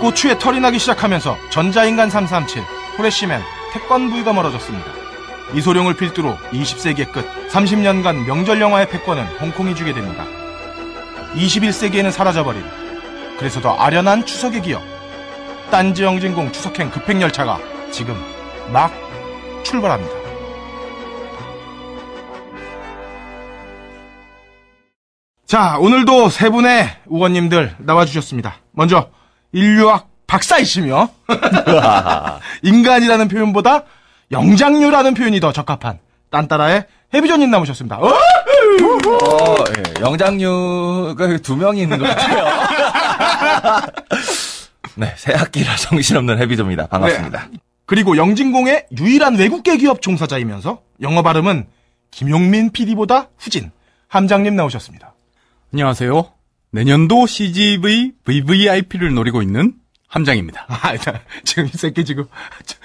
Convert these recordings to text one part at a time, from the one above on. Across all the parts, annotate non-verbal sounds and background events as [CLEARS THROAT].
고추에 털이 나기 시작하면서 전자인간 337, 후레쉬맨, 태권부위가 멀어졌습니다. 이소룡을 필두로 20세기의 끝 30년간 명절 영화의 패권은 홍콩이 주게 됩니다. 21세기에는 사라져버린 그래서 더 아련한 추석의 기억 딴지 영진공 추석행 급행열차가 지금 막 출발합니다. 자, 오늘도 세 분의 의원님들 나와주셨습니다. 먼저, 인류학 박사이시며, [LAUGHS] 인간이라는 표현보다 영장류라는 표현이 더 적합한 딴따라의 해비존님 나오셨습니다. 어? 어, 예, 영장류가 두 명이 있는 것 같아요. [LAUGHS] 네, 새 학기라 정신없는 해비조입니다. 반갑습니다. 네. 그리고 영진공의 유일한 외국계 기업 종사자이면서 영어 발음은 김용민 PD보다 후진 함장님 나오셨습니다. 안녕하세요. 내년도 CGV VVIP를 노리고 있는 함장입니다. [LAUGHS] 아, 일단 지금 이 새끼 지금 저,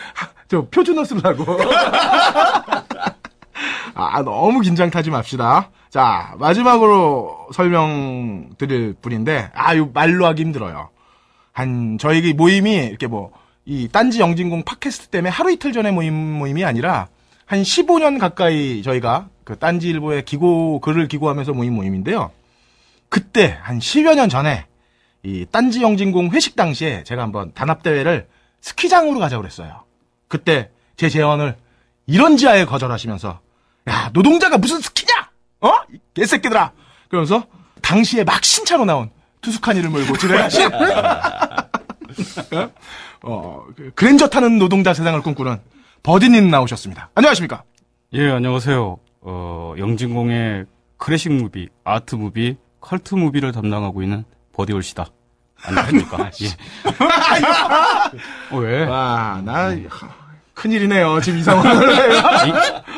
저 표준어 쓰려고. [LAUGHS] 아, 너무 긴장 타지 맙시다. 자, 마지막으로 설명드릴 분인데, 아, 이 말로 하기 힘들어요. 한, 저희 모임이 이렇게 뭐, 이 딴지 영진공 팟캐스트 때문에 하루 이틀 전에 모임, 모임이 아니라, 한 15년 가까이 저희가 그 딴지 일보에 기고, 글을 기고하면서 모임 모임인데요. 그때, 한 10여 년 전에, 이 딴지 영진공 회식 당시에 제가 한번 단합 대회를 스키장으로 가자고 그랬어요. 그때 제 제안을 이런 지하에 거절하시면서 야 노동자가 무슨 스키냐? 어? 이 개새끼들아! 그러면서 당시에 막 신차로 나온 투숙한 이를 몰고 지나가신 [LAUGHS] 어, 그 그랜저 타는 노동자 세상을 꿈꾸는 버디님 나오셨습니다. 안녕하십니까? 예, 안녕하세요. 어, 영진공의 classic movie, art movie, cult movie를 담당하고 있는 버디올시다. 안녕하십니까? 예. [LAUGHS] 어, 왜? 와, 나 큰일이네요. 지금 이 상황을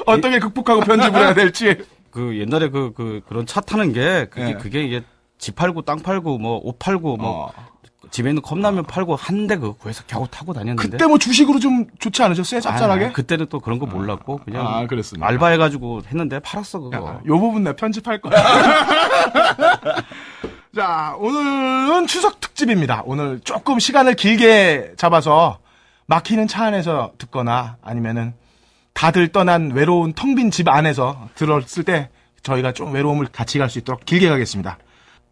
어떻게 극복하고 편집을 해야 될지. 그 옛날에 그, 그, 그런 차 타는 게, 그게, 예. 그게 이게 집 팔고 땅 팔고 뭐 옷 팔고 뭐 어. 집에 있는 컵라면 팔고 한데 그 구해서 겨우 타고 다녔는데. 그때 뭐 주식으로 좀 좋지 않으셨어요? 짭짤하게? 아, 그때는 또 그런 거 몰랐고 그냥 아, 그랬습니까? 알바해가지고 했는데 팔았어 그거. 야, 요 부분 내 편집할 거야. [LAUGHS] 자, 오늘은 추석 특집입니다. 오늘 조금 시간을 길게 잡아서 막히는 차 안에서 듣거나 아니면은 다들 떠난 외로운 텅 빈 집 안에서 들었을 때 저희가 좀 외로움을 같이 갈 수 있도록 길게 가겠습니다.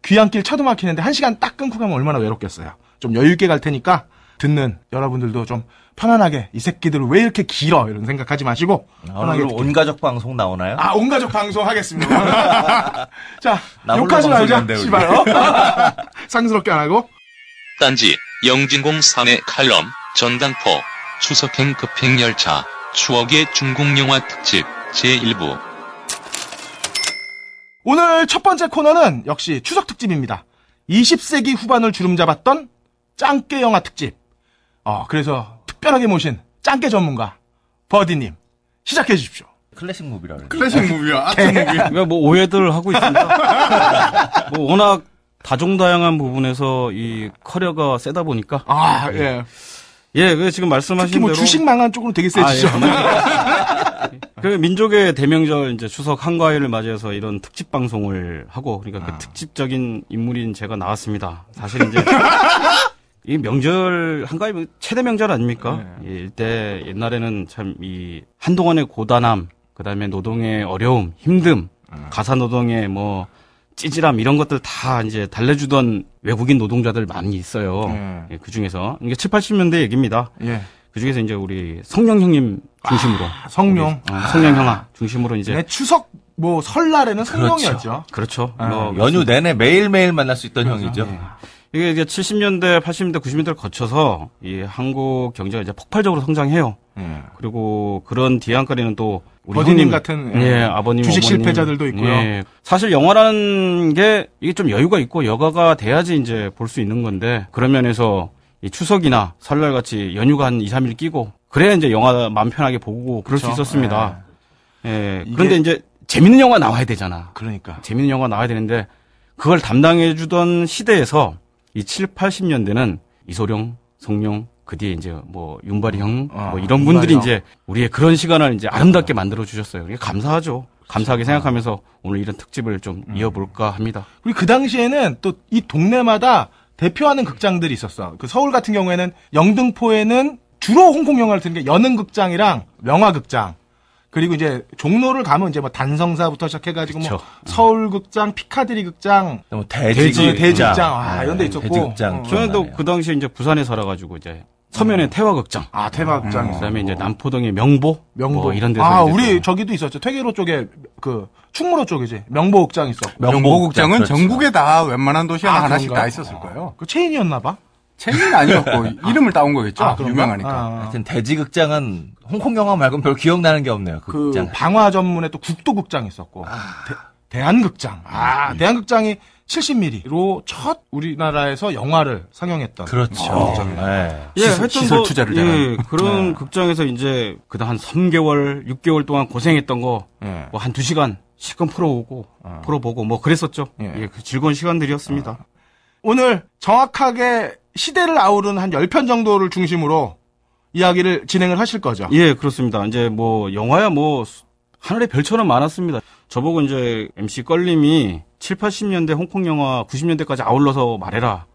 귀향길 차도 막히는데 한 시간 딱 끊고 가면 얼마나 외롭겠어요. 좀 여유 있게 갈 테니까 듣는 여러분들도 좀 편안하게 이 새끼들 왜 이렇게 길어 이런 생각하지 마시고 편하게 오늘 듣기 온 가족 방송 나오나요? 아, 온 가족 방송 하겠습니다. [LAUGHS] [LAUGHS] 자, 욕하지 말자. 씨발. 어? [LAUGHS] 상스럽게 안 하고. 딴지 영진공 3의 칼럼 전당포 추석행 급행열차 추억의 중국 영화 특집 제1부 오늘 첫 번째 코너는 역시 추석 특집입니다. 20세기 후반을 주름잡았던 짱깨 영화 특집. 어, 그래서 특별하게 모신 짱깨 전문가, 버디님, 시작해 주십시오. classic movie라 그래. classic movie야. art [LAUGHS] movie. 그러니까 뭐 오해들 하고 있습니다. [LAUGHS] 뭐 워낙 다종다양한 부분에서 이 career가 세다 보니까 아, 예. 예, 그 지금 특히 말씀하신 뭐 대로 주식 망한 쪽으로 되게 아, 세지죠. 예. [LAUGHS] 그 민족의 대명절 이제 추석 한가위를 맞이해서 이런 특집 방송을 하고 그러니까 아. 그 특집적인 인물인 제가 나왔습니다. 사실 이제 이 명절 한가위 최대 명절 아닙니까? 네. 예, 이때 옛날에는 참 이 한동안의 고단함, 그다음에 노동의 어려움, 힘듦, 아. 가사 노동의 뭐 찌질함 이런 것들 다 이제 달래주던 외국인 노동자들 많이 있어요. 네. 예, 그 중에서 이게 7, 80년대 얘기입니다. 예. 그 중에서 이제 우리 성령 형님 중심으로 성룡. 우리, 어, 성령 형아 중심으로 이제 네, 추석, 뭐, 설날에는 성룡이었죠. 그렇죠. 아, 뭐 연휴 내내 매일 매일 만날 수 있던 형이죠. 이게 이제 70년대, 80년대, 90년대를 거쳐서 이 한국 경제가 이제 폭발적으로 성장해요. 예. 그리고 그런 뒤안거리는 또 우리 버디님 같은, 예, 예, 아버님 주식 어머님. 실패자들도 있고요. 예. 사실 영화라는 게 이게 좀 여유가 있고 여가가 돼야지 이제 볼 수 있는 건데 그런 면에서 이 추석이나 설날 같이 연휴가 한 2, 3일 끼고 그래야 이제 영화 마음 편하게 보고 그럴 수 그쵸. 있었습니다. 예. 이게- 그런데 이제 재밌는 영화 나와야 되잖아. 그러니까. 재밌는 영화 나와야 되는데 그걸 담당해 주던 시대에서 이 7, 80년대는 이소룡, 송룡 그 뒤에 이제 뭐 윤발이 형, 어, 뭐 이런 분들이. 이제 우리의 그런 시간을 이제 아름답게 만들어 주셨어요. 감사하죠. 감사하게 생각하면서 오늘 이런 특집을 좀 이어볼까 합니다. 그리고 그 당시에는 또 이 동네마다 대표하는 극장들이 있었어. 그 서울 같은 경우에는 영등포에는 주로 홍콩 영화를 듣는 게 연흥극장이랑 명화극장. 그리고 이제 종로를 가면 이제 뭐 단성사부터 시작해가지고 뭐 그쵸. 서울극장, 피카디리 극장, 뭐 대지, 대지, 대지극장, 아, 이런 데 있었고. 대지극장. 어. 저는 또. 그 당시에 이제 부산에 살아가지고 이제 서면에 태화극장, 아 태화극장. 있었고. 그다음에 이제 남포동의 명보, 명보 뭐 이런 데서 아 우리 또 저기도 있었죠. 퇴계로 쪽에 그 충무로 쪽이지. 명보극장 있었고. 명보국장은 그렇죠. 전국에 다 웬만한 도시에 아, 하나씩 그런가? 다 있었을 거예요. 그 체인이었나 봐. 체인은 아니었고 [LAUGHS] 이름을 따온 거겠죠. 아? 유명하니까. 아. 하여튼 대지극장은 홍콩 영화 말고는 별 기억나는 게 없네요. 그, 그 극장. 방화 전문에 또 국도극장 있었고 대, 한극장 아, 대한극장이 70mm로 첫 우리나라에서 영화를 상영했던 그렇죠. 어, 네. 예, 시설- 시설 뭐, 투자를 예, 잘하는. 그런 극장에서 이제 그다 한 3개월, 6개월 동안 고생했던 거 예. 뭐한 2시간 실컷 풀어오고 풀어보고 뭐 그랬었죠. 예. 예, 그 즐거운 시간들이었습니다. 오늘 정확하게 시대를 아우른 한 10편 정도를 중심으로 이야기를 진행을 하실 거죠. 예, 그렇습니다. 이제 뭐 영화야 뭐 수- 하늘의 별처럼 많았습니다. 저보고 이제 MC 껄림이 7, 80년대 홍콩 영화 90년대까지 아울러서 말해라.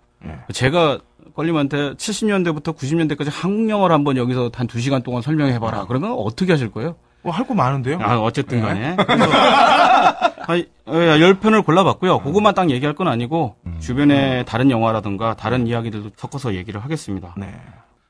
제가 껄림한테 70년대부터 90년대까지 한국 영화를 한번 여기서 한 2시간 동안 설명해 봐라. 그러면 어떻게 하실 거예요? 뭐 할 거 많은데요. 아, 어쨌든 간에. 그래서 [LAUGHS] 한 10편을 골라봤고요. 그것만 딱 얘기할 건 아니고 주변에 다른 영화라든가 다른 이야기들도 섞어서 얘기를 하겠습니다. 네.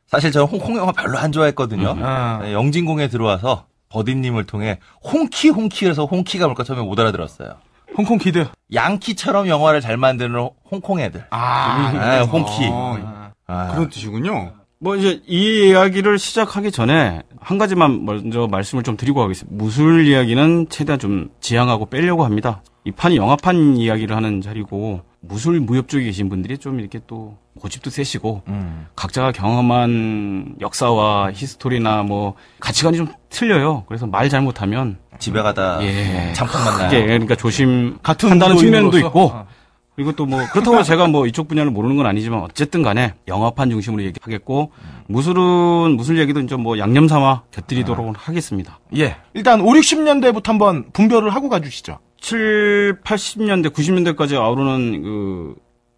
사실 저는 홍콩 영화 별로 안 좋아했거든요. 아. 네, 영진공에 들어와서 버디님을 통해 홍키 홍키에서 홍키가 뭘까 처음에 못 알아들었어요. 홍콩 kid. 양키처럼 영화를 잘 만드는 홍콩 애들. 아, 아, 홍키. 어, 아, 그런 뜻이군요. 뭐 이제 이 이야기를 시작하기 전에 한 가지만 먼저 말씀을 좀 드리고 가겠습니다. 무술 이야기는 최대한 좀 지양하고 빼려고 합니다. 이 판이 영화판 이야기를 하는 자리고 무술 무협 쪽에 계신 분들이 좀 이렇게 또 고집도 세시고 음. 각자가 경험한 역사와 히스토리나 뭐 가치관이 좀 틀려요. 그래서 말 잘못하면 집에 가다 예. 잠깐 만나요. 이게 그러니까 조심 같은 한다는 측면도? 있고 아. 그리고 또뭐 그렇다고 제가 뭐 이쪽 분야를 모르는 건 아니지만 어쨌든 간에 영화판 중심으로 얘기하겠고 무술은 무술 얘기도 이제 뭐 양념 삼아 곁들이도록 하겠습니다. 예. 일단 5, 60년대부터 한번 분별을 하고 가주시죠. 7, 80년대, 90년대까지 아우르는 그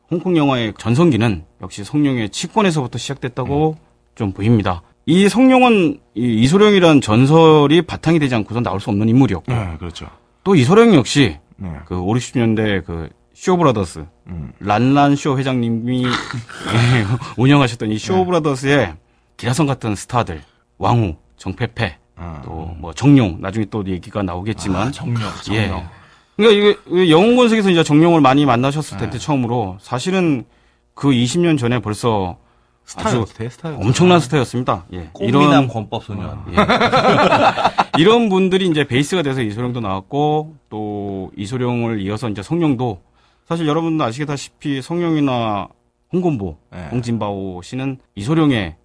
홍콩 영화의 전성기는 역시 성룡의 치권에서부터 시작됐다고 좀 보입니다. 이 성룡은 이 이소룡이란 전설이 바탕이 되지 않고서 나올 수 없는 인물이었고 네, 그렇죠. 또 이소룡 역시 네. 그 5, 60년대 그 쇼브라더스 음. 란란 쇼 회장님이 예, [LAUGHS] 운영하셨던 이 쇼브라더스의 기라성 같은 스타들 왕우, 정패패, 아. 또 뭐 적룡 나중에 또 얘기가 나오겠지만 적룡. 예. 그러니까 이게 영웅본색에서 이제 적룡을 많이 만나셨을 텐데 처음으로 사실은 그 20년 전에 벌써 아주 스타였어요, 스타였어요. 엄청난 스타였습니다. 예. 꽃미남 권법 소년. 예. [LAUGHS] 이런 분들이 이제 베이스가 돼서 이소룡도 나왔고 또 이소룡을 이어서 이제 성룡도 사실 여러분도 아시다시피 성룡이나 홍건보, 네. 홍진바오 씨는 이소룡의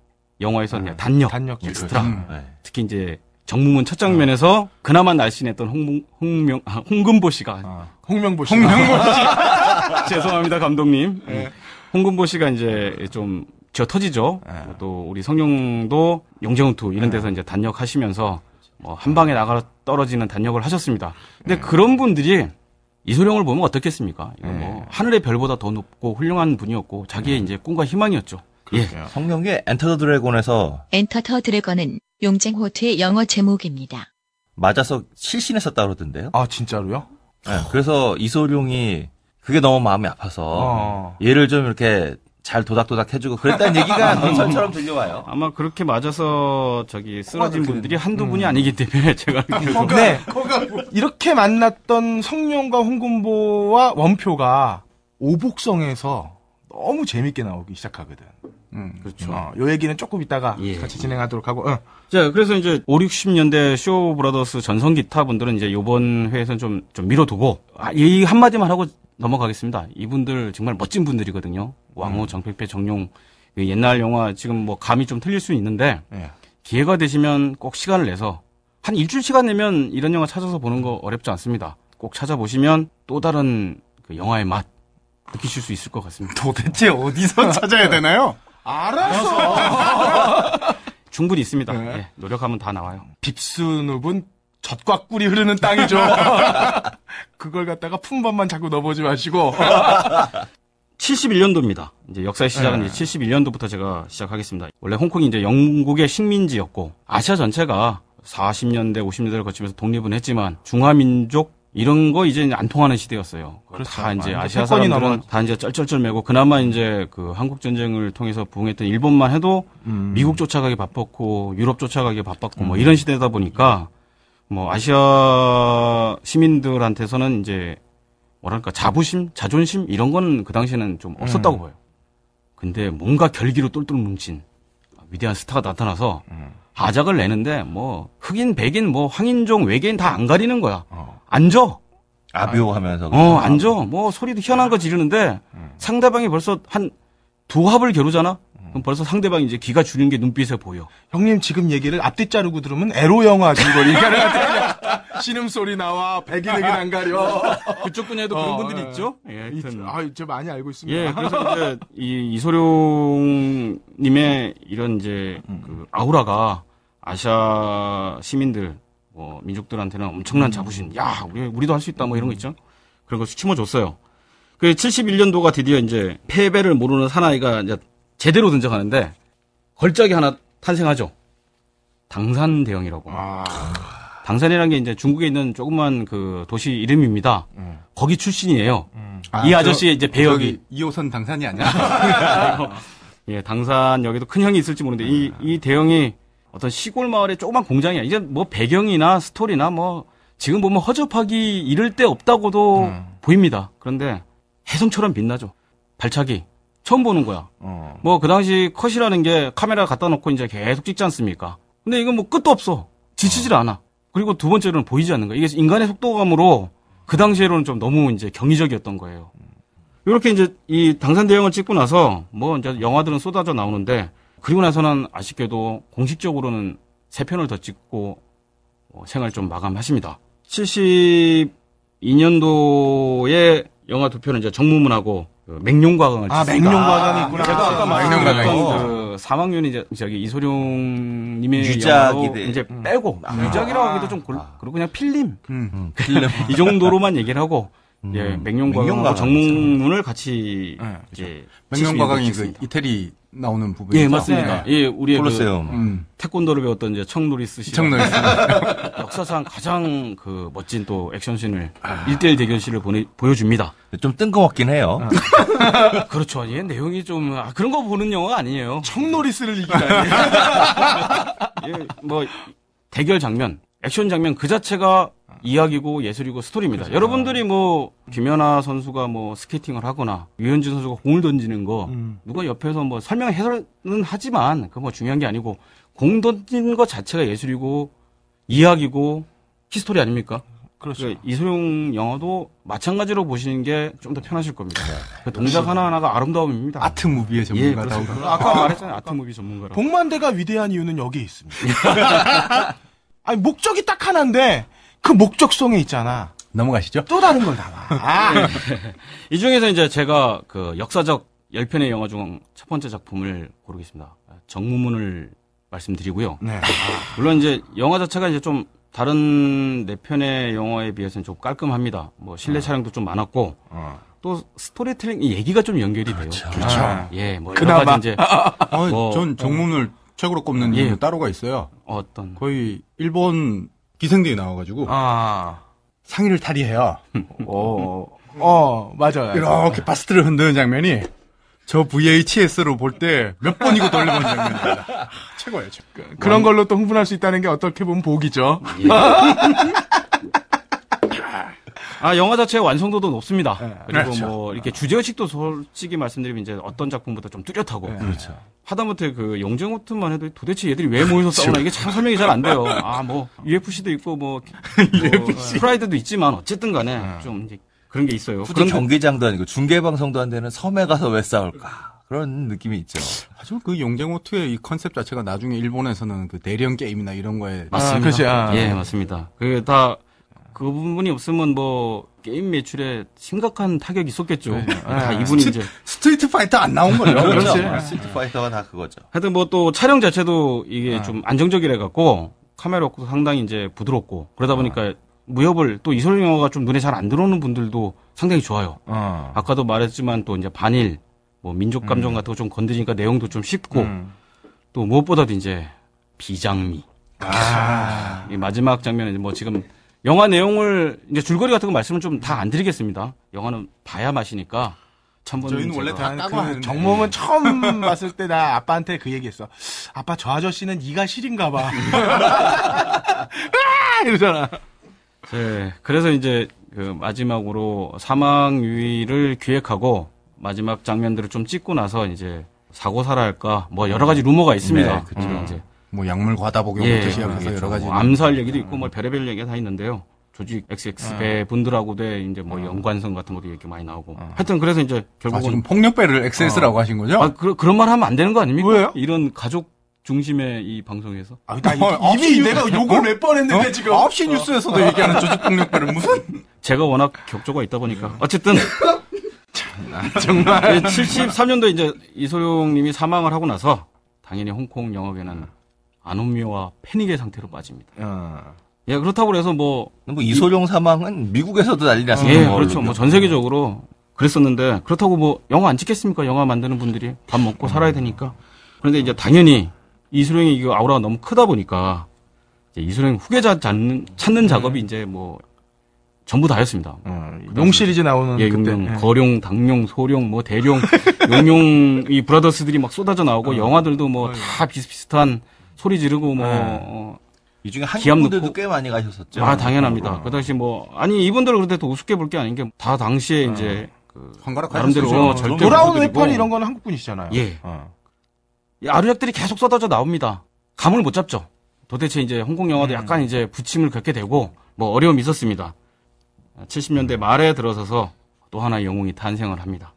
영화에서 이제 단역, 단역 엑스트라 음. 네. 특히 이제 정무문 첫 장면에서 그나마 날씬했던 홍, 홍명, 아, 홍금보 씨가 아, 홍명보 씨. 홍명보 [LAUGHS] [LAUGHS] 죄송합니다 감독님. 홍금보 씨가 이제 좀 쥐어 터지죠. 또 우리 성룡도 용쟁호투 이런 데서 이제 단역 하시면서 뭐 한 방에 나가 떨어지는 단역을 하셨습니다. 근데 그런 분들이 이소룡을 보면 어떻겠습니까? 이거 뭐 하늘의 별보다 더 높고 훌륭한 분이었고 자기의 이제 꿈과 희망이었죠. 예. 성룡의 Enter the Dragon에서 Enter the Dragon은 용쟁호투의 영어 제목입니다. 맞아서 실신했었다 그러던데요. 아, 진짜로요? 네, 그래서 이소룡이 그게 너무 마음이 아파서 어. 얘를 좀 이렇게 잘 도닥도닥 해주고 그랬다는 얘기가 [LAUGHS] 전설처럼 들려와요. 아마 그렇게 맞아서 저기 쓰러진 분들이 한두 분이 아니기 때문에 [LAUGHS] 제가 알기로 네. 이렇게 만났던 성룡과 홍금보와 원표가 오복성에서 너무 재밌게 나오기 시작하거든. 음. 그렇죠. 어, 요 얘기는 조금 이따가 예. 같이 진행하도록 하고. 어. 자, 그래서 이제 5, 60년대 쇼 브라더스 전성 기타 분들은 이제 요번 회에서는 좀, 좀 밀어두고, 아, 이 한마디만 하고 넘어가겠습니다. 이분들 정말 멋진 분들이거든요. 왕호, 정필패, 정용. 그 옛날 영화 지금 뭐 감이 좀 틀릴 수는 있는데, 예. 기회가 되시면 꼭 시간을 내서, 한 일주일 시간 내면 이런 영화 찾아서 보는 거 어렵지 않습니다. 꼭 찾아보시면 또 다른 그 영화의 맛 느끼실 수 있을 것 같습니다. 도대체 어디서 찾아야 되나요? 알았어. [LAUGHS] 충분히 있습니다. 예, 노력하면 다 나와요. 빕스눕은 젖과 꿀이 흐르는 땅이죠. [LAUGHS] 그걸 갖다가 품밥만 자꾸 넣어보지 마시고. [LAUGHS] 71년도입니다. 이제 역사의 시작은 네. 이제 71년도부터 제가 시작하겠습니다. 원래 홍콩이 이제 영국의 식민지였고 아시아 전체가 40년대, 50년대를 거치면서 독립은 했지만 중화민족 이런 거 이제 안 통하는 시대였어요. 그렇죠. 다 이제 아시아 사람들은 넘어- 다 이제 쩔쩔쩔 매고 그나마 이제 그 한국 전쟁을 통해서 부흥했던 일본만 해도 음. 미국 쫓아가기 바빴고 유럽 쫓아가기 바빴고 뭐 이런 시대다 보니까 뭐 아시아 시민들한테서는 이제 뭐랄까 자부심, 자존심 이런 건 그 당시에는 좀 없었다고 봐요. 근데 뭔가 결기로 똘똘 뭉친 위대한 스타가 나타나서 하작을 내는데 뭐 흑인, 백인, 뭐 황인종, 외계인 다 안 가리는 거야. 어. 앉아. 아비오하면서. 어, 앉아. 뭐 소리도 희한한 거 지르는데 상대방이 벌써 한 두 합을 겨루잖아. 그럼 벌써 상대방이 이제 기가 줄인 게 눈빛에 보여. 형님 지금 얘기를 앞뒤 자르고 들으면 에로 영화 줄거리 얘기하는. [LAUGHS] 신음소리 나와, 백인에게 안 가려. 그쪽 분야에도 어, 그런 분들이 예. 있죠. 예, 하여튼. 아, 저 많이 알고 있습니다. 예, [LAUGHS] 그래서 이제 이 이소룡님의 이런 이제 그 아우라가 아시아 시민들 뭐 민족들한테는 엄청난 자부심. 야, 우리 우리도 할 수 있다 뭐 이런 거 있죠. 그런 걸 심어줬어요. 그 71년도가 드디어 이제 패배를 모르는 사나이가 이제 제대로 등장하는데 걸작이 하나 탄생하죠. 당산 대형이라고. 아, 당산이라는 게 이제 중국에 있는 조그만 그 도시 이름입니다. 거기 출신이에요. 이 저- 아저씨의 이제 배역이 2호선 당산이 아니야? [LAUGHS] 예, 당산 여기도 큰 형이 있을지 모르는데 이, 이 대형이 어떤 시골 마을의 조그만 공장이야. 이제 뭐 배경이나 스토리나 뭐 지금 보면 허접하기 이를 데 없다고도 보입니다. 그런데 혜성처럼 빛나죠. 발차기 처음 보는 거야. 어. 뭐그 당시 컷이라는 게 카메라 갖다 놓고 이제 계속 찍지 않습니까? 근데 이건 뭐 끝도 없어. 지치질 않아. 그리고 두 번째로는 보이지 않는 거야. 이게 인간의 속도감으로 그 당시에로는 좀 너무 이제 경이적이었던 거예요. 이렇게 이제 이 당산 대형을 찍고 나서 뭐 이제 영화들은 쏟아져 나오는데 그리고 나서는 아쉽게도 공식적으로는 세 편을 더 찍고 어, 생활 좀 마감하십니다. 72년도에 영화 두 편은 이제 정무문하고 그 맹룡과강을 아. 맹룡과강이 있구나. 제가 아까 맹룡과강이 말씀드렸던 그 사망윤이 이제 저기 이소룡 님의 유작이 영화로 돼. 이제 빼고 유작이라고 하기도 좀 그렇- 그리고 그냥 필름 음. 필름. [LAUGHS] 이 정도로만 얘기를 하고 예, 음, 맹룡과강하고 맹룡과강 정문을 같이 네, 이제 맹룡과강이 그. 이태리 나오는 부분이죠. 예 맞습니다. 예 우리의 그 콜로세움. 음. 태권도를 배웠던 이제 청노리스 씨 시청로 역사상 가장 그 멋진 또 액션씬을 일 1대1 대결실을 보내, 보여줍니다. 좀 뜬금없긴 해요. [LAUGHS] 그렇죠. 예, 내용이 좀, 아, 그런 거 보는 영화가 아니에요. 청노리스를 이기다니. [LAUGHS] 예, 뭐, 대결 장면, 액션 장면 그 자체가 이야기고 예술이고 스토리입니다. 여러분들이 뭐, 김연아 선수가 뭐, 스케이팅을 하거나, 류현진 선수가 공을 던지는 거, 누가 옆에서 뭐, 설명 해설은 하지만, 그거 뭐 중요한 게 아니고, 공 던지는 것 자체가 예술이고, 이야기고, history 아닙니까? 그렇죠. 이소룡 영화도 마찬가지로 보시는 게 좀 더 편하실 겁니다. 그 동작 하나하나가 아름다움입니다. art movie의 예, 전문가다고. 그렇습니다. 아까 말했잖아요. art movie 전문가라고. 복만대가 위대한 이유는 여기에 있습니다. [LAUGHS] 아니, 목적이 딱 하나인데, 그 목적성에 있잖아. 넘어가시죠. 또 다른 걸 담아. 아, [LAUGHS] 이 중에서 이제 제가 그 역사적 10편의 영화 중 첫 번째 작품을 고르겠습니다. 정무문을 말씀드리고요. 네. 물론 이제 영화 자체가 이제 좀 다른 네 편의 영화에 비해서는 좀 깔끔합니다. 뭐 실내 촬영도 좀 많았고 어. 또 스토리텔링 이 얘기가 좀 연결이 돼요. 그렇죠. 예, 뭐 그나마. 여러 가지 이제 아, 뭐, 전 정문을 최고로 꼽는 예. 이유 따로가 있어요. 어떤 거의 일본 기생들이 나와가지고 아. 상의를 탈의해요. [LAUGHS] 어, 어, 맞아요. 이렇게 바스트를 흔드는 장면이 저 VHS로 볼 때 몇 번이고 돌려본 장면입니다. 아, 최고예요, 최고. 그런 걸로 또 흥분할 수 있다는 게 어떻게 보면 복이죠. 아 영화 자체의 완성도도 높습니다. 네, 그리고 그렇죠. 뭐 이렇게 주제 의식도 솔직히 말씀드리면 이제 어떤 작품보다 좀 뚜렷하고 그렇죠. 하다못해 그 영정 호트만 해도 도대체 얘들이 왜 모여서 싸우나 이게 참 설명이 잘 안 돼요. [LAUGHS] 아 뭐 UFC도 있고 뭐, [LAUGHS] 뭐 프라이드도 있지만 어쨌든 간에 좀 이제 그런 게 있어요. 그런데 경기장도 아니고 중계 방송도 안 되는 섬에 가서 왜 싸울까. 그런 느낌이 있죠. 아주 그 용쟁호투의 이 컨셉 자체가 나중에 일본에서는 그 대령 게임이나 이런 거에 맞습니다. 아, 그렇지, 아. 예, 맞습니다. 그다 그 부분이 없으면 뭐 게임 매출에 심각한 타격이 있었겠죠. 다 이분이 이제 Street Fighter 안 나온 거죠. 그렇죠. 그렇지. Street Fighter가 다 그거죠. 하여튼 뭐 또 촬영 자체도 이게 좀 안정적이라 갖고 카메라 워크도 상당히 이제 부드럽고 그러다 보니까 무협을 또 이소룡 영화가 좀 눈에 잘 안 들어오는 분들도 상당히 좋아요. 어. 아까도 말했지만 또 이제 반일, 뭐 민족 감정 같은 거 좀 건드리니까 내용도 좀 쉽고 음. 또 무엇보다도 이제 비장미. 아. 이 마지막 장면에 뭐 지금 영화 내용을 이제 줄거리 같은 거 말씀은 좀 다 안 드리겠습니다. 영화는 봐야 맛이니까 천번 저희는 원래 다난 까고 그 하는데. 정mom은 처음 [LAUGHS] 봤을 때 나 아빠한테 그 얘기했어. 아빠 저 아저씨는 이가 시린가 봐. [LAUGHS] 아! 이러잖아. 네, 그래서 이제 그 마지막으로 사망 유의를 기획하고 마지막 장면들을 좀 찍고 나서 이제 사고 살아할까 뭐 여러 가지 루머가 있습니다. 네, 그쵸. 지금 이제 뭐 약물 과다 복용부터 시작해서 그렇겠죠. 여러 가지. 뭐 암살 얘기도 있고 뭐 별의별 얘기가 다 있는데요. 조직 XX 배 분들하고도 이제 뭐 연관성 같은 것도 얘기 많이 나오고. 하여튼 그래서 이제 아, 결국은 지금 폭력배를 XS라고 하신 거죠? 아, 그, 그런 말 하면 안 되는 거 아닙니까? 왜요? 이런 가족 중심의 이 방송에서. 아, 나 어, 이미 내가 욕을 어? 몇번 했는데 어? 지금. 9시 뉴스에서도 얘기하는 조직 폭력배를 무슨? [LAUGHS] 제가 워낙 격조가 있다 보니까. 어쨌든. [LAUGHS] 정말. 73년도에 이제 이소룡 님이 사망을 하고 나서 당연히 홍콩 영화계는 안혼미와 패닉의 상태로 빠집니다. 어. 예, 그렇다고 해서 뭐, 뭐 이소룡 사망은 미국에서도 난리 났습니다. 예, 그렇죠. 뭐 전 세계적으로 그랬었는데 그렇다고 뭐 영화 안 찍겠습니까? 영화 만드는 분들이 밥 먹고 살아야 되니까. 그런데 이제 당연히 이소룡이 이거 아우라가 너무 크다 보니까 이제 이소룡 후계자 찾는, 찾는 작업이 이제 뭐 전부 다였습니다. 어, 용 시리즈 나오는 예, 그때. 용용, 예. 거룡, 당룡, 소룡, 뭐 대룡, 용용 이 브라더스들이 막 쏟아져 나오고 영화들도 뭐 다 비슷비슷한 소리 지르고 뭐 어, 이 중에 기합 한국 분들도 넣고. 꽤 많이 가셨었죠. 아 당연합니다. 그 당시 뭐 아니 이분들은 그런데 또 우습게 볼 게 아닌 게 다 당시에 이제 그 환가락 나름대로. 어, 절대 모습들이고 회팔이 이런 거는 한국 분이시잖아요. 예. 어. 이 아류작들이 계속 쏟아져 나옵니다. 감을 못 잡죠. 도대체 이제 홍콩 영화도 약간 이제 부침을 겪게 되고 뭐 어려움이 있었습니다. 70년대 말에 들어서서 또 하나의 영웅이 탄생을 합니다.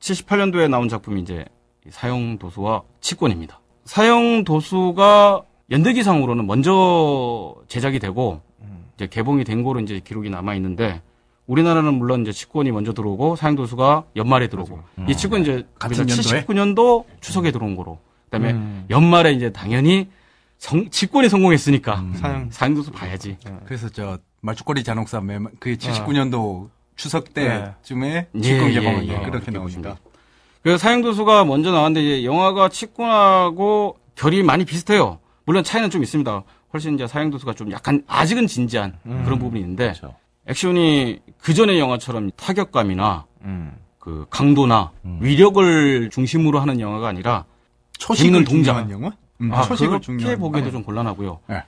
78년도에 나온 작품이 이제 사형 도수와 치권입니다. 사형 도수가 연대기상으로는 먼저 제작이 되고 이제 개봉이 된 거로 이제 기록이 남아 있는데 우리나라는 물론 이제 치권이 먼저 들어오고 사형 도수가 연말에 들어오고 이 치권 이제 같은 우리가 연도에? 79년도 추석에 들어온 거로 그다음에 연말에 이제 당연히 성, 치권이 성공했으니까 사형. 사형 도수 봐야지. 그래서 저 말죽거리 잔혹사 매- 그 79년도 추석 네. 때쯤에 예, 직권 예, 개봉한 예, 게 그렇게 그렇게 나오니까. 그 사형도수가 먼저 나왔는데 이제 영화가 치권하고 결이 많이 비슷해요. 물론 차이는 좀 있습니다. 훨씬 이제 사형도수가 좀 약간 아직은 진지한 그런 부분이 있는데 그렇죠. 액션이 그 전의 영화처럼 타격감이나 음. 그 강도나 위력을 중심으로 하는 영화가 아니라 초식을 동작. 영화? 음, 아, 초식을 중요한 보기에도. 좀 곤란하고요. 네.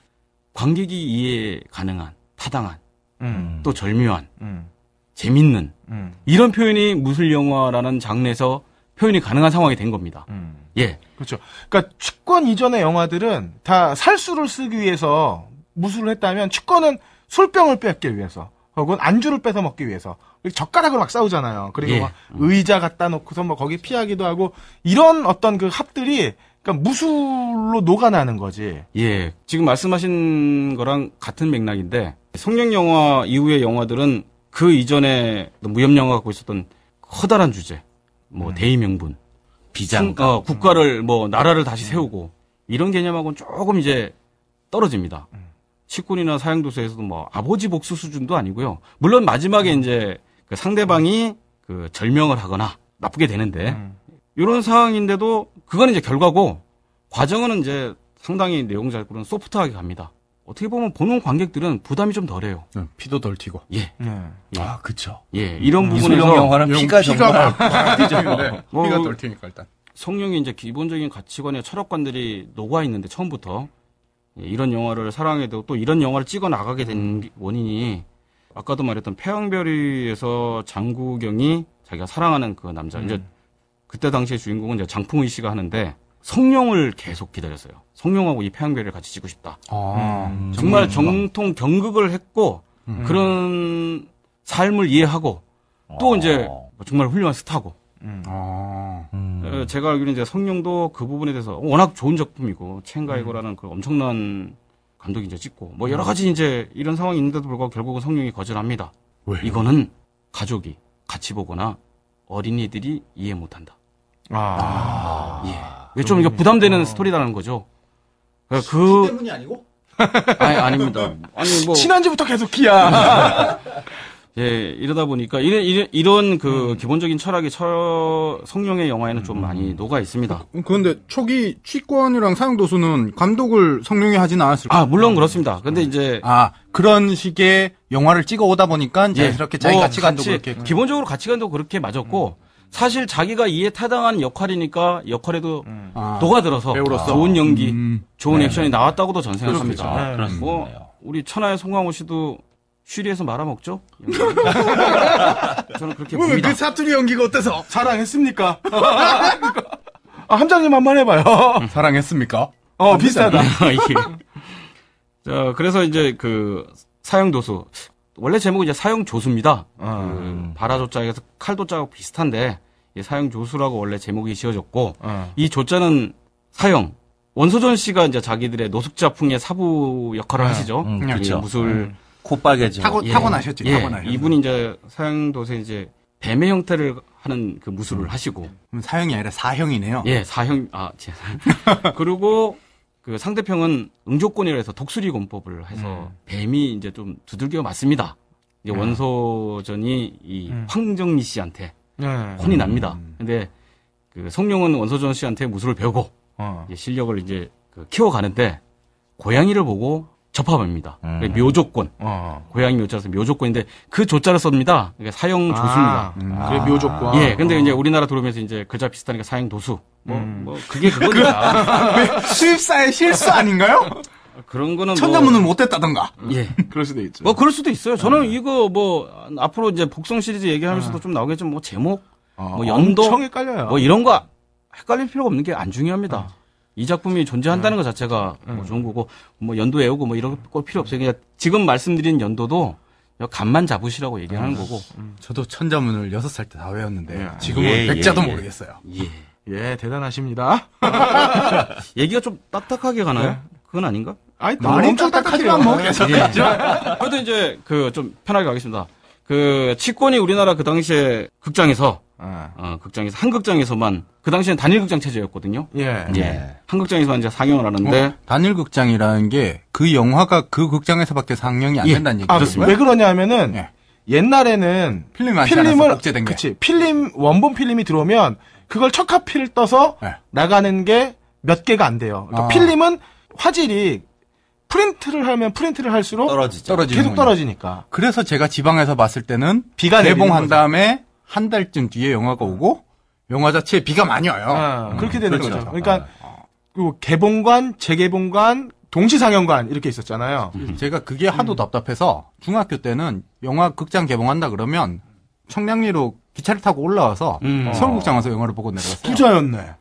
관객이 이해 가능한, 타당한, 음. 또 절묘한, 음. 재밌는 음. 이런 표현이 무술 영화라는 장르에서 표현이 가능한 상황이 된 겁니다. 음. 예. 그렇죠. 그러니까 취권 이전의 영화들은 다 살수를 쓰기 위해서 무술을 했다면 취권은 술병을 뺏기 위해서 혹은 안주를 뺏어 먹기 위해서 젓가락으로 막 싸우잖아요. 그리고 예. 막 의자 갖다 놓고서 뭐 거기 피하기도 하고 이런 어떤 그 합들이 그러니까 무술로 녹아나는 거지. 예. 지금 말씀하신 거랑 같은 맥락인데 성령 영화 이후의 영화들은 그 이전에 무협 영화가 갖고 있었던 커다란 주제, 뭐 대의명분, 비장. 성- 어, 국가를 뭐 나라를 다시 세우고 이런 개념하고는 조금 이제 떨어집니다. 식군이나 사형도서에서도 뭐 아버지 복수 수준도 아니고요. 물론 마지막에 이제 그 상대방이 그 절명을 하거나 나쁘게 되는데 이런 상황인데도 그건 이제 결과고 과정은 이제 상당히 내용 잘 꾸는 소프트하게 갑니다. 어떻게 보면 보는 관객들은 부담이 좀 덜해요. 응, 피도 덜 튀고. 예, 네. 아, 그쵸. 예, 이런 이소룡 부분에서 영화는 피가 정말. 튀는데 [LAUGHS] 뭐, 피가 그- 덜 튀니까 일단. 성령이 이제 기본적인 가치관의 철학관들이 녹아 있는데 처음부터 예, 이런 영화를 사랑하게 되고 또 이런 영화를 찍어 나가게 된 원인이 아까도 말했던 태양별이에서 장구경이 자기가 사랑하는 그 남자 이제 그때 당시의 주인공은 이제 장풍의 씨가 하는데 성령을 계속 기다렸어요. 성령하고 이 태양별을 같이 찍고 싶다. 아, 정말 정통 경극을 했고 그런 삶을 이해하고 또 이제 정말 훌륭한 스타고 아, 음. 어, 제가 알기로는 이제 성룡도 그 부분에 대해서 워낙 좋은 작품이고 첸가이거라는 그 엄청난 감독이 이제 찍고 뭐 여러 가지 이제 이런 상황이 있는데도 불구하고 결국은 성룡이 거절합니다. 왜? 이거는 가족이 같이 보거나 어린이들이 이해 못한다. 아. 예. 이게 좀 이게 부담되는 스토리라는 거죠. 그러니까 그 때문이 아니고? [LAUGHS] 아니, 아닙니다. 아니, 뭐. 지난주부터 계속 기야. [LAUGHS] 예, 이러다 보니까 이런, 이런, 이런 그 기본적인 철학이 철, 성룡의 영화에는 좀 많이 녹아 있습니다. 그런데 초기 취권이랑 사용도수는 감독을 성룡이 하진 않았을까? 아, 물론 그렇습니다. 근데 이제. 아, 그런 식의 영화를 찍어 오다 보니까 자연스럽게 자기 뭐 가치관도 같이- 그렇게. 기본적으로 가치관도 그렇게 맞았고, 사실 자기가 이에 타당한 역할이니까 역할에도 아, 녹아들어서 배우로서. 좋은 연기, 음. 좋은 액션이 나왔다고도 전 생각합니다. 아, 그렇습니다. 뭐 우리 천하의 송강호 씨도 쉬리에서 말아먹죠? 저는 그렇게 왜 봅니다. 그 사투리 연기가 어때서? 사랑했습니까? [LAUGHS] 아, 함장님 한 번 해봐요. 사랑했습니까? 어, 비슷하다. 이게. [LAUGHS] 자, 그래서 이제 그 사형도수. 원래 제목이 이제 사형 조수입니다. 그 바라조자에서 칼도자하고 비슷한데, 이 사형 조수라고 원래 제목이 지어졌고, 어. 이 조자는 사형. 원소전 씨가 이제 자기들의 노숙자풍의 사부 역할을 하시죠. 음, 이 그렇죠. 무술. 콧빨개지고. 타고, 예. 타고 나셨지, 예, 타고 나셨지. 이분이 이제 사형도세 이제 뱀의 형태를 하는 그 무술을 하시고, 그럼 사형이 아니라 사형이네요. 예, 사형, 아, 제, [LAUGHS] 그리고 그 상대평은 응조권이라 해서 독수리 권법을 해서 뱀이 이제 좀 두들겨 맞습니다. 이제 원소전이 이 황정리 씨한테 네. 혼이 납니다. 근데 그 성룡은 원소전 씨한테 무술을 배우고 어. 이제 실력을 이제 그 키워가는데 고양이를 보고 접합합니다. 음. 그게 묘조권. 어. 고양이 묘자라서 묘조권인데 그 조자를 씁니다. 그러니까 사형 조수입니다. 아, 그래, 묘조건. 예, 근데 이제 우리나라 들어오면서 이제 글자 비슷하니까 사형 도수. 뭐, 뭐, 그게 그거니까. [LAUGHS] 수입사의 실수 아닌가요? 그런 거는 천자문은 못했다던가. 뭐, 예. [LAUGHS] 그럴 수도 있죠. 뭐, 그럴 수도 있어요. 저는 이거 뭐, 앞으로 이제 복성 시리즈 얘기하면서도 좀 나오겠지만, 뭐, 제목, 어, 뭐, 연도, 엄청 헷갈려요. 뭐, 이런 거 헷갈릴 필요가 없는 게 안 중요합니다. 이 작품이 존재한다는 것 자체가 뭐 좋은 거고, 뭐, 연도 외우고 뭐, 이런 거 필요 없어요. 그냥 지금 말씀드린 연도도 감만 잡으시라고 얘기하는 거고, 저도 천자문을 여섯 살때 다 외웠는데 지금은 예, 백자도 예, 예. 모르겠어요. 예. 예, 대단하십니다. [LAUGHS] 얘기가 좀 딱딱하게 가나요? 그건 아닌가? 아이, 말이 엄청 딱딱하지만 뭐 예. 그래도 이제 그 좀 편하게 가겠습니다. 그 치권이 우리나라 그 당시에 극장에서 아, 어, 극장에서 한 극장에서만 그 당시엔 단일 극장 체제였거든요. 예. 예. 한 극장에서만 이제 상영을 하는데 어, 단일 극장이라는 게 그 영화가 그 극장에서밖에 상영이 안 예. 된다는 아, 얘기죠. 왜 그러냐면은 예. 옛날에는 필름이 필름을 복제된 게. 그치 필름 원본 필름이 들어오면 그걸 첫 카피를 떠서 네. 나가는 게 몇 개가 안 돼요. 그러니까 아. 필름은 화질이 프린트를 하면 프린트를 할수록 떨어지죠. 떨어지는 계속 떨어지니까. 그래서 제가 지방에서 봤을 때는 비가 거죠. 다음에 한 달쯤 뒤에 영화가 오고 영화 자체에 비가 많이 와요. 아, 그렇게 되는 그렇죠. 거죠. 그러니까 그 개봉관, 재개봉관, 동시 상영관 이렇게 있었잖아요. 제가 그게 하도 답답해서 중학교 때는 영화 극장 개봉한다 그러면 청량리로 기차를 타고 올라와서 음. 서울극장 와서 영화를 보고 내려갔어요. 부자였네.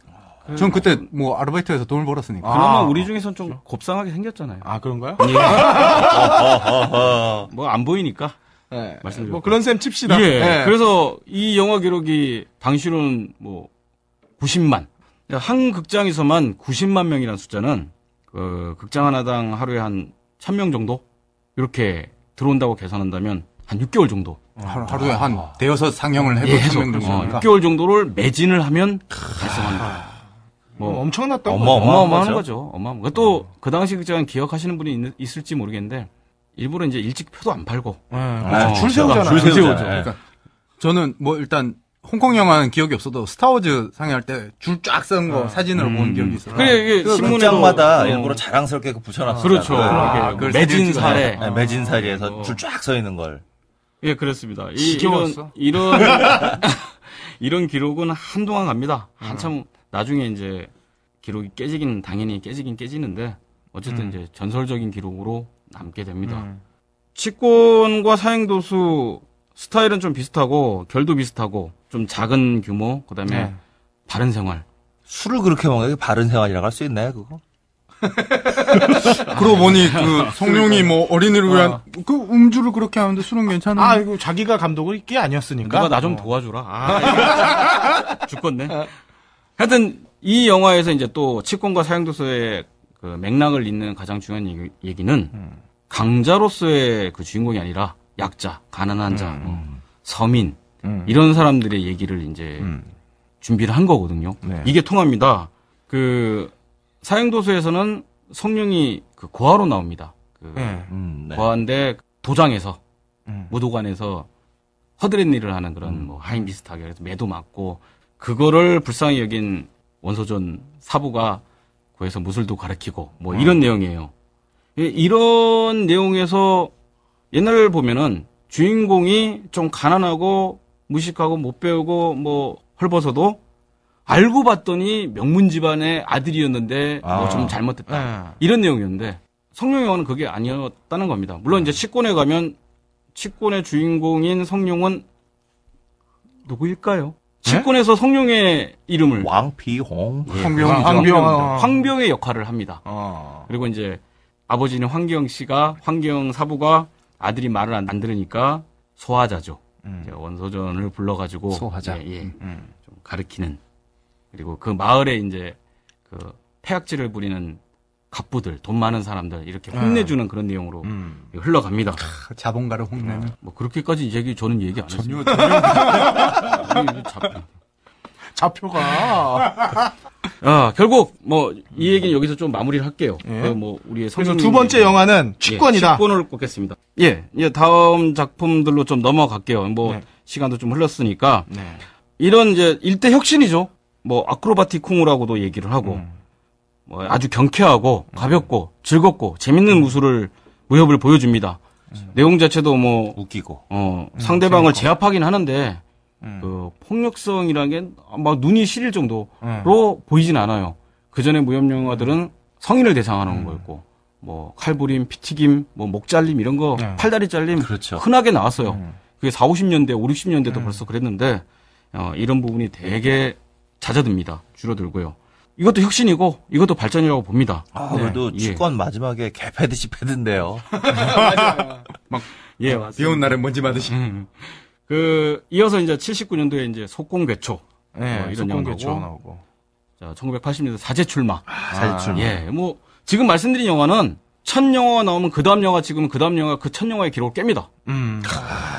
전 그때 뭐 아르바이트해서 돈을 벌었으니까. 그러면 아. 우리 중에선 좀 곱상하게 생겼잖아요. 아 그런가요? [LAUGHS] 뭐안 보이니까. 네. 말씀드렸고. 뭐 그런 셈 칩시다. 예. 예. 그래서 이 영화 기록이 당시로는 뭐 90만. 한 극장에서만 90만 명이라는 숫자는 그 극장 하나당 하루에 한 1000명 정도 이렇게 들어온다고 계산한다면 한 6개월 정도. 하루, 하루에 한 대여섯 상영을 해도 예, 한 해서 명 어, 정도니까. 6개월 정도를 매진을 하면 달성합니다. 뭐뭐 엄청났던 어머, 거죠. 어마어마한 거죠. 거죠. 어마어마한. 또그 당시 극장은 기억하시는 분이 있, 을지 모르겠는데 일부러 이제 일찍 표도 안 팔고 예, 아, 그렇죠. 줄 세우잖아요. 줄줄 세우죠. 세우죠. 예. 저는 뭐 일단 홍콩 영화는 기억이 없어도 스타워즈 상영할 때 줄 쫙 쓴 거 사진으로 본 기억이 있어요. 그래 이게 그 신문에도 극장마다 어, 일부러 자랑스럽게 붙여놨어요. 그렇죠. 아, 이렇게 그걸 매진 사례. 네, 매진 사리에서 어. 줄쫙 서 있는 걸. 예, 그렇습니다. 이, 이런 지겨웠어. 이런 [LAUGHS] 이런 기록은 한동안 갑니다. 한참 나중에 이제 기록이 깨지긴 당연히 깨지긴 깨지는데 어쨌든 이제 전설적인 기록으로 남게 됩니다. 치권과 사행도수 스타일은 좀 비슷하고 결도 비슷하고 좀 작은 규모 그다음에 네. 바른 생활. 술을 그렇게 먹는 게 바른 생활이라고 할 수 있나요, 그거? [LAUGHS] 그러고 보니 그 성룡이 뭐 어린이를 위한 그 음주를 그렇게 하는데 술은 괜찮은. 아, 이거 자기가 감독이 게 아니었으니까. 누가 나 좀 도와주라. 아, [LAUGHS] 이거 죽겠네. 하여튼 이 영화에서 이제 또 치권과 사형도서의 그 맥락을 잇는 가장 중요한 얘기, 얘기는 강자로서의 그 주인공이 아니라 약자, 가난한 자, 뭐 서민 음. 이런 사람들의 얘기를 이제 음. 준비를 한 거거든요. 네. 이게 통합니다. 그 사형도서에서는 성룡이 그 고아로 나옵니다. 그 예. 음, 네. 고아인데 도장에서 음. 무도관에서 허드렛 일을 하는 그런 뭐 하인 비슷하게 그래서 매도 맞고 그거를 불쌍히 여긴 원소전 사부가 구해서 무술도 가르치고 뭐 이런 내용이에요. 예, 이런 내용에서 옛날 보면은 주인공이 좀 가난하고 무식하고 못 배우고 뭐 헐벗어도 알고 봤더니 명문 집안의 아들이었는데 뭐 아. 좀 잘못됐다. 예. 이런 내용이었는데 성룡 영화는 그게 아니었다는 겁니다. 물론 이제 치권에 가면 치권의 주인공인 성룡은 누구일까요? 치권에서 성룡의 이름을 왕피홍. 예, 황병이죠. 황병. 황병의 역할을 합니다. 어. 그리고 이제 아버지는 황경 씨가 황경 사부가 아들이 말을 안, 안 들으니까 소화자죠. 음. 원소전을 불러가지고 소화자. 예, 예, 음. 좀 가르키는 그리고 그 마을에 이제 그 폐악질을 부리는 갑부들 돈 많은 사람들 이렇게 혼내주는 그런 내용으로 음. 흘러갑니다. 자본가를 홍내는 뭐 그렇게까지 얘기 저는 얘기 안 했어요. 전혀 전혀 좌표가. 아 결국 뭐 이 얘기는 여기서 좀 마무리를 할게요. 예. 그뭐 우리의 그래서 두 번째 영화는 취권이다. 예, 취권을 꼽겠습니다. 예, 예, 다음 작품들로 좀 넘어갈게요. 뭐 네. 시간도 좀 흘렀으니까 네. 이런 이제 일대 혁신이죠. 뭐 아크로바틱 쿵우라고도 얘기를 하고 음. 뭐 아주 경쾌하고 가볍고 즐겁고 재밌는 무술을 무협을 보여줍니다. 음. 내용 자체도 뭐 웃기고. 어, 상대방을 재밌고. 제압하긴 하는데 음. 그 폭력성이라는 게 막 눈이 시릴 정도로 음. 보이진 않아요. 그 전에 무협 영화들은 성인을 대상하는 거였고 뭐 칼부림, 피튀김, 뭐 목 잘림 이런 거, 네. 팔다리 잘림 그렇죠. 흔하게 나왔어요. 음. 그게 4, 50년대, 5, 60년대도 벌써 그랬는데 어, 이런 부분이 되게 잦아듭니다. 줄어들고요. 이것도 혁신이고 이것도 발전이라고 봅니다. 아, 네. 그래도 예. 취권 마지막에 개패듯이 패든데요. [LAUGHS] 예, 맞습니다. 비온 날에 먼지 맞으시. 음. 그 이어서 이제 79년도에 이제 속공괴초 네, 뭐 이런 영화고. 나오고. 자, 1980년대 사제 출마. 사실 예, 뭐 지금 말씀드린 영화는 첫 영화가 나오면 그 다음 영화 지금 그 다음 영화 그 첫 영화의 기록을 깹니다. 음.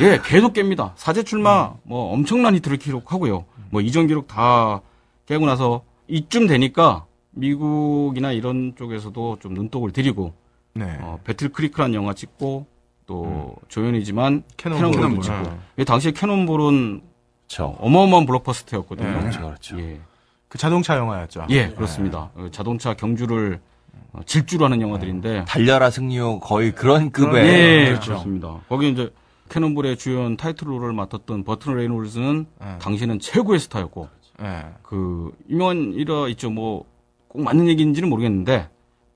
예, 계속 깹니다. 사제 출마 뭐 엄청난 히트를 기록하고요. 뭐 이전 기록 다 깨고 나서 이쯤 되니까 미국이나 이런 쪽에서도 좀 눈독을 들이고 네. 어, Battle Creek이라는 영화 찍고 또 조연이지만 Cannonball. Cannonball도 Cannonball. 찍고 네. 예, 당시에 Cannonball은 그렇죠. 어마어마한 블록버스터였거든요. 네. 그렇죠, 그렇죠. 예. 그 자동차 영화였죠. 예, 그렇습니다. 어, 자동차 경주를 어, 질주로 하는 영화들인데. 달려라 승리호 거의 그런 급의. 예, 그렇죠. 그렇습니다. 거기 이제 Cannonball의 주연 타이틀 롤을 맡았던 버트 레이놀즈는 네. 당시는 최고의 스타였고, 예. 그, 유명한 일화 있죠. 뭐, 꼭 맞는 얘기인지는 모르겠는데,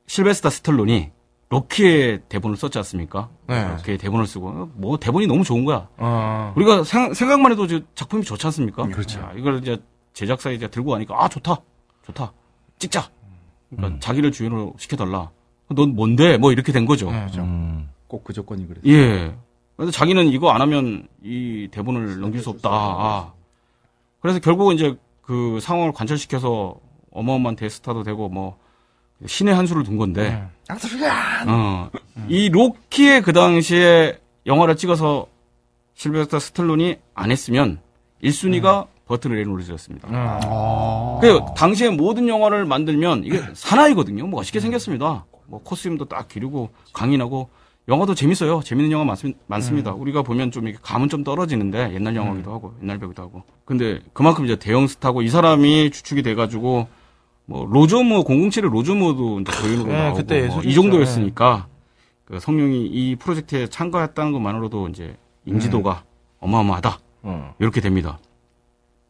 실베스타 스텔론이 로키의 대본을 썼지 않습니까? 네. 로키의 대본을 쓰고, 뭐, 대본이 너무 좋은 거야. 어. 우리가 생, 각만 해도 작품이 좋지 않습니까? 그렇죠. 야, 이걸 이제 제작사에 이제 들고 가니까 아 좋다, 좋다, 찍자. 그러니까 자기를 주연으로 시켜달라. 넌 뭔데? 뭐 이렇게 된 거죠. 네. 음, 꼭그 조건이 그래. 예. 그래서 자기는 이거 안 하면 이 대본을 넘길 수 없다. 아. 그래서 결국은 이제 그 상황을 관철시켜서 어마어마한 대스타도 되고 뭐 신의 한 수를 둔 건데. 어. 이 로키의 그 당시에 영화를 찍어서 실베스타 스텔론이 안 했으면 1순위가 버튼 레이놀즈였습니다. 어. 그 당시에 모든 영화를 만들면 이게 사나이거든요. 뭐 멋있게 생겼습니다. 뭐 코스튬도 딱 기르고 강인하고 영화도 재밌어요. 재밌는 영화 많습, 많습니다. 우리가 보면 좀 이렇게 감은 좀 떨어지는데 옛날 영화기도 하고 옛날 배우도 하고. 근데 그만큼 이제 대형 스타고 이 사람이 주축이 돼가지고 뭐 로저모 007의 로저모도 이제 조연으로 네, 나오고 그때 뭐. 이 정도였으니까 그 성룡이 이 프로젝트에 참가했다는 것만으로도 이제 인지도가 어마어마하다. 어. 이렇게 됩니다.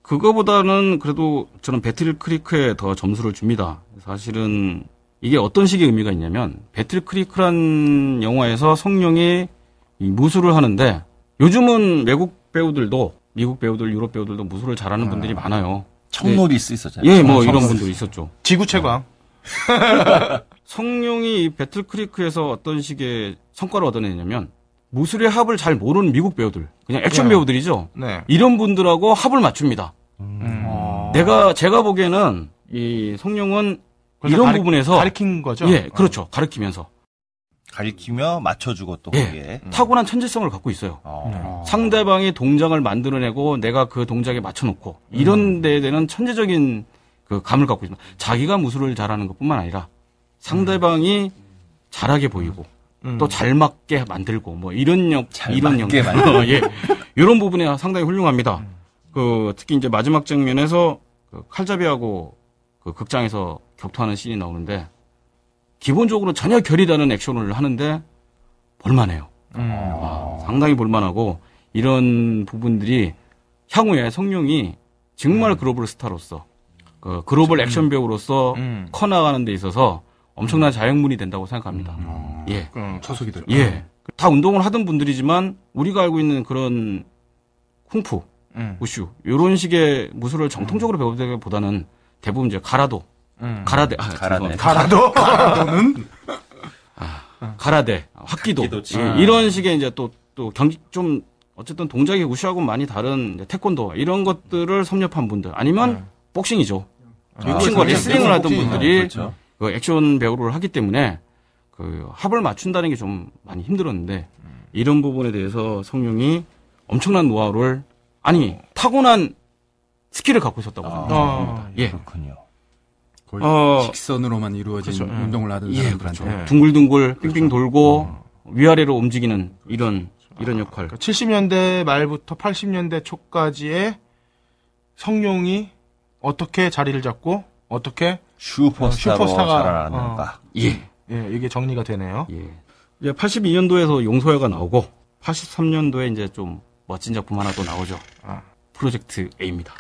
그거보다는 그래도 저는 배틀 크리크에 더 점수를 줍니다. 사실은 이게 어떤 식의 의미가 있냐면 배틀 크리크란 영화에서 성룡이 이 무술을 하는데 요즘은 외국 배우들도 미국 배우들, 유럽 배우들도 무술을 잘하는 분들이 많아요. 청노리스 있었잖아요. 예, 뭐 이런 분들 있었죠. 지구 최강. [LAUGHS] 성룡이 이 배틀 크리크에서 어떤 식의 성과를 얻어내냐면 무술의 합을 잘 모르는 미국 배우들, 그냥 액션 네. 배우들이죠. 네. 이런 분들하고 합을 맞춥니다. 음. 내가 제가 보기에는 이 성룡은 이런 가리- 부분에서 가리킨 거죠. 예, 그렇죠. 가르치면서 가리키며 맞춰주고 또 예. 거기에. 타고난 천재성을 갖고 있어요. 어. 상대방이 동작을 만들어내고 내가 그 동작에 맞춰놓고 이런 데에 대한 천재적인 그 감을 갖고 있습니다. 자기가 무술을 잘하는 것뿐만 아니라 상대방이 잘하게 보이고 음. 또잘 맞게 만들고 뭐 이런 역잘 이런 역. [LAUGHS] 예 이런 부분이 상당히 훌륭합니다. 그 특히 이제 마지막 장면에서 그 칼잡이하고 그 극장에서 격투하는 씬이 나오는데 기본적으로 전혀 결이 다른 액션을 하는데 볼만해요. 아, 상당히 볼만하고 이런 부분들이 향후에 성룡이 정말 글로벌 스타로서 그 글로벌 액션 배우로서 음. 커나가는 데 있어서 엄청난 자양분이 된다고 생각합니다. 예. 음. 초석이 들어. 예. 다 운동을 하던 분들이지만 우리가 알고 있는 그런 쿵푸, 음. 우슈 이런 식의 무술을 정통적으로 배우기보다는 대부분 이제 가라도, 음. 가라데, 아, 가라데. 가라도 [LAUGHS] 가라데, 합기도, 합기도지. 예, 이런 식의 이제 또 또 경기 좀 어쨌든 동작이 우슈하고 많이 다른 이제 태권도 이런 것들을 섭렵한 분들 아니면 복싱이죠. 복싱과 그렇죠. 레슬링을 하던. 분들이 그렇죠. 그 액션 배우를 하기 때문에 그 합을 맞춘다는 게 좀 많이 힘들었는데 이런 부분에 대해서 성룡이 엄청난 노하우를 아니 타고난 skill을 갖고 있었다고 생각합니다. 어. 예. 그렇군요. 거의 어, 직선으로만 이루어진 그렇죠. 운동을 하던 예, 사람들한테. 그렇죠. 둥글둥글 빙빙 돌고 위아래로 움직이는 이런 이런 역할. 70년대 말부터 80년대 초까지의 성룡이 어떻게 자리를 잡고 어떻게 슈퍼스타로 어, 슈퍼스타가- 자라났는가. 예. 예, 이게 정리가 되네요. 예. 이제 82년도에서 용서야가 나오고 83년도에 이제 좀 멋진 작품 하나 또 나오죠. 아. 프로젝트 A입니다.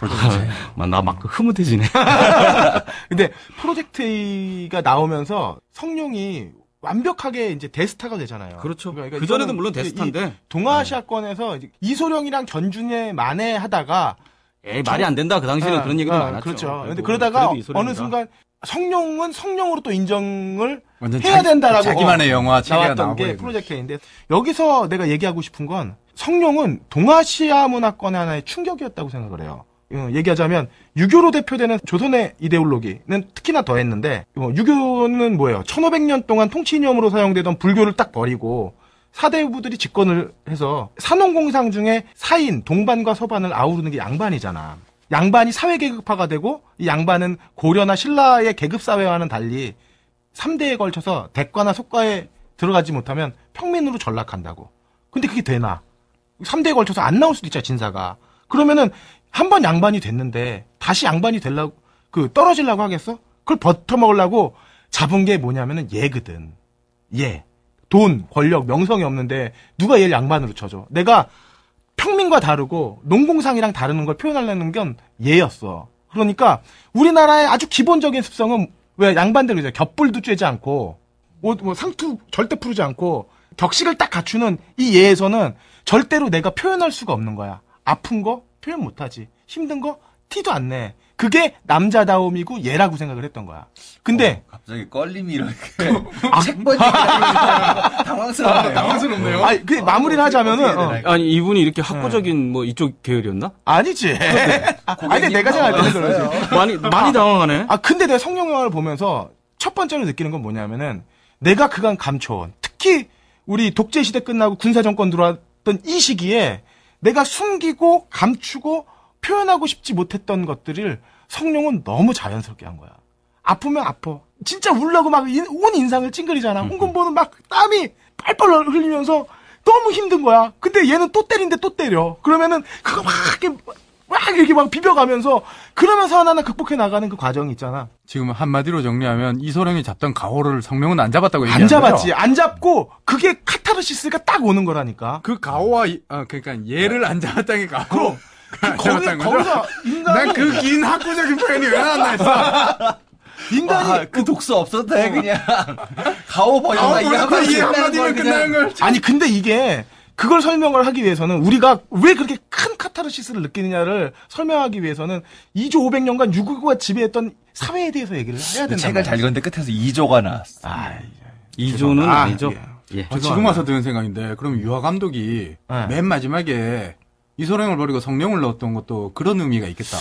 아, 나막 흐뭇해지네. [LAUGHS] 근데 프로젝트 A가 나오면서 성룡이 완벽하게 이제 대스타가 되잖아요. 그렇죠. 그러니까 그 전에도 물론 이 동아시아권에서 이제 이소룡이랑 견준에 만회하다가 에이, 말이 안 된다. 그 당시에는 아, 그런 얘기도 아, 많았죠. 그렇죠. 근데 그러다가. 어느 순간 성룡은 성룡으로 또 인정을 해야 된다라고 자기만의 영화 체계가 나왔던 게 있는. 프로젝트 A인데 여기서 내가 얘기하고 싶은 건 성룡은 동아시아 문화권의 하나의 충격이었다고 생각을 해요. 어, 얘기하자면 유교로 대표되는 조선의 이데올로기는 특히나 더했는데 어, 유교는 뭐예요? 1500년 동안 통치 이념으로 사용되던 불교를 딱 버리고 사대부들이 집권을 해서 산업공상 중에 사인, 동반과 서반을 아우르는 게 양반이잖아. 양반이 사회계급화가 되고 이 양반은 고려나 신라의 계급사회와는 달리 3대에 걸쳐서 대과나 속과에 들어가지 못하면 평민으로 전락한다고. 근데 그게 되나? 3대에 걸쳐서 안 나올 수도 있잖아, 진사가. 그러면은 한 번 양반이 됐는데 다시 양반이 되려고 그 떨어지려고 하겠어? 그걸 버텨먹으려고 잡은 게 뭐냐면은 얘거든. 얘. 돈, 권력, 명성이 없는데 누가 얘를 양반으로 쳐줘. 내가 평민과 다르고 농공상이랑 다르는 걸 표현하려는 건 얘였어. 그러니까 우리나라의 아주 기본적인 습성은 왜 양반들 이제 겹불도 쬐지 않고 뭐, 뭐 상투 절대 푸르지 않고 격식을 딱 갖추는 이 예에서는 절대로 내가 표현할 수가 없는 거야. 아픈 거 표현 못하지. 힘든 거 티도 안 내. 그게 남자다움이고 얘라고 생각을 했던 거야. 근데 갑자기 껄림이 이렇게 책 번지 [LAUGHS] 당황스러워요. 당황스럽네요. 아니 그 마무리를 하자면은 어, 아니 이분이 이렇게 학구적인 뭐 이쪽 계열이었나? 아니지. 아, 아니 내가 생각할 때는 그러지. 많이 많이 당황하네. 아 근데 내가 성룡 영화를 보면서 첫 번째로 느끼는 건 뭐냐면은 내가 그간 감춰온 특히 우리 독재 시대 끝나고 군사 정권 들어왔던 이 시기에 내가 숨기고 감추고 표현하고 싶지 못했던 것들을 성룡은 너무 자연스럽게 한 거야. 아프면 아파. 진짜 울라고 막 온 인상을 찡그리잖아. 홍금보는 막 땀이 빨빨 흘리면서 너무 힘든 거야. 근데 얘는 또 때린데 또 때려. 그러면은 그거 막 이렇게 막 이렇게 막 비벼가면서 그러면서 하나하나 극복해 나가는 그 과정이 있잖아. 지금 한마디로 정리하면 이소룡이 잡던 가오를 성룡은 안 잡았다고 안 얘기하는 잡았지. 거죠? 안 잡고 그게 카타르시스가 딱 오는 거라니까. 그 가오와 이- 아, 그러니까 얘를 안 잡았다는 게 가오. 그럼 안 거기? 거기서 인간이 난그 긴 학구적인 표현이 왜 나왔나 했어. [LAUGHS] 인간이 아, 그 독서 돼 그냥 가오 이게 가오 한마디 이 한마디면 끝나는 걸. 아니 근데 이게 그걸 설명을 하기 위해서는 우리가 왜 그렇게 큰 카타르시스를 느끼느냐를 설명하기 위해서는 2조 500년간 유구가 지배했던 사회에 대해서 얘기를 해야 된다. 책을 잘 읽었는데 끝에서 2조가 나왔어. 아, 이조는 아, 아니죠. 예. 예. 아, 지금 와서 드는 생각인데 그럼 유화 감독이 네. 맨 마지막에 이소룡을 버리고 성룡을 넣었던 것도 그런 의미가 있겠다.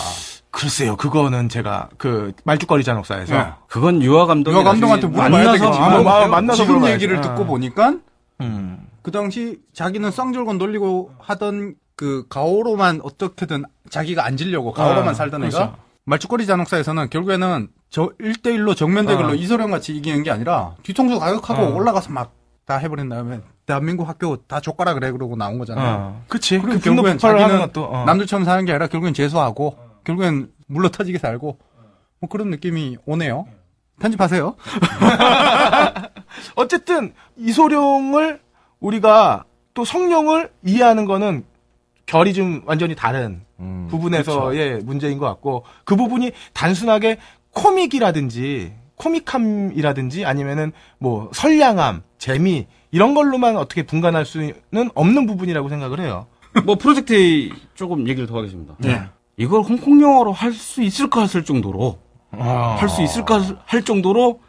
글쎄요, 그거는 제가 그 말죽거리 잔혹사에서 네. 그건 유아 감독이 유화 감독한테 물어봐야 만나서 되겠지만 아, 마- 만나서 지금 물어봐야지. 얘기를 아. 듣고 보니까 음. 그 당시 자기는 쌍절곤 돌리고 하던 그 가오로만 어떻게든 자기가 앉으려고 가오로만 아, 살던 그렇죠. 애가 말죽거리 잔혹사에서는 결국에는 저 1대1로 정면 대결로 어. 이소룡 같이 이기는 게 아니라 뒤통수 가격하고 어. 올라가서 막 다 해버린 다음에 대한민국 학교 다 족가라 그래 그러고 나온 거잖아요. 어. 그치. 그리고 그 결국엔 자기는 것도. 어. 남들처럼 사는 게 아니라 결국엔 재수하고 결국엔 물러 터지게 살고 뭐 그런 느낌이 오네요. 편집하세요. [LAUGHS] 어쨌든 이소룡을 우리가 또 성룡을 이해하는 거는 결이 좀 완전히 다른 음, 부분에서의 문제인 것 같고 그 부분이 단순하게 코믹이라든지 코믹함이라든지 아니면은 뭐 선량함, 재미 이런 걸로만 어떻게 분간할 수는 없는 부분이라고 생각을 해요. 뭐 프로젝트 A 조금 얘기를 더 하겠습니다. 네. 이걸 홍콩 영화로 할 수 있을까 했을 정도로 아. 할수 있을까 할 정도로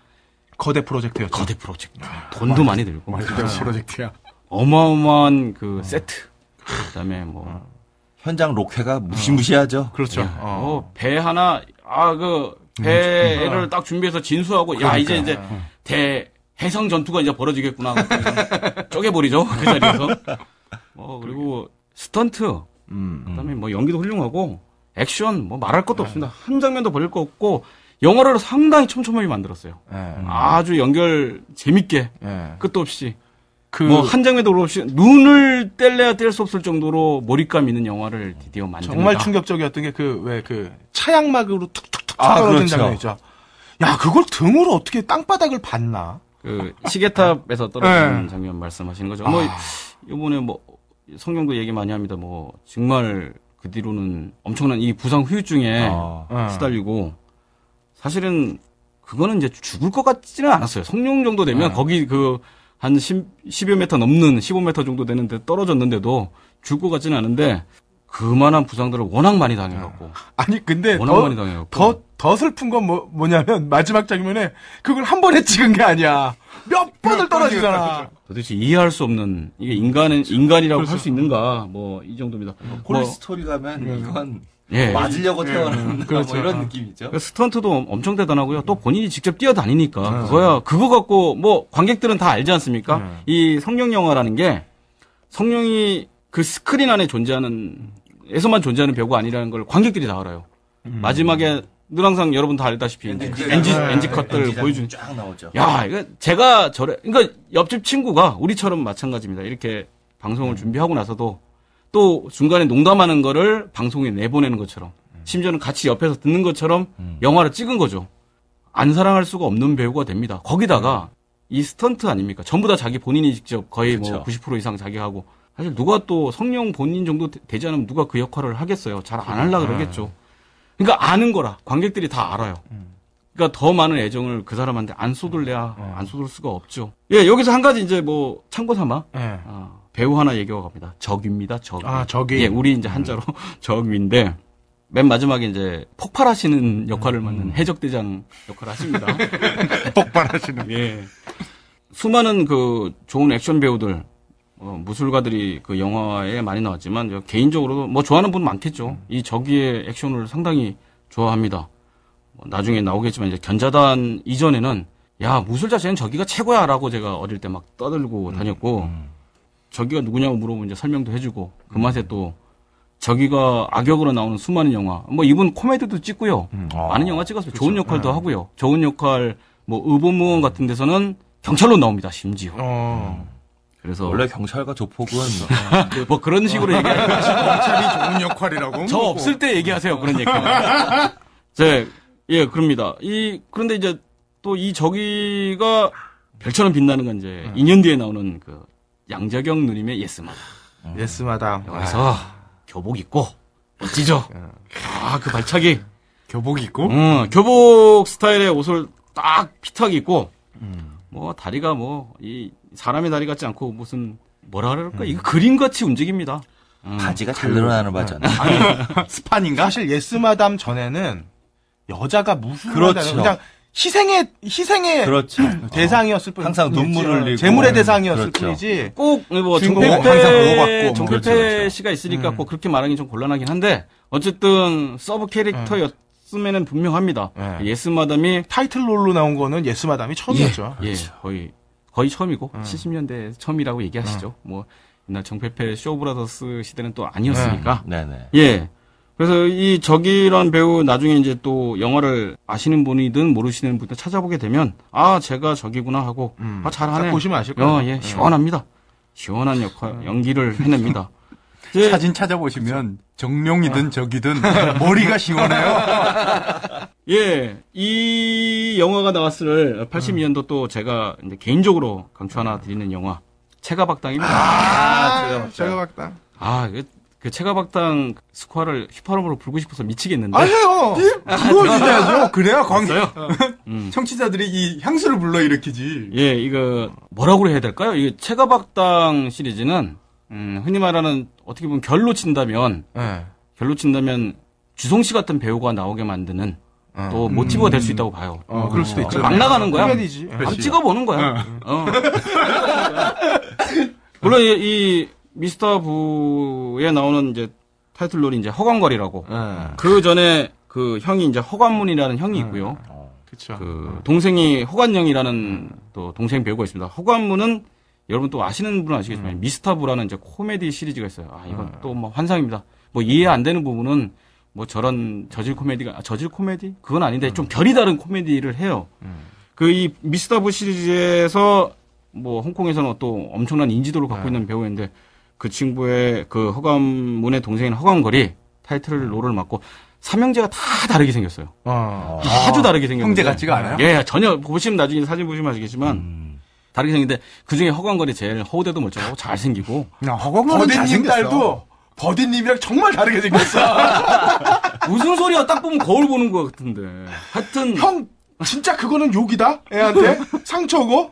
거대 프로젝트였죠. 거대 프로젝트. 돈도 많이 들고 프로젝트야. 어마어마한 그 세트. 그다음에 뭐 현장 로케가 무시무시하죠. 그렇죠. 예. 어. 어, 배 하나, 아, 그, 배를 딱 준비해서 진수하고, 야, 이제, 이제, 대, 해성 전투가 이제 벌어지겠구나. [LAUGHS] 쪼개버리죠. 그 자리에서. 어, 그리고 스턴트. 음. 그 다음에 뭐 연기도 훌륭하고, 액션, 뭐 말할 것도 없습니다. 한 장면도 버릴 거 없고, 영화를 상당히 촘촘하게 만들었어요. 예. 아주 연결 재밌게, 예. 끝도 없이. 그 뭐한 장면도 없이 눈을 뗄래야 뗄 수 없을 정도로 몰입감 있는 영화를 드디어 만듭니다. 정말 충격적이었던 게 그 왜그 차양막으로 툭툭툭 아, 차가워진 그렇죠. 장면 있죠. 야 그걸 등으로 어떻게 땅바닥을 봤나? 그 시계탑에서 떨어지는 네. 장면 말씀하시는 거죠. 뭐 아. 이번에 뭐 성경도 얘기 많이 합니다. 뭐 정말 그 뒤로는 엄청난 이 부상 후유증에 어. 어. 시달리고 사실은 그거는 이제 죽을 것 같지는 않았어요. 성룡 정도 되면 거기 그한 10, 10여 미터 넘는 15m 정도 되는데 떨어졌는데도 죽을 것 같지는 않은데 그만한 부상들을 워낙 많이 당해갖고 아니 근데 워낙 더, 많이 당해갖고 더, 더 슬픈 건 뭐, 뭐냐면 마지막 장면에 그걸 한 번에 찍은 게 아니야. 몇 번을 떨어지잖아. 도대체 이해할 수 없는 이게 인간은 인간이라고 할 수 있는가 뭐 이 정도입니다. 뭐, Police Story 가면 이건 예. 맞으려고 태어난 뭐 그렇죠. 이런 느낌이죠. 그 스턴트도 엄청 대단하고요. 또 본인이 직접 뛰어다니니까 그거야 그거 갖고 뭐 관객들은 다 알지 않습니까? 이 성룡 영화라는 게 성룡이 그 스크린 안에 존재하는 에서만 존재하는 배우가 아니라는 걸 관객들이 다 알아요. 마지막에 늘 항상 여러분 다 알다시피 이제 엔지 엔지 컷들 보여주는 쫙 나오죠. 야, 이거 제가 저래, 그러니까 옆집 친구가 우리처럼 마찬가지입니다. 이렇게 방송을 준비하고 나서도 또 중간에 농담하는 거를 방송에 내보내는 것처럼 심지어는 같이 옆에서 듣는 것처럼 영화를 찍은 거죠. 안 사랑할 수가 없는 배우가 됩니다. 거기다가 이 스턴트 아닙니까? 전부 다 자기 본인이 직접 거의 뭐 그쵸. 90% 이상 자기 하고 사실 누가 또 성령 본인 정도 되- 되지 않으면 누가 그 역할을 하겠어요. 잘 안 하려 그러겠죠. 그러니까 아는 거라 관객들이 다 알아요. 그러니까 더 많은 애정을 그 사람한테 안 쏟을래야 안 쏟을 수가 없죠. 예, 여기서 한 가지 이제 뭐 참고 삼아 예. 아, 배우 하나 얘기가 갑니다. 적입니다. 적. 아, 적이. 예, 우리 이제 한자로 [LAUGHS] 적인데 맨 마지막에 이제 폭발하시는 역할을 맡는 해적 대장 역할을 하십니다. [LAUGHS] 폭발하시는. 예. 수많은 그 좋은 액션 배우들, 어, 무술가들이 그 영화에 많이 나왔지만 저 개인적으로도 뭐 좋아하는 분 많겠죠. 이 저기의 액션을 상당히 좋아합니다. 뭐 나중에 나오겠지만 이제 견자단 이전에는 야 무술 자체는 저기가 최고야라고 제가 어릴 때 막 떠들고 다녔고 저기가 누구냐고 물어보면 이제 설명도 해주고 그 맛에 또 저기가 악역으로 나오는 수많은 영화. 뭐 이분 코미디도 찍고요. 아. 많은 영화 찍었어요. 좋은 역할도 하고요. 좋은 역할 뭐 의본무원 같은 데서는 경찰로 나옵니다 심지어. 어. 그래서 원래 경찰과 조폭은 [LAUGHS] 뭐 그런 식으로 얘기하는 [LAUGHS] 경찰이 좋은 역할이라고. 저 없을 때 얘기하세요 그런 얘기. [LAUGHS] 네, 예, 그럽니다. 이 그런데 이제 또 이 저기가 별처럼 빛나는 건 이제 2년 뒤에 나오는 그 양자경 누님의 예스마. 예스마다. 여기서 교복 입고 멋지죠. 아, 그 발차기. 교복 입고. 음, 교복 스타일의 옷을 딱 핏하게 입고 뭐 다리가 뭐 이 사람의 다리 같지 않고 무슨 뭐라 그럴까 이거 그림같이 움직입니다. 음. 바지가 잘 늘어나는 바잖아. 스판인가? 사실 Yes Madam 전에는 여자가 무슨 그렇죠. 그냥 희생의 희생의 그렇죠. [CLEARS THROAT] 대상이었을 뿐 항상 눈물을 흘리고. 제물의 대상이었을 그렇죠. 뿐이지. 꼭뭐 주인공은 항상 보호받고. 정필패 정필패 그렇죠, 그렇죠. 씨가 있으니까 꼭 그렇게 말하기 좀 곤란하긴 한데 어쨌든 sub 캐릭터였음에는 분명합니다. 네. Yes Madam이 타이틀 롤로 나온 거는 Yes Madam이 처음이었죠. 예 거의 거의 처음이고 70년대 처음이라고 얘기하시죠. 뭐 옛날 정필패 쇼브라더스 시대는 또 아니었으니까 네네. 예. 그래서 이 적이란 배우 나중에 이제 또 영화를 아시는 분이든 모르시는 분들 찾아보게 되면 아 제가 적이구나 하고 아 잘하네. 딱 보시면 아실 거예요. 어, 예, 시원합니다. 시원한 역할 연기를 해냅니다. [LAUGHS] 이제 사진 찾아보시면 정룡이든 적이든 머리가 시원해요. [LAUGHS] 예, 이 영화가 나왔을 82년도 또 제가 이제 개인적으로 강추 하나 드리는 영화 체가박당입니다. 아, 제가 봤다. 아, 그, 그 체가박당 스코어를 휘파람으로 불고 싶어서 미치겠는데. 아, 해요. 해야죠. 그래야 광? [LAUGHS] 음. 청취자들이 이 향수를 불러일으키지. 예, 이거 뭐라고 해야 될까요? 이 체가박당 시리즈는 음, 흔히 말하는 어떻게 보면 결로 친다면 예. 결로 친다면 주성 씨 같은 배우가 나오게 만드는 또 모티브가 될수 있다고 봐요. 어, 그럴 수도 있죠. 막 나가는 거야. 코미디지. 한번 찍어보는 거야. 어. [LAUGHS] 물론 이, 이 미스터 부에 나오는 이제 타이틀롤이 이제 허광걸이라고. 예. 그 전에 그 형이 이제 허관문이라는 형이 있고요. 그쵸. 그 동생이 허관영이라는 또 동생 배우가 있습니다. 허관문은 여러분 또 아시는 분은 아시겠지만 미스터 부라는 이제 코미디 시리즈가 있어요. 아 이건 또뭐 환상입니다. 뭐 이해 안 되는 부분은 뭐 저런 저질 코미디가 아, 저질 코미디 그건 아닌데 좀 결이 다른 코미디를 해요. 그 이 미스터 부 시리즈에서 뭐 홍콩에서는 또 엄청난 인지도를 갖고 있는 배우인데 그 친구의 그 허관문의 동생인 허관걸이 타이틀 롤을 맡고 삼형제가 다 다르게 생겼어요. 어. 아주 다르게 생겼는데 형제 같지가 않아요? 예, 전혀 보시면 나중에 사진 보시면 아시겠지만 다르게 생긴데 그 중에 허광걸이 제일 허우대도 멀쩡하고 잘생기고 허광은 버디님 딸도 버디님이랑 정말 다르게 생겼어. [LAUGHS] 무슨 소리야 딱 보면 거울 보는 것 같은데 하여튼 형, 진짜 그거는 욕이다? 애한테? [LAUGHS] 상처고?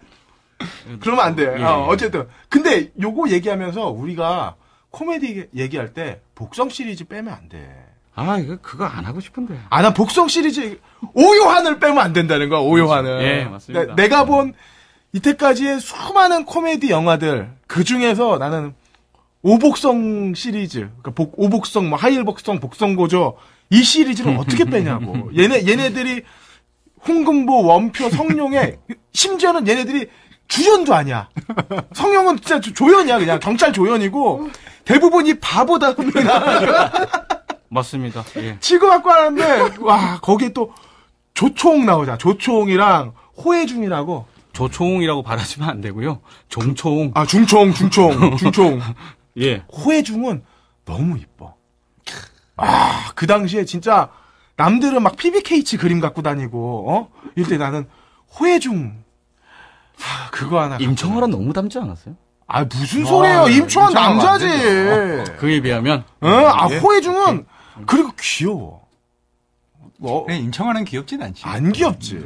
그러면 안 돼. 예. 어, 어쨌든. 근데 요거 얘기하면서 우리가 코미디 얘기할 때 복성 시리즈 빼면 안 돼. 아 이거 그거 안 하고 싶은데 아, 난 복성 시리즈 오요한을 빼면 안 된다는 거야, 오요한을. 예, 맞습니다. 내, 가본 이때까지의 수많은 코미디 영화들, 그 중에서 나는 오복성 시리즈, 그러니까 복- 오복성, 뭐 하일복성, 복성고조, 이 시리즈를 [LAUGHS] 어떻게 빼냐고. 얘네, 얘네들이 홍금보, 원표, 성룡의, [LAUGHS] 심지어는 얘네들이 주연도 아니야. 성룡은 진짜 조- 조연이야, 그냥. 경찰 조연이고, 대부분 이 바보답니다. 맞습니다. 예. 치고받고 하는데 와 거기에 또 조총 나오자 조총이랑 호해중이라고 조총이라고 발하시면 안 되고요. 종총. 아 중총 중총 중총 [LAUGHS] 예. 호해중은 너무 이뻐 아 그 당시에 진짜 남들은 막 PBK치 그림 갖고 다니고 어 이럴 때 나는 호해중 아 그거 하나 임청아랑 너무 닮지 않았어요? 아 무슨 소리예요 임청아가 안 남자지 그에 비하면 어? 아 예. 호해중은 그리고 귀여워 뭐 그냥 임청하는 귀엽진 않지. 안 귀엽지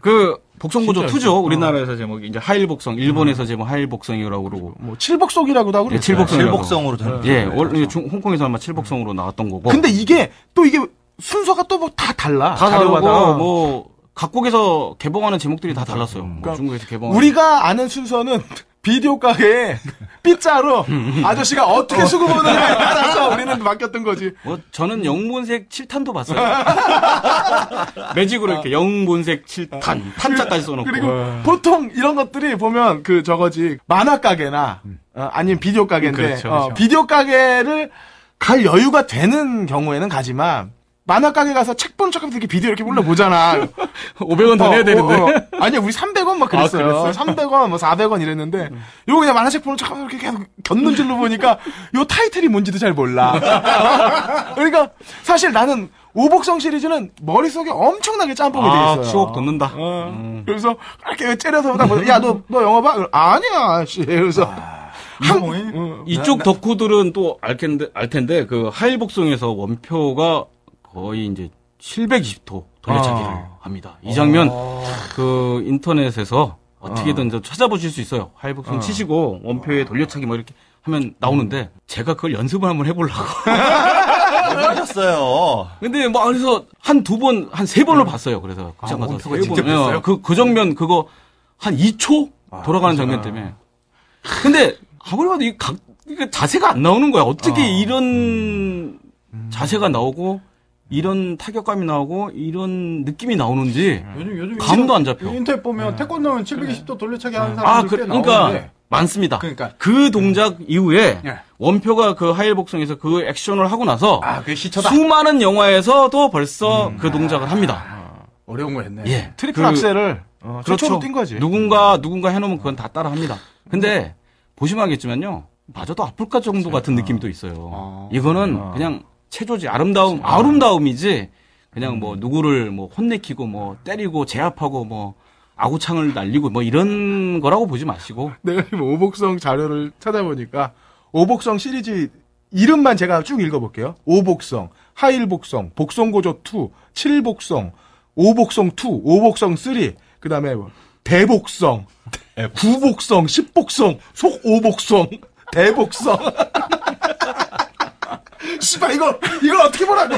그 복성고조 진짜 2죠. 우리나라에서 제목이 이제 하일복성, 일본에서 제목 하일복성이라고 그러고. 뭐 칠복속이라고도 하고 예, 그랬어요. 칠복성이라고. 칠복성으로 전 예, 원래 중- 홍콩에서 아마 칠복성으로 나왔던 거고. 근데 이게 또 이게 순서가 또 뭐 다 달라. 다. 다르고 뭐 각국에서 개봉하는 제목들이 다 달랐어요. 뭐 그러니까 중국에서 개봉. 우리가 아는 순서는 [LAUGHS] 비디오 가게에 [LAUGHS] 삐자로 아저씨가 어떻게 수급하느냐에 따라서 우리는 맡겼던 거지. 뭐 저는 영문색 7탄도 봤어요. [LAUGHS] 매직으로 이렇게 영문색 7탄, 탄자까지 써놓고. 그리고 보통 이런 것들이 보면 그 저거지 만화 가게나 어, 아니면 비디오 가게인데 그렇죠, 어, 그렇죠. 비디오 가게를 갈 여유가 되는 경우에는 가지만 만화 가게 가서 책 보는 척하면서 이렇게 비디오 이렇게 불러보잖아. 500원 [LAUGHS] 더 어, 내야 되는데. 어, 어. 아니야, 우리 300원 막 그랬어요. 그랬어요? 300원, 뭐 400원 이랬는데, 요거 그냥 만화책 보는 척 하면서 이렇게 계속 곁눈 질러 보니까, 요 타이틀이 뭔지도 잘 몰라. [LAUGHS] 그러니까, 사실 나는 오복성 시리즈는 머릿속에 엄청나게 짬뽕이 돼 아, 있어요. 추억 돋는다. 어. 그래서, 이렇게 째려서 보다 보다, 야, 너, 너 영화 봐? 아니야, 씨. 그래서, 한, 어, 이쪽 덕후들은 또 알 텐데, 알 텐데, 그 하일복성에서 원표가 거의 이제 720도 돌려차기를 아. 합니다. 이 장면, 그 인터넷에서 어떻게든 저 찾아보실 수 있어요. 하일복성 치시고 원표에 돌려차기 뭐 이렇게 하면 나오는데, 제가 그걸 연습을 한번 해보려고. [LAUGHS] 하셨어요. 근데 뭐 그래서 한 두 번, 한 세 번을 봤어요. 그래서 극장 가서 세 번. 어, 그, 그 장면 그거 한 2초 돌아가는 장면 때문에. 근데 아무리 봐도 이 각, 자세가 안 나오는 거야. 어떻게 이런 자세가 나오고 이런 타격감이 나오고 이런 느낌이 나오는지 요즘 요즘 감도 안 잡혀. 인터넷 보면 태권도는 720도 돌려차기 하는 아, 사람들 그, 꽤 그러니까 나오는데 많습니다. 그러니까. 그 동작 이후에 예. 원표가 그 하일 복성에서 그 액션을 하고 나서 아, 그게 시초다. 수많은 영화에서도 벌써 그 동작을 합니다. 어려운 거 했네. 예. triple 그- Axel을 어, 그렇죠. 최초로 뛴 거지. 누군가 누군가 해놓으면 그건 다 따라합니다. 근데 보시면 알겠지만요. 맞아도 아플까 정도 같은 느낌도 있어요. 아. 이거는 그냥 체조지 아름다움 아름다움이지 그냥 뭐 누구를 뭐 혼내키고 뭐 때리고 제압하고 뭐 아구창을 날리고 뭐 이런 거라고 보지 마시고 내가 지금 오복성 자료를 찾아보니까 오복성 시리즈 이름만 제가 쭉 읽어볼게요. 오복성, 하일복성, 복성고조 2, 칠복성, 오복성 2, 오복성 3, 그 다음에 대복성, 구복성, 십복성, 속오복성, 대복성. [LAUGHS] 씨발 이거 이걸 어떻게 보라고?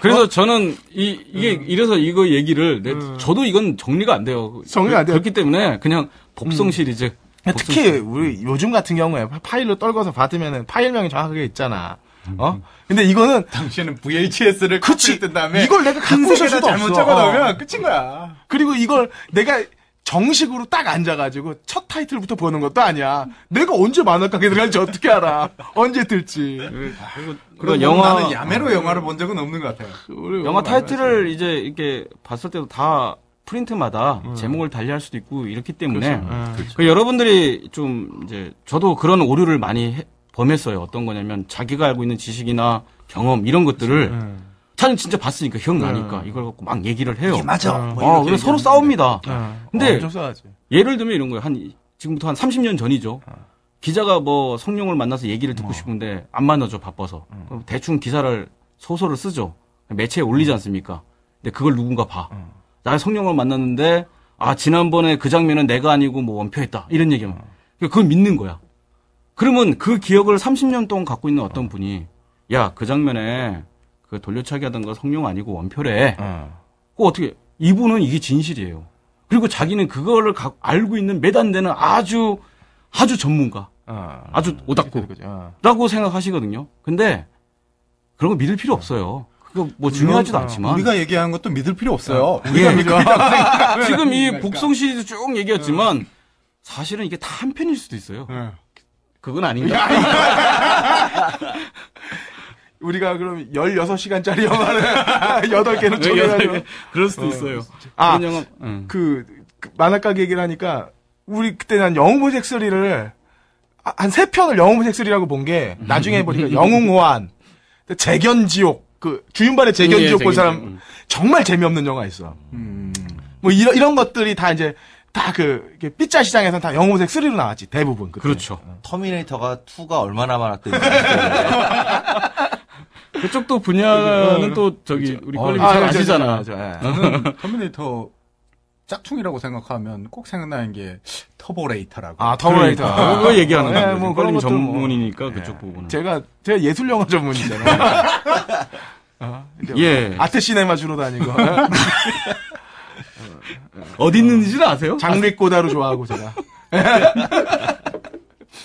그래서 저는 이 이게 이래서 이거 얘기를 내- 저도 이건 정리가 안 돼요. 정리가 안 돼요. 그렇기 때문에 그냥 복성 시리즈 복성 특히 우리 요즘 같은 경우에 파일로 떨궈서 받으면은 파일명이 정확하게 있잖아. 어? 근데 이거는 당신은 VHS를 그치. 뜬 다음에 이걸 내가 갖고 있을 수도 잘못 없어. 적어 어. 놓으면 끝인 거야. 그리고 이걸 내가 정식으로 딱 앉아가지고 첫 타이틀부터 보는 것도 아니야. 내가 언제 만화가게 들어갈지 어떻게 알아? 언제 들지? 그리고 그리고 영화 나는 야매로 영화를 본 적은 없는 것 같아요. 우리 영화 타이틀을 이제 이렇게 봤을 때도 다 프린트마다 음. 제목을 달리할 수도 있고 이렇기 때문에 그렇죠. 그 여러분들이 좀 이제 저도 그런 오류를 많이 해- 범했어요. 어떤 거냐면 자기가 알고 있는 지식이나 경험 이런 것들을 음. 자는 진짜 봤으니까 기억나니까 이걸 갖고 막 얘기를 해요. 맞아. 아, 그래서 서로 싸웁니다. 근데 어. 예를 들면 이런 거예요. 한 지금부터 한 30년 전이죠. 기자가 뭐 성룡을 만나서 얘기를 듣고 싶은데 안 만나죠 바빠서. 그럼 대충 기사를 소설을 쓰죠. 매체에 올리지 않습니까? 근데 그걸 누군가 봐. 나 성룡을 만났는데 아 지난번에 그 장면은 내가 아니고 뭐 원표했다 이런 얘기하면 그걸 믿는 거야. 그러면 그 기억을 30년 동안 갖고 있는 어떤 분이 야 그 장면에 그 돌려차기 하던 거 성룡 아니고 원표래. 그 어떻게 이분은 이게 진실이에요. 그리고 자기는 그거를 가- 알고 있는 몇안 되는 아주 아주 전문가, 아주 오닥구라고 그죠. 어. 생각하시거든요. 근데 그런 거 믿을 필요 없어요. 그거 뭐 중요하지도 않지만 우리가 얘기하는 것도 믿을 필요 없어요. 예. 우리가 믿고 있다고 지금 이 복성 시리즈 쭉 얘기했지만 사실은 이게 다 한 편일 수도 있어요. 네. 그건 아닌가? [LAUGHS] 우리가 그럼 16시간짜리 영화를 8개는 쪼개가지고. 그럴 수도 있어요. 아, 영화, 응. 그, 그 만화가게 얘기를 하니까 우리 그때 난 영웅보색 3를 한 세 편을 영웅보색 3라고 본 게 나중에 보니까 [LAUGHS] 영웅호환, 재견지옥, 그 주윤발의 재견지옥 예, 본 사람. 음. 정말 재미없는 영화 있어. 뭐 이런 이런 것들이 다 이제 다 그 삐짜 시장에서는 다 영웅보색 3로 나왔지 대부분. 그때. 그렇죠. Terminator가 2가 얼마나 많았던지. [LAUGHS] 그쪽도 분야는 또 저기 우리 껄림이 아, 잘 아시잖아. 저. 저는 터미네이터 짝퉁이라고 생각하면 꼭 생각나는 게 터보레이터라고. 아 터미네이터. 그러니까 그거 얘기하는 예, 거예요. 뭐 껄림이 그런 뭐. 전문이니까 그쪽 부분은. 제가 제가 예술 영화 전문이잖아요. [LAUGHS] 어, 이제 예. art cinema 주로 다니고 [LAUGHS] 어디 있는지는 아세요? 꼬다로 좋아하고 제가 [LAUGHS]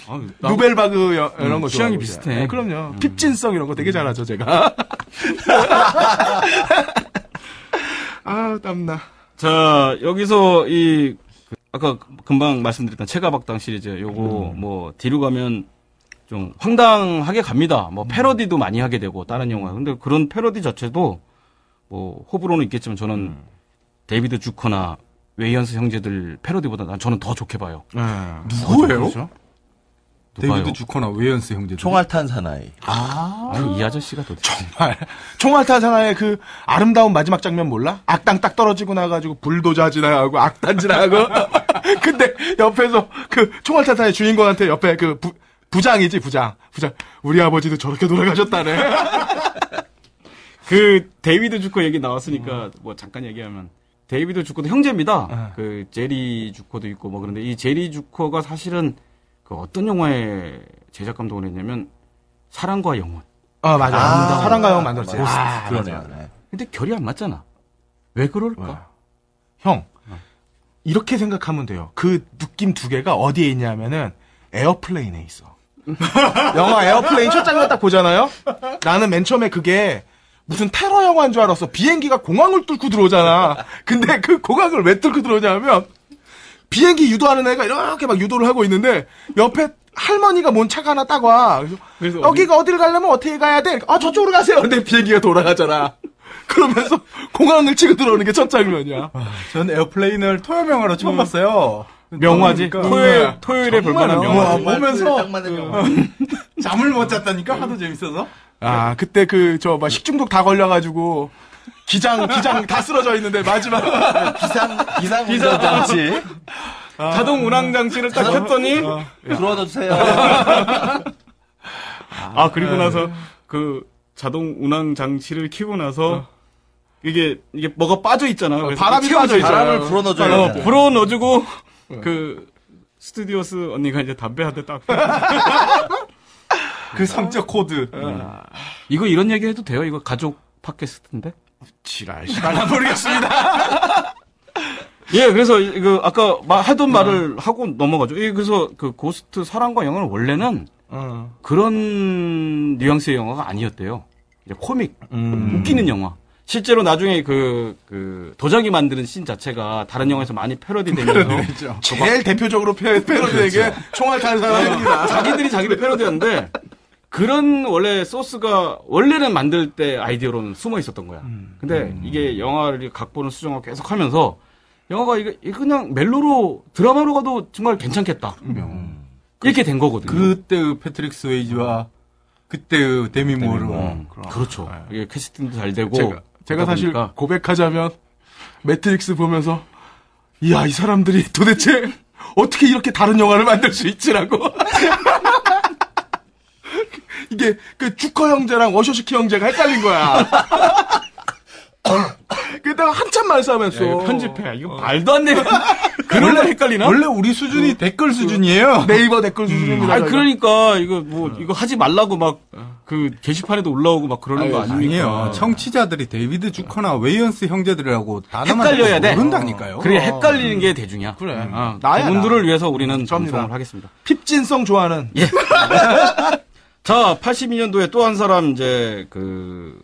아, 나- 누벨바그 여- 이런 음, 거 취향이 비슷해. 네, 그럼요. 핍진성 이런 거 되게 잘하죠 제가. [LAUGHS] 아 땀나. 자, 여기서 이, 그 아까 금방 말씀드렸던 체가박당 시리즈, 요거 뭐, 뒤로 가면 좀 황당하게 갑니다. 뭐, 패러디도 많이 하게 되고, 다른 영화. 근데 그런 패러디 자체도 뭐, 호불호는 있겠지만 저는 데이비드 주커나 웨이언스 형제들 패러디보다 난 저는 더 좋게 봐요. 누구예요? 데이비드 주커나 웨이언스 형제들. 총알탄 사나이. 아니, 이 아저씨가 도대체. 총알탄 사나이 그 아름다운 마지막 장면 몰라? 악당 딱 떨어지고 나가지고 불도저 지나가고 악단 지나가고. [LAUGHS] 근데 옆에서 그 총알탄 사나이 주인공한테 옆에 그 부, 부장이지 부장 부장 우리 아버지도 저렇게 돌아가셨다네. [LAUGHS] 그 데이비드 주커 얘기 나왔으니까 뭐 잠깐 얘기하면 데이비드 주커도 형제입니다. 그 제리 주커도 있고 뭐 그런데 이 제리 주커가 사실은 그 어떤 영화의 제작 감독을 했냐면 사랑과 영혼. 어 맞아. 아, 사랑과 영 만들었지. Ghost. 아, 그러네요. 맞아. 네. 근데 결이 안 맞잖아. 왜 그럴까? 형 이렇게 생각하면 돼요. 그 느낌 두 개가 어디에 있냐면은 Airplane에 있어. [LAUGHS] 영화 Airplane 첫 장면 딱 보잖아요. 나는 맨 처음에 그게 무슨 테러 영화인 줄 알았어. 비행기가 공항을 뚫고 들어오잖아. 근데 그 공항을 왜 뚫고 들어오냐면 비행기 유도하는 애가 이렇게 막 유도를 하고 있는데 옆에 할머니가 뭔 차가 하나 딱 와. 그래서, 그래서 여기가 어딜 가려면 어떻게 가야 돼? 아 저쪽으로 가세요. 근데 비행기가 돌아가잖아. [LAUGHS] 그러면서 공항을 치고 들어오는 게 첫 장면이야. 전 Airplane을 토요 영화로 처음 봤어요. 명화지. 그러니까 토요일, 토요일에 볼 만한 정말요? 명화. 와, 보면서. 잠을 못 잤다니까 하도 재밌어서. 아 그때 그 저 막 식중독 다 걸려가지고 기장 기장 다 쓰러져 있는데 마지막 기상, 기상 운전 장치. 자동 운항 장치를 딱 켰더니 들어와 주세요. 아 그리고 나서 그 자동 운항 장치를 켜고 나서 이게 이게 뭐가 빠져 있잖아요. 그래서 바람이 채워져 빠져 있잖아요. 바람을 불어 넣어줘야 어, 되잖아. 불어 넣어주고 그 스튜어디스 언니가 이제 담배 한 대 딱. 그 성적 코드. 이거 이런 얘기 해도 돼요? 이거 가족 팟캐스트인데? 지랄 시간 모르겠습니다. [LAUGHS] 예, 그래서 이거 아까 마- 하던 말을 하고 넘어가죠. 예, 그래서 그 Ghost 사랑과 영혼은 원래는 어. 그런 뉘앙스의 영화가 아니었대요. 이제 코믹, 웃기는 영화. 실제로 나중에 그, 그, 도자기 만드는 씬 자체가 다른 영화에서 많이 패러디 되면서 제일 대표적으로 패, 패러디한 게 총알 탄 사나이입니다. 자기들이 자기를 패러디하는데 그런 원래 소스가 원래는 만들 때 아이디어로는 숨어 있었던 거야. 근데 이게 영화를 각본을 수정하고 계속 하면서 영화가 이게 이거 그냥 멜로로 드라마로 가도 정말 괜찮겠다. 이렇게 된 거거든요. 그때의 패트릭 스웨이지와 그때의 데미 무어. 음, 그렇죠. 이게 캐스팅도 잘 되고 제가, 제가 사실 보니까. 고백하자면 매트릭스 보면서 이야 이 사람들이 도대체 어떻게 이렇게 다른 영화를 만들 수 있지라고 [LAUGHS] 이게 그 주커 형제랑 워쇼스키 형제가 헷갈린 거야. [LAUGHS] 그때가 한참 말싸움했어. 야, 이거 편집해. 이거 말도 안 돼. [LAUGHS] 그런 거 헷갈리나? 원래 우리 수준이 댓글 수준이에요. 네이버 댓글 수준입니다. 아. 그러니까 이거 뭐 이거 하지 말라고 막 그 게시판에도 올라오고 막 그러는 거 아니에요. 아니에요. 청취자들이 데이비드 주커나 웨이언스 형제들이라고 단어만 헷갈려야 돼. 모른다니까요. 그래 헷갈리는 게 대중이야. 그래. 아, 나야, 그분들을 위해서 우리는. 방송을 하겠습니다. 핍진성 좋아하는 [LAUGHS] 자, 82년도에 또 한 사람 이제 그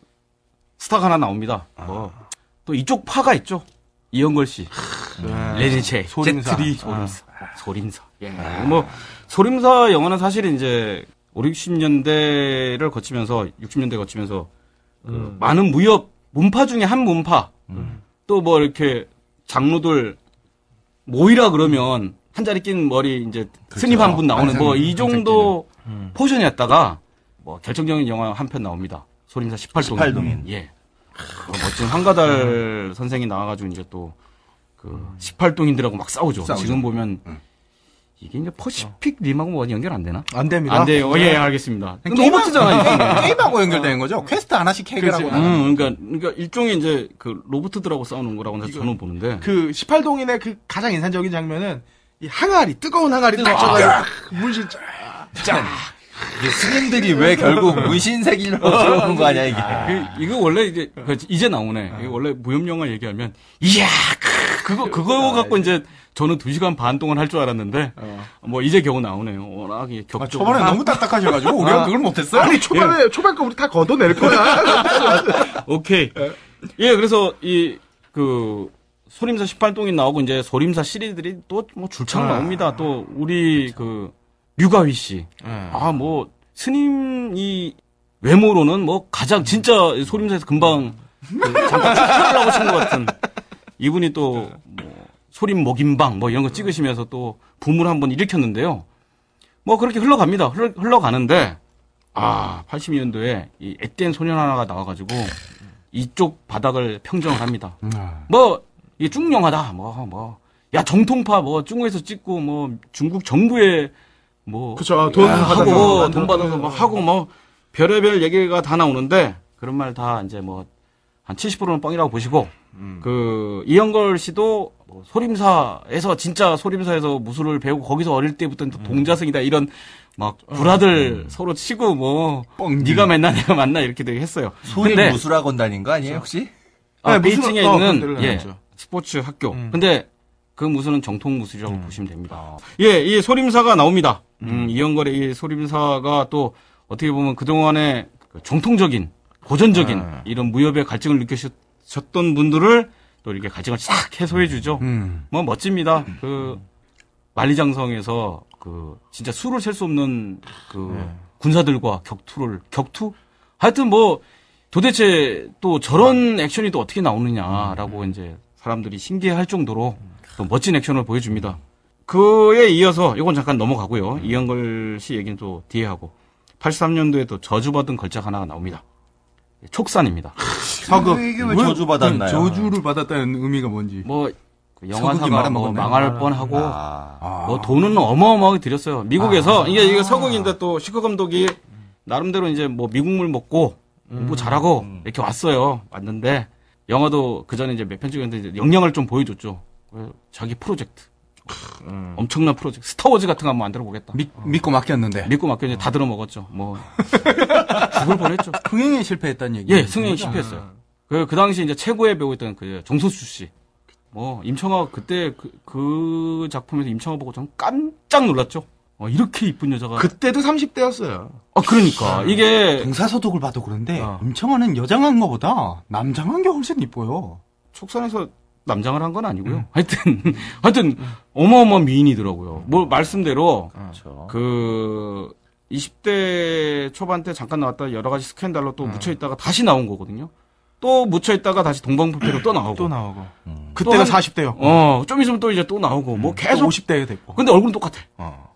스타가 하나 나옵니다. 뭐, 또 이쪽 파가 있죠. 이영걸 씨, 레니체, 소림사. 제트리 소림사, 소림사. 예. 뭐 소림사 영화는 사실 이제 5, 60년대를 거치면서 60년대 거치면서 그 많은 무협 문파 중에 한 문파. 또뭐 이렇게 장로들 모이라 그러면 한 자리 낀 머리 이제 스님 한 분 나오는 뭐 이 정도 portion이었다가 뭐 결정적인 영화 한 편 나옵니다. 소림사 18동인. 18동인. 예. 그 멋진 황가달 선생이 나와가지고 이제 또 그 18동인들하고 막 싸우죠. 지금 보면 이게 이제 퍼시픽 림하고 뭐 연결 안 되나? 안 됩니다. 안 돼요. 예, 알겠습니다. 로봇이잖아, 이게. 게임하고 연결되는 거죠. 퀘스트 하나씩 해결하고 그렇지. 음, 그러니까, 그러니까 일종의 이제 그 로봇들하고 싸우는 거라고 저는 보는데. 그 18동인의 그 가장 인상적인 장면은 이 항아리 뜨거운 항아리 딱 져가지고 물질 쫙 이게 스님들이 왜 결국 문신세기로 들어오는 거 아니야, 이게. 그, 이거 원래 이제 그 이제 나오네. 이거 원래 무협 영화 얘기하면 이야 크, 그거 그거 갖고 이제 저는 2 시간 반 동안 할 줄 알았는데 뭐 이제 겨우 나오네요. 워낙 이게 아, 격조. 초반에 너무 딱딱하셔가지고 우리가 그걸 못했어요. 아니 초반에 초반 거 우리 다 걷어낼 거야. [LAUGHS] 오케이. 예, 그래서 이그 소림사 18동이 나오고 이제 소림사 시리즈들이 또 뭐 줄창 나옵니다. 또 우리 그 류가휘 씨. 아, 뭐 스님 이 외모로는 뭐 가장 진짜 소림사에서 금방 그 잠깐 출하려고 친 것 같은 이분이 또 뭐 소림 목임방 뭐 이런 거 찍으시면서 또 붐을 한번 일으켰는데요. 뭐 그렇게 흘러갑니다. 흘러, 흘러가는데 아 82년도에 이 앳된 소년 하나가 나와가지고 이쪽 바닥을 평정을 합니다. 뭐 이게 중국 영화다. 뭐 뭐. 야 정통파 뭐 중국에서 찍고 뭐 중국 정부에 뭐 그쵸, 돈 아, 받아서 하고 돈 받아서 뭐 하고 뭐 별의별 얘기가 다 나오는데 그런 말 다 이제 뭐 한 70%는 뻥이라고 보시고 그 이영걸 씨도 뭐 소림사에서 진짜 소림사에서 무술을 배우고 거기서 어릴 때부터 또 동자승이다 이런 막 불화들 서로 치고 뭐 네가 맨나 내가 만나 이렇게 되게 했어요. 소림 근데 무술학원 다닌 거 아니에요, 혹시? 아, 네, 무술- 베이징에 어, 있는 예. 스포츠 학교. 근데 그 무술은 정통 무술이라고 보시면 됩니다. 예, 이 소림사가 나옵니다. 음, 이영걸의 이 소림사가 또 어떻게 보면 그동안의 그 정통적인 고전적인 이런 무협의 갈증을 느끼셨던 분들을 또 이렇게 갈증을 싹 해소해 주죠. 음. 뭐 멋집니다. 그 만리장성에서 그 진짜 수를 셀 수 없는 그 네. 군사들과 격투를 격투? 하여튼 뭐 도대체 또 저런 액션이 또 어떻게 나오느냐라고 이제 사람들이 신기해할 정도로 또 멋진 액션을 보여줍니다. 그에 이어서 이건 잠깐 넘어가고요. 이영걸 씨 얘기는 또 뒤에 하고 83년도에 또 저주받은 걸작 하나가 나옵니다. 촉산입니다. [LAUGHS] 서극. 이게 왜 저주받았나요? 저주를 받았다는 의미가 뭔지. 뭐그 서극이 영화사가 뭐? 망할 뻔하고 아, 뭐 돈은 어마어마하게 들였어요. 미국에서 이게 이게 서극인데 또 시커 감독이 나름대로 이제 뭐 미국물 먹고 공부 잘하고 이렇게 왔어요. 왔는데 영화도 그 전에 이제 몇 편 찍었는데 이제 역량을 좀 보여줬죠. 자기 프로젝트 엄청난 프로젝트 스타워즈 같은 거 한번 만들어 보겠다. 믿, 믿고 맡겼는데. 믿고 맡겨 이제 다 들어 먹었죠. 뭐 [LAUGHS] 죽을 뻔했죠. 흥행에 실패했다는 얘기. 예, 승행이 실패했어요. 그, 그 당시 이제 최고의 배우였던 그 정소수 씨. 뭐, 임청아, 그때 그, 그 작품에서 임청아 보고 저는 깜짝 놀랐죠. 어, 이렇게 이쁜 여자가. 그때도 30대였어요. 아, 그러니까. 이게 동사소독을 봐도 그런데 어. 임청아는 여장한 것보다 남장한 게 훨씬 이뻐요. 촉산에서 남장을 한 건 아니고요. 하여튼, [LAUGHS] 하여튼, 어마어마한 미인이더라고요. 뭐, 말씀대로, 그렇죠. 그, 20대 초반 때 잠깐 나왔다 여러 가지 스캔들로 또 묻혀 있다가 다시 나온 거거든요. 또 묻혀 있다가 다시 동방불패로 또 나오고. 또 나오고. 음. 그때가 또 한- 40대였고. 어, 좀 있으면 또 이제 또 나오고. 뭐 계속. 50대가 됐고. 근데 얼굴은 똑같아. 어.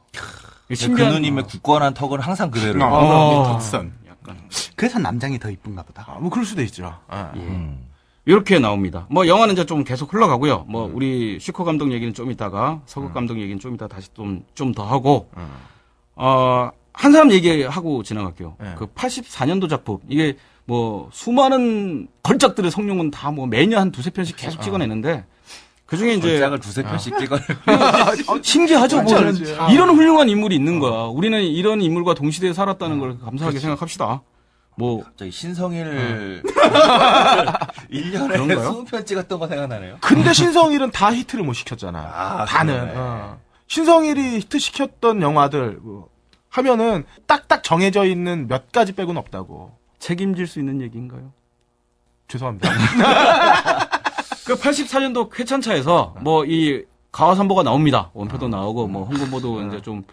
그 신기한- 누님의 굳건한 턱은 항상 그대로. 어. 덧선. 약간. 그래서 남장이 더 이쁜가 보다. 아, 뭐 그럴 수도 있죠. 아. 예. 음. 이렇게 나옵니다. 뭐 영화는 이제 좀 계속 흘러가고요. 뭐 우리 슈커 감독 얘기는 좀 이따가 서극 감독 얘기는 좀 이따 다시 좀 좀 더 하고 음. 어, 한 사람 얘기하고 지나갈게요. 네. 그 84년도 작품 이게 뭐 수많은 걸작들의 성룡은 다 뭐 매년 한 두세 편씩 계속 찍어내는데 그 중에 이제 걸작을 두세 편씩 찍어. [LAUGHS] 어, 신기하죠. 뭐. 아. 이런 훌륭한 인물이 있는 거야. 우리는 이런 인물과 동시대에 살았다는 걸 감사하게 생각합시다. 뭐 저기 신성일 [LAUGHS] 1년에 그런가요? 20편 찍었던 거 생각나네요. 근데 신성일은 다 히트를 못 시켰잖아. 아, 다는. 그러네. 어. 신성일이 히트 시켰던 영화들 뭐, 하면은 딱딱 정해져 있는 몇 가지 빼고는 없다고. 책임질 수 있는 얘기인가요? 죄송합니다. [LAUGHS] 그 84년도 쾌찬차에서 뭐 이 가와산보가 나옵니다. 원표도 나오고 뭐 홍금보도 이제 좀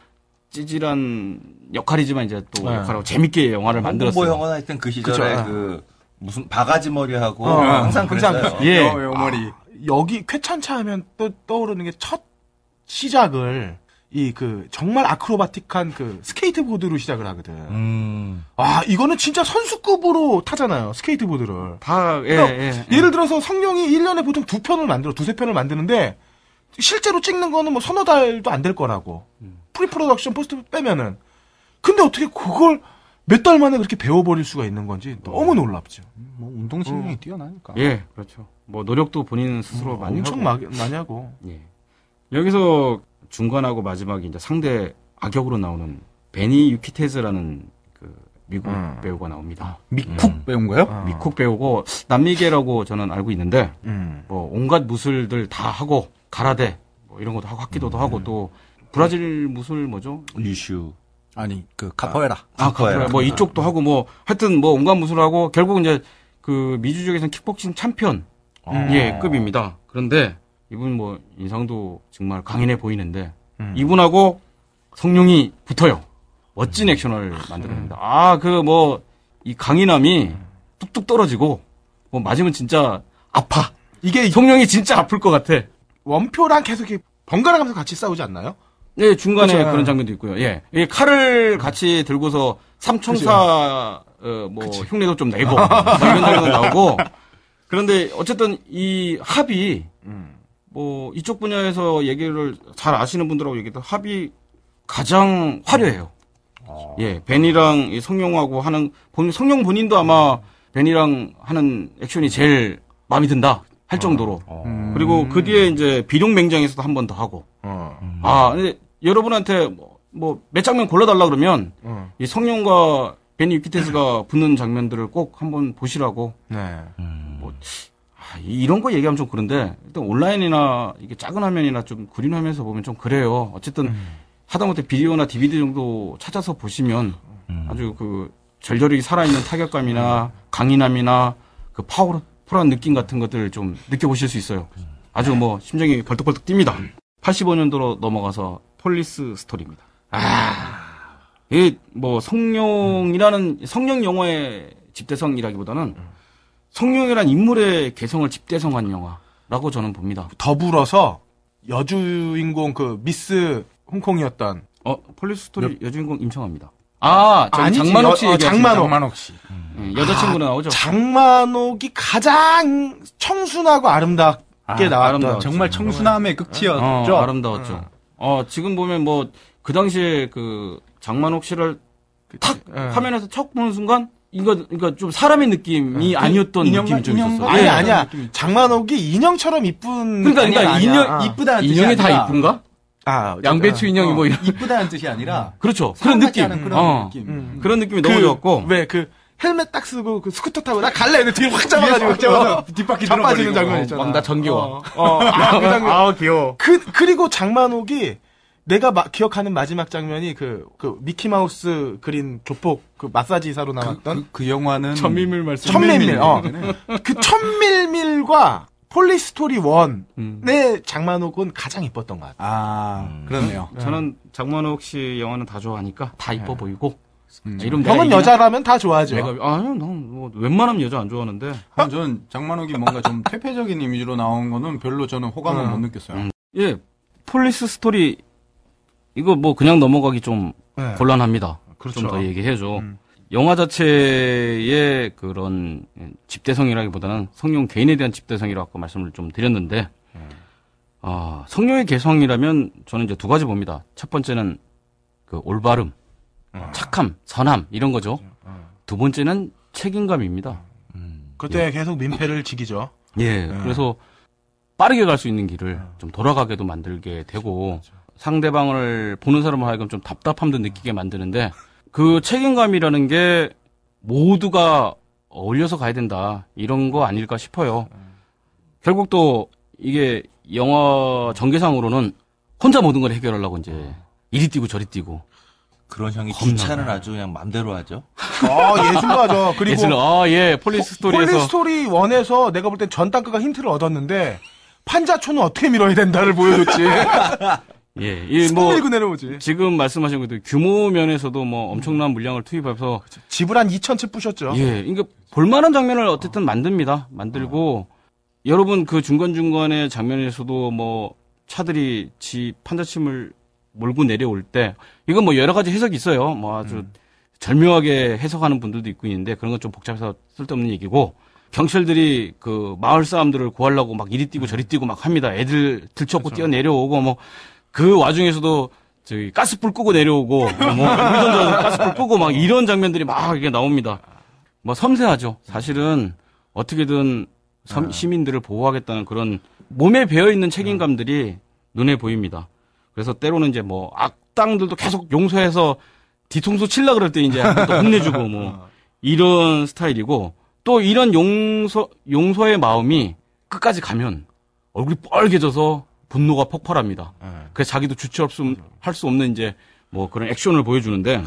찌질한 역할이지만 이제 또 네. 역할하고 재밌게 영화를 홍보 만들었어요. 형은 하여튼 그 시절에 그쵸. 그 무슨 바가지 머리하고 어, 항상 항상 그랬어요. 예. 어, 요머리. 여기 쾌찬차 하면 또 떠오르는 게 첫 시작을 이 그 정말 acrobatic한 그 스케이트보드로 시작을 하거든. 음. 아 이거는 진짜 선수급으로 타잖아요 스케이트보드를. 다 예, 그러니까 예. 예를 들어서 성룡이 1년에 보통 두 편을 만들어 두세 편을 만드는데 실제로 찍는 거는 뭐 서너 달도 안 될 거라고. pre-production post 빼면은. 근데 어떻게 그걸 몇 달 만에 그렇게 배워버릴 수가 있는 건지 너무 놀랍죠. 뭐 운동신경이 뛰어나니까. 예, 그렇죠. 뭐 노력도 본인 스스로 많이 엄청 하고. 마- 많이 하고. 예. 여기서 중간하고 마지막에 이제 상대 악역으로 나오는 베니 유키테즈라는 그 미국 음. 배우가 나옵니다. 미쿡 배운 거요? 어. 미쿡 배우고 남미계라고 저는 알고 있는데 음. 뭐 온갖 무술들 다 하고 가라데 뭐 이런 것도 하고 합기도도 하고 또 브라질 무술 뭐죠? 리슈. 아니 그 카포에라. 아, 카포에라. 카포에라. 뭐 이쪽도 하고 뭐 하여튼 뭐 온갖 무술을 하고 결국 이제 그 미주족에서는 킥복싱 챔피언 음. 예 급입니다. 그런데 이분 뭐 인상도 정말 강인해 보이는데 음. 이분하고 성룡이 붙어요. 멋진 액션을 만들어냅니다. 아 그 뭐 이 강인함이 뚝뚝 떨어지고 뭐 맞으면 진짜 아파. 이게 성룡이 진짜 아플 것 같아. 원표랑 계속 이렇게 번갈아 가면서 같이 싸우지 않나요? 네, 중간에 그쵸. 그런 장면도 있고요. 예. 이 칼을 같이 들고서 삼총사, 어, 뭐, 흉내도 좀 내고, 뭐 이런 장면도 나오고. 그런데 어쨌든 이 합이, 뭐, 이쪽 분야에서 얘기를 잘 아시는 분들하고 얘기해도 합이 가장 화려해요. 예, 벤이랑 이 성룡하고 하는, 본, 성룡 본인도 아마 벤이랑 하는 액션이 제일 마음에 든다 할 정도로. 그리고 그 뒤에 이제 비룡 맹장에서도 한 번 더 하고. 어. 아, 근데 여러분한테 뭐몇 장면 골라달라 그러면 어. 이 성룡과 베니 유키테스가 [CLEARS THROAT] 붙는 장면들을 꼭 한번 보시라고. 네. 아, 이- 이런 거 얘기하면 좀 그런데 일단 온라인이나 이게 작은 화면이나 좀 그린 화면에서 보면 좀 그래요. 어쨌든 하다못해 비디오나 DVD 정도 찾아서 보시면 아주 그 절절히 살아있는 타격감이나 강인함이나 그 powerful한 느낌 같은 것들을 좀 느껴보실 수 있어요. 아주 뭐 심장이 벌떡벌떡 뜁니다. 85년도로 넘어가서 폴리스 스토리입니다. 아. 이뭐 성룡이라는 성룡 영화의 집대성이라기보다는 성룡이란 인물의 개성을 집대성한 영화라고 저는 봅니다. 더불어서 여주인공 그 미스 홍콩이었던 어, 폴리스 스토리 여 주인공 임청하입니다. 아, 아니지, 장만옥 씨 여- 어, 장만옥. 장만옥 씨. 예, 여자친구로 나오죠. 장만옥이 가장 청순하고 아름답게 아, 나왔던 아름다웠죠. 정말 청순함의 어, 극치였죠. 아름다웠죠. 어, 지금 보면 뭐, 그 당시에 그, 장만옥 씨를 탁, 예. 화면에서 척 보는 순간, 이거, 그러니까 좀 사람의 느낌이 아니었던 인형- 느낌이 좀 인형- 있었어요. 아니 예. 아니야 장만옥이 인형처럼 이쁜 그러니까, 그러니까 아니야. 인형, 아. 이쁘다는 뜻이 인형이 다 아니라 이쁜가? 아 양배추 인형이 뭐 이런. 이쁘다는 뜻이 아니라 그렇죠. 그런 느낌. 그런 어. 느낌. 음. 그런 느낌이 너무 좋았고. 왜 그 헬멧 딱 쓰고 그 스쿠터 타고 나 갈래 근데 뒤에 확 잡아가지고 확 잡아서 뒷바퀴 들어버리고. 장면 어, 있잖아. 막나 전기와. 어, 어, 아, 그 장면. 아, 귀여워. 그 그리고 장만옥이 내가 마- 기억하는 마지막 장면이 그, 그, 미키마우스 그린 교폭, 그 마사지사로 나왔던 그, 그 영화는 첨밀밀 말씀. 첨밀밀, 어. 그 첨밀밀과 폴리스토리 one의 음. 장만옥은 가장 이뻤던 것 같아. 아, 그렇네요. 저는 장만옥 씨 영화는 다 좋아하니까 다 이뻐 보이고. 음. 이름 형은? 여자라면 다 좋아하죠. 내가, 아, 난뭐 웬만하면 여자 안 좋아하는데. 아, 저는 장만옥이 뭔가 좀 퇴폐적인 이미지로 나온 거는 별로 저는 호감을 음. 못 느꼈어요. 예, 폴리스 스토리, 이거 뭐 그냥 넘어가기 좀 네. 곤란합니다. 그렇죠. 좀 더 얘기해줘. 음. 영화 자체의 그런 집대성이라기보다는 성룡 개인에 대한 집대성이라고 아까 말씀을 좀 드렸는데, 아, 성룡의 개성이라면 저는 이제 두 가지 봅니다. 첫 번째는 그 올바름, 착함, 선함, 이런 거죠. 두 번째는 책임감입니다. 그때 계속 민폐를 지기죠. 예, 그래서 빠르게 갈 수 있는 길을 좀 돌아가게도 만들게 되고 상대방을 보는 사람을 하여금 좀 답답함도 느끼게 만드는데 그 책임감이라는 게 모두가 어울려서 가야 된다 이런 거 아닐까 싶어요. 결국 또 이게 영화 전개상으로는 혼자 모든 걸 해결하려고 이제 이리 뛰고 저리 뛰고 그런 형이. 주차는 아주 그냥 맘대로 하죠. 아, 예술가죠. [LAUGHS] 그리고 예술 아 예 폴리스 스토리에서 폴리스토리 one에서 내가 볼 땐 전 단가가 힌트를 얻었는데 판자촌은 어떻게 밀어야 된다를 보여줬지. [LAUGHS] 예, 이뭐 밀고 내려오지. 지금 말씀하신 것도 규모 면에서도 뭐 엄청난 물량을 투입해서 집을 한 2천 채 부셨죠. 예, 그러니까 볼만한 장면을 어쨌든 만듭니다. 만들고 여러분 그 중간 중간에 장면에서도 뭐 차들이 지 판자침을 몰고 내려올 때 이건 뭐 여러 가지 해석이 있어요. 뭐 아주 절묘하게 해석하는 분들도 있고 있는데 그런 건 좀 복잡해서 쓸데없는 얘기고 경찰들이 그 마을 사람들을 구하려고 막 이리 뛰고 저리 뛰고 막 합니다. 애들 들쳐고 뛰어 내려오고 뭐 그 와중에서도 저기 가스불 끄고 내려오고 뭐 물던져 가스불 끄고 막 이런 장면들이 막 이렇게 나옵니다. 뭐 섬세하죠. 사실은 어떻게든 섬- 시민들을 보호하겠다는 그런 몸에 배어 있는 책임감들이 눈에 보입니다. 그래서 때로는 이제 뭐 악당들도 계속 용서해서 뒤통수 칠라 그럴 때 이제 한번 또 혼내주고 뭐 이런 스타일이고 또 이런 용서 용서의 마음이 끝까지 가면 얼굴이 뻘개져서 분노가 폭발합니다. 그래서 자기도 주체할 수, 할 수 없는 이제 뭐 그런 액션을 보여주는데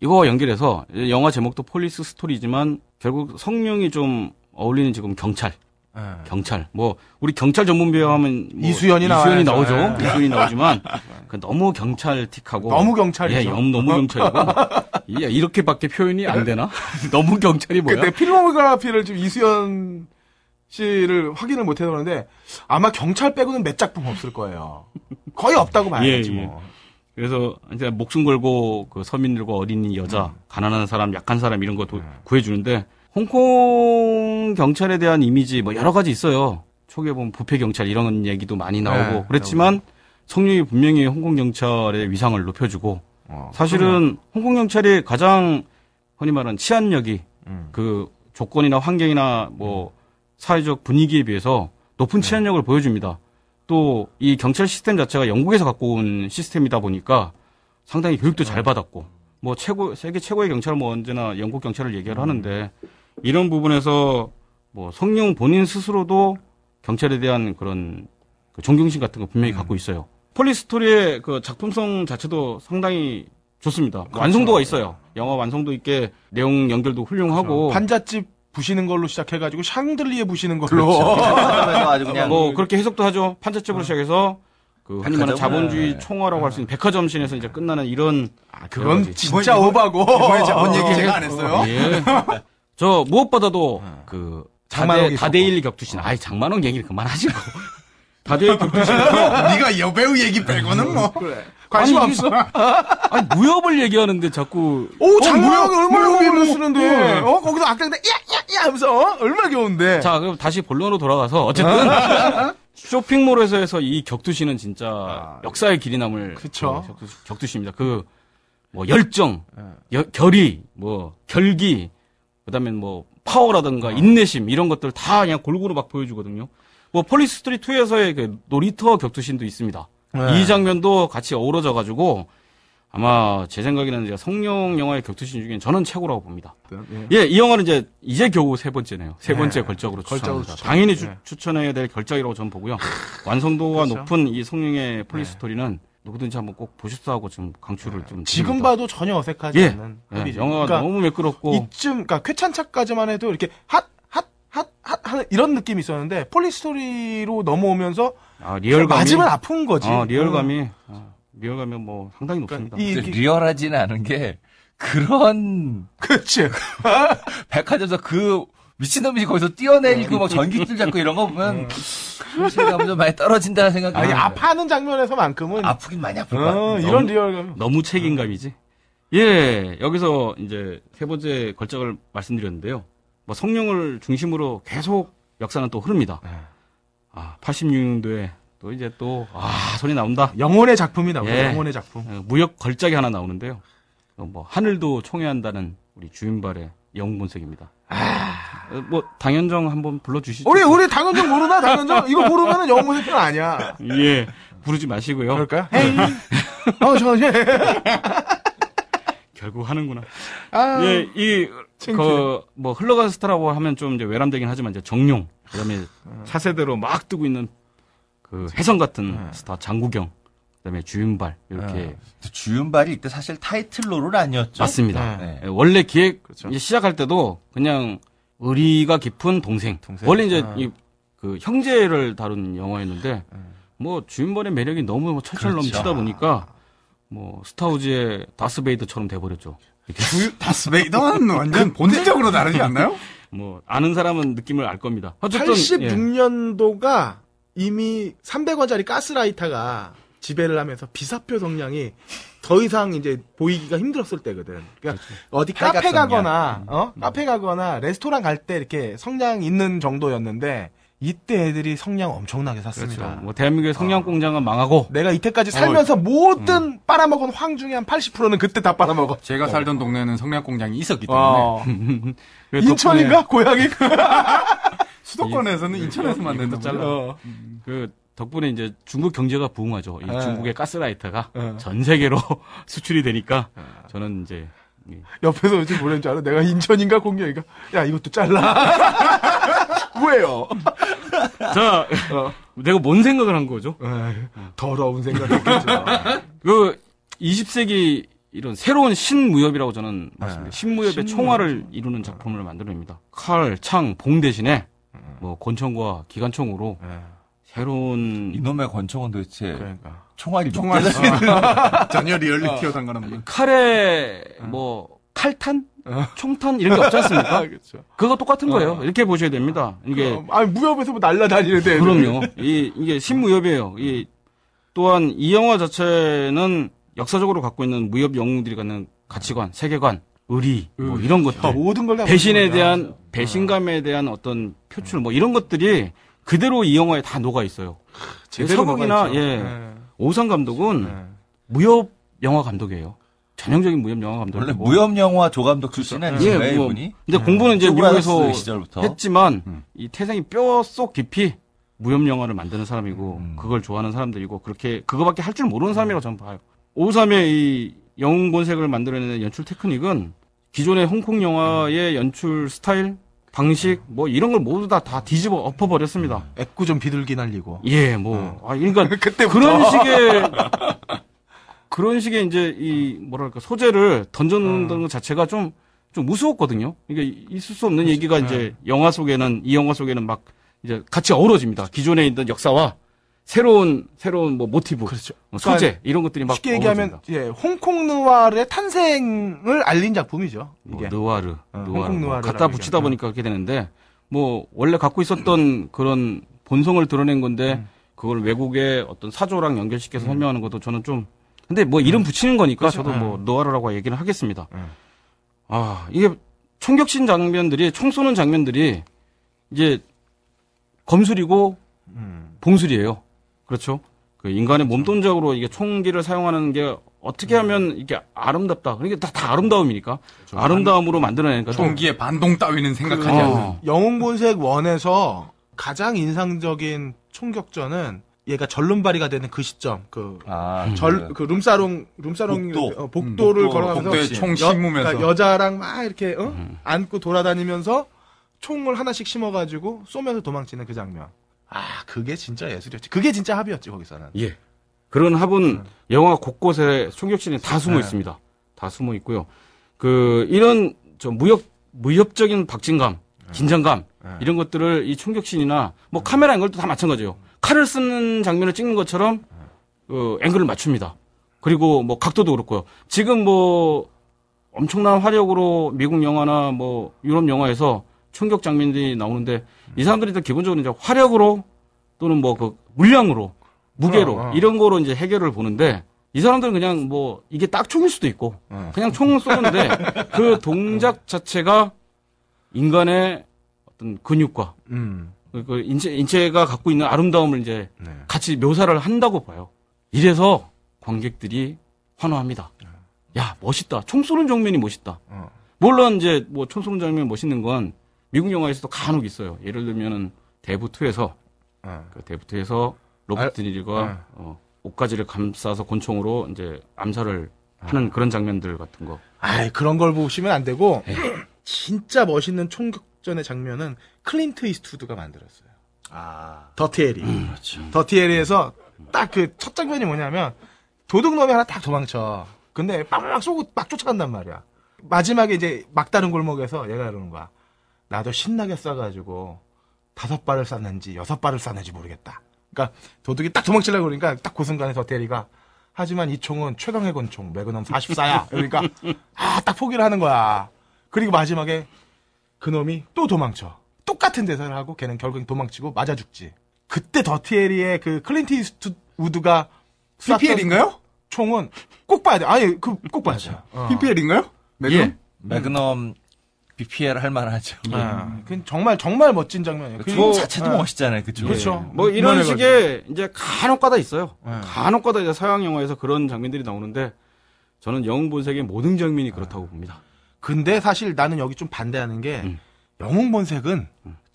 이거와 연결해서 영화 제목도 폴리스 스토리지만 결국 성룡이 좀 어울리는 지금 경찰. 경찰. 뭐 우리 경찰 전문 배우 하면 뭐 이수연이 이수연이. 나오죠. 예. 이수연이 나오지만 [LAUGHS] 그 너무 경찰틱하고 너무 경찰이죠. 예, 너무 너무 경찰이고 [LAUGHS] 예, 이렇게밖에 표현이 안 되나? [LAUGHS] 너무 경찰이 뭐야? 그때 filmography를 지금 이수연 씨를 확인을 못 해서 아마 경찰 빼고는 몇 작품 없을 거예요. 거의 없다고 봐야지 예, 예. 뭐. 그래서 이제 목숨 걸고 그 서민들과 어린이 여자, 가난한 사람, 약한 사람 이런 거 도- 구해주는데 홍콩 경찰에 대한 이미지 뭐 여러 가지 있어요. 초기에 보면 부패 경찰 이런 얘기도 많이 나오고 네, 그랬지만 성룡이 분명히 홍콩 경찰의 위상을 높여주고 어, 사실은 홍콩 경찰이 가장 흔히 말하는 치안력이 음. 그 조건이나 환경이나 뭐 사회적 분위기에 비해서 높은 네. 치안력을 보여줍니다. 또 이 경찰 시스템 자체가 영국에서 갖고 온 시스템이다 보니까 상당히 교육도 네. 잘 받았고 뭐 최고 세계 최고의 경찰 뭐 언제나 영국 경찰을 얘기를 하는데 이런 부분에서 뭐 성룡 본인 스스로도 경찰에 대한 그런 그 존경심 같은 거 음. 분명히 갖고 있어요. 폴리스토리의 그 작품성 자체도 상당히 좋습니다. 그렇죠. 완성도가 있어요. 영화 완성도 있게 내용 연결도 훌륭하고 판잣집 부시는 걸로 시작해가지고 샹들리에 부시는 걸로. [LAUGHS] 그냥 뭐 그렇게 해석도 하죠. 판잣집으로 시작해서 그그 흔히 말하는 백화점? 자본주의 네. 총화라고 할 수 있는 백화점 신에서 이제 끝나는 이런 아, 그건. 진짜 오바고. 이번에 자본 어, 얘기 제가 안 했어요. 예. 저 무엇보다도 그 장만옥이 다대, 다대일 격투신. 아이 장만옥 얘기를 그만하시고. [LAUGHS] 다대일 격투신. [LAUGHS] 네가 여배우 얘기 빼고는 뭐. 관심 아니, 없어. 아니 무협을 얘기하는데 자꾸 오, 장만옥이 얼마나 무협, 귀여워 무협. 쓰는데. 어, 거기서 악당들, 야, 야, 야 하면서, 어? 얼마나 귀여운데. 자, 그럼 다시 본론으로 돌아가서 어쨌든 [LAUGHS] 쇼핑몰에서 해서 이 격투신은 진짜 역사에 길이 남을 아. 그쵸. 그 격투, 격투신입니다. 그 뭐 열정, 여- 결의, 뭐 결기, 그다음에 뭐 파워라든가 아. 인내심 이런 것들 다 그냥 골고루 막 보여주거든요. 뭐 폴리스 스토리 2에서의 그 놀이터 격투신도 있습니다. 네. 이 장면도 같이 어우러져 가지고 아마 제 생각에는 이제 성룡 영화의 격투신 중에 저는 최고라고 봅니다. 예. 예, 이 영화는 이제 이제 겨우 세 번째네요. 세 번째 네. 걸작으로 걸작으로 추천합니다. 추천. 당연히 주- 네. 추천해야 될 걸작이라고 저는 보고요. [LAUGHS] 완성도가 그렇죠. 높은 이 성룡의 폴리스 스토리는 누구든지 한번 꼭 보십사 하고 좀 강추를 좀 지금 드립니다. 봐도 전혀 어색하지 예, 않는 예. 영화가 그러니까 너무 매끄럽고 이쯤, 그러니까 쾌찬차까지만 해도 이렇게 핫, 핫, 핫, 핫 하는 이런 느낌이 있었는데 폴리스토리로 넘어오면서 아, 리얼감이 맞으면 아픈 거지. 아, 리얼감이 아, 리얼감이 뭐 상당히 높습니다. 이, 이, 리얼하지는 않은 게 그런 그치. [LAUGHS] 백화점에서 그 미친놈이 거기서 뛰어내리고 막 전기줄 잡고 이런 거 보면 실감이 좀 많이 떨어진다는 생각이 아니, 듭니다. 아파하는 장면에서만큼은. 아프긴 많이 아플 것 같아요. 어, 이런 리얼감. 너무 책임감이지. 예, 여기서 이제 세 번째 걸작을 말씀드렸는데요. 뭐 성룡을 중심으로 계속 역사는 또 흐릅니다. 아, 86년도에 또 이제 또, 아, 소리 나온다. 영혼의 작품이 나오죠. 예. 영혼의 작품. 어, 무역 걸작이 하나 나오는데요. 어, 뭐, 하늘도 총회한다는 우리 주인발의 영본색입니다. 어, 뭐, 당현정 한번 불러주시죠. 우리, 우리 당연정 모르나? 당연정? 이거 모르면은 영혼의 편 아니야. 예, 부르지 마시고요. 그럴까요? 헤이. 어, 저, 예. [LAUGHS] [LAUGHS] 결국 하는구나. 아, 예, 이, 그, 뭐, 흘러간 스타라고 하면 좀 이제 외람되긴 하지만 이제 정룡, 그 다음에 차세대로 막 뜨고 있는 그 혜성 같은 스타 장구경, 그 다음에 주윤발, 이렇게. 주윤발이 이때 사실 타이틀로는 아니었죠. 맞습니다. 네. 예, 원래 기획, 그렇죠. 이제 시작할 때도 그냥 의리가 깊은 동생. 동생. 원래 이제 아. 이, 그 형제를 다룬 영화였는데, 뭐, 주윤발의 매력이 너무 뭐 철철 그렇죠. 넘치다 보니까, 뭐, 스타우즈의 다스베이더처럼 돼버렸죠. 다스베이더는 완전 본질적으로 다르지 않나요? [LAUGHS] 뭐 아는 사람은 느낌을 알 겁니다. 어쨌든 예. 86년도가 이미 300원짜리 가스라이터가 지배를 하면서 비사표 성량이 더 이상 이제 보이기가 힘들었을 때거든. 그러니까 어디 카페. 가거나 어 카페 가거나 레스토랑 갈 때 이렇게 성량 있는 정도였는데 이때 애들이 성량 엄청나게 샀습니다. 그렇죠. 뭐 대한민국의 성냥 공장은 망하고 내가 이때까지 살면서 모든 빨아먹은 황 중에 한 80%는 그때 다 빨아먹어. 제가 살던 동네는 성냥 공장이 있었기 때문에 [LAUGHS] 어. 그 인천인가 고향이? [LAUGHS] 수도권에서는 인천에서 만든다. 잘라. 어. 그 덕분에 이제 중국 경제가 부흥하죠. 이 네. 중국의 가스라이터가 네. 전 세계로 [LAUGHS] 수출이 되니까 저는 이제 이- 옆에서 요즘 뭐라는 줄 알아? 내가 인천인가 공격인가? 야 이것도 잘라. [LAUGHS] 왜요? [LAUGHS] 자 내가 뭔 생각을 한 거죠? 에이, 더러운 생각이겠죠. 그 20세기 이런 새로운 신무협이라고 저는 말씀드립니다. 신무협의 신무협. 총알을 이루는 작품을 만들어냅니다. 칼, 창, 봉 대신에 뭐 권총과 기관총으로 새로운 이놈의 권총은 도대체 그러니까. 총알이 몇 총알 개나 [LAUGHS] 전혀 리얼리티와 상관없는. 칼에 뭐 칼탄, 총탄 이런 게 없지 않습니까? [LAUGHS] 그렇죠. 그거 똑같은 거예요. 이렇게 보셔야 됩니다. 이게 아니 무협에서 뭐 날라다니는데. 그럼요. 이 이게 신무협이에요. 이 또한 이 영화 자체는 역사적으로 갖고 있는 무협 영웅들이 갖는 가치관, 세계관, 의리 뭐 이런 것들, 모든 걸다 배신에 대한 배신감에 대한 어떤 표출 뭐 이런 것들이 그대로 이 영화에 다 녹아 있어요. 서극이나 예 오상 감독은 네. 무협 영화 감독이에요. 전형적인 무협 영화 감독. 원래 무협 영화 조감독 출신 아니신가요, 예, 뭐, 이분이? 근데 공부는 이제 미국에서 시절부터 했지만 음. 이 태생이 뼈 속 깊이 무협 영화를 만드는 사람이고 음. 그걸 좋아하는 사람들이고 그렇게 그거밖에 할 줄 모르는 사람이라고 저는 봐요. 오삼의 이 영웅 본색을 만들어내는 연출 테크닉은 기존의 홍콩 영화의 연출 스타일, 방식 뭐 이런 걸 모두 다 다 뒤집어 엎어 버렸습니다. 애꾸 좀 비둘기 날리고. 예, 뭐 아, 그러니까. [LAUGHS] 그런 식의 그런 식의 이제 이 뭐랄까 소재를 던져놓는 것 자체가 좀 좀 무서웠거든요. 이게 있을 수 없는 얘기가 이제 영화 속에는 이 영화 속에는 막 이제 같이 어우러집니다. 기존에 있던 역사와 새로운 새로운 뭐 모티브, 그렇죠. 뭐 소재 이런 것들이 막 쉽게 얘기하면. 예, 홍콩 느와르의 탄생을 알린 작품이죠. 뭐 이게. 느와르, 어, 느와르 홍콩 뭐 느와르라고 갖다 붙이다 얘기하죠. 보니까 그렇게 되는데 뭐 원래 갖고 있었던 그런 본성을 드러낸 건데 음. 그걸 외국의 어떤 사조랑 연결시켜서 설명하는 것도 저는 좀 근데 뭐 이름 붙이는 거니까 그렇죠. 저도 뭐 음. 느와르라고 얘기를 하겠습니다. 음. 아 이게 총격신 장면들이 총 쏘는 장면들이 이제 검술이고 음. 봉술이에요. 그렇죠. 그 인간의 몸동작으로 이게 총기를 사용하는 게 어떻게 하면 이게 아름답다. 그러니까 다, 다 아름다움이니까. 아름다움으로 만들어내니까. 좀- 총기의 반동 따위는 생각하지 어. 않는. 영웅본색 원에서 가장 인상적인 총격전은 얘가 전륜발이가 되는 그 시점, 그, 아, 절, 그 룸사롱, 룸사롱, 복도. 어, 복도 를 음, 복도, 걸어가면서 복도에 총 여- 심으면서. 그러니까 여자랑 막 이렇게, 어? 음. 안고 돌아다니면서 총을 하나씩 심어가지고 쏘면서 도망치는 그 장면. 아, 그게 진짜 예술이었지. 그게 진짜 합이었지, 거기서는. 예. 그런 합은 영화 곳곳에 총격신이 다 숨어 네. 있습니다. 다 숨어 있고요. 그 이런 저 무협 무협적인 박진감, 긴장감 네. 이런 것들을 이 총격신이나 뭐 카메라 앵글도 다 마찬가지예요. 칼을 쓰는 장면을 찍는 것처럼 그 앵글을 맞춥니다. 그리고 뭐 각도도 그렇고요. 지금 뭐 엄청난 화력으로 미국 영화나 뭐 유럽 영화에서 총격 장면들이 나오는데 이 사람들이 다 기본적으로 이제 화력으로 또는 뭐 그 물량으로 무게로 어, 어. 이런 거로 이제 해결을 보는데 이 사람들은 그냥 뭐 이게 딱 총일 수도 있고 어. 그냥 총을 쏘는데 그 [LAUGHS] 동작 자체가 인간의 어떤 근육과 음. 그- 그 인체 인체가 갖고 있는 아름다움을 이제 네. 같이 묘사를 한다고 봐요. 이래서 관객들이 환호합니다. 야 멋있다. 총 쏘는 장면이 멋있다. 어. 물론 이제 뭐 총 쏘는 장면이 멋있는 건 미국 영화에서도 간혹 있어요. 예를 들면은 대부 2에서 어. 그 대부 2에서 로버트 드니로가 네. 어, 옷가지를 감싸서 권총으로 이제 암살을 하는 그런 장면들 같은 거. 아이, 그런 걸 보시면 안 되고, 네. [CLEARS THROAT] 진짜 멋있는 총격전의 장면은 클린트 이스트우드가 만들었어요. 아, 더티 해리. 그렇죠. 더티 해리에서 딱 그 첫 장면이 뭐냐면 도둑놈이 하나 딱 도망쳐. 근데 막 쏘고 막 쫓아간단 말이야. 마지막에 이제 막다른 골목에서 얘가 이러는 거야. 나도 신나게 쏴가지고 다섯 발을 쐈는지 여섯 발을 쐈는지 모르겠다. 그러니까 도둑이 딱 도망치려고 그러니까 딱 그 순간에 더티 해리가 하지만 이 총은 최강의 권총 매그넘 44야. 그러니까 아 딱 포기를 하는 거야. 그리고 마지막에 그놈이 또 도망쳐. 똑같은 대사를 하고 걔는 결국 도망치고 맞아 죽지. 그때 더티 해리의 그 클린트 이스트우드가 쐈던 PPL인가요? 총은 꼭 봐야 돼. 아니 그 꼭 봐야 돼. 어. PPL인가요? 예. 매그넘 BPL 할 만하죠. 아, 그건 정말 정말 멋진 장면이에요. 그그총 뭐- 자체도 아, 멋있잖아요, 그쪽. 그렇죠. 뭐 이런. 식의 이제 간혹가다 있어요. 네. 간혹가다 이제 서양 영화에서 그런 장면들이 나오는데 저는 영웅 본색의 모든 장면이 그렇다고 봅니다. 근데 사실 나는 여기 좀 반대하는 게 음. 영웅 본색은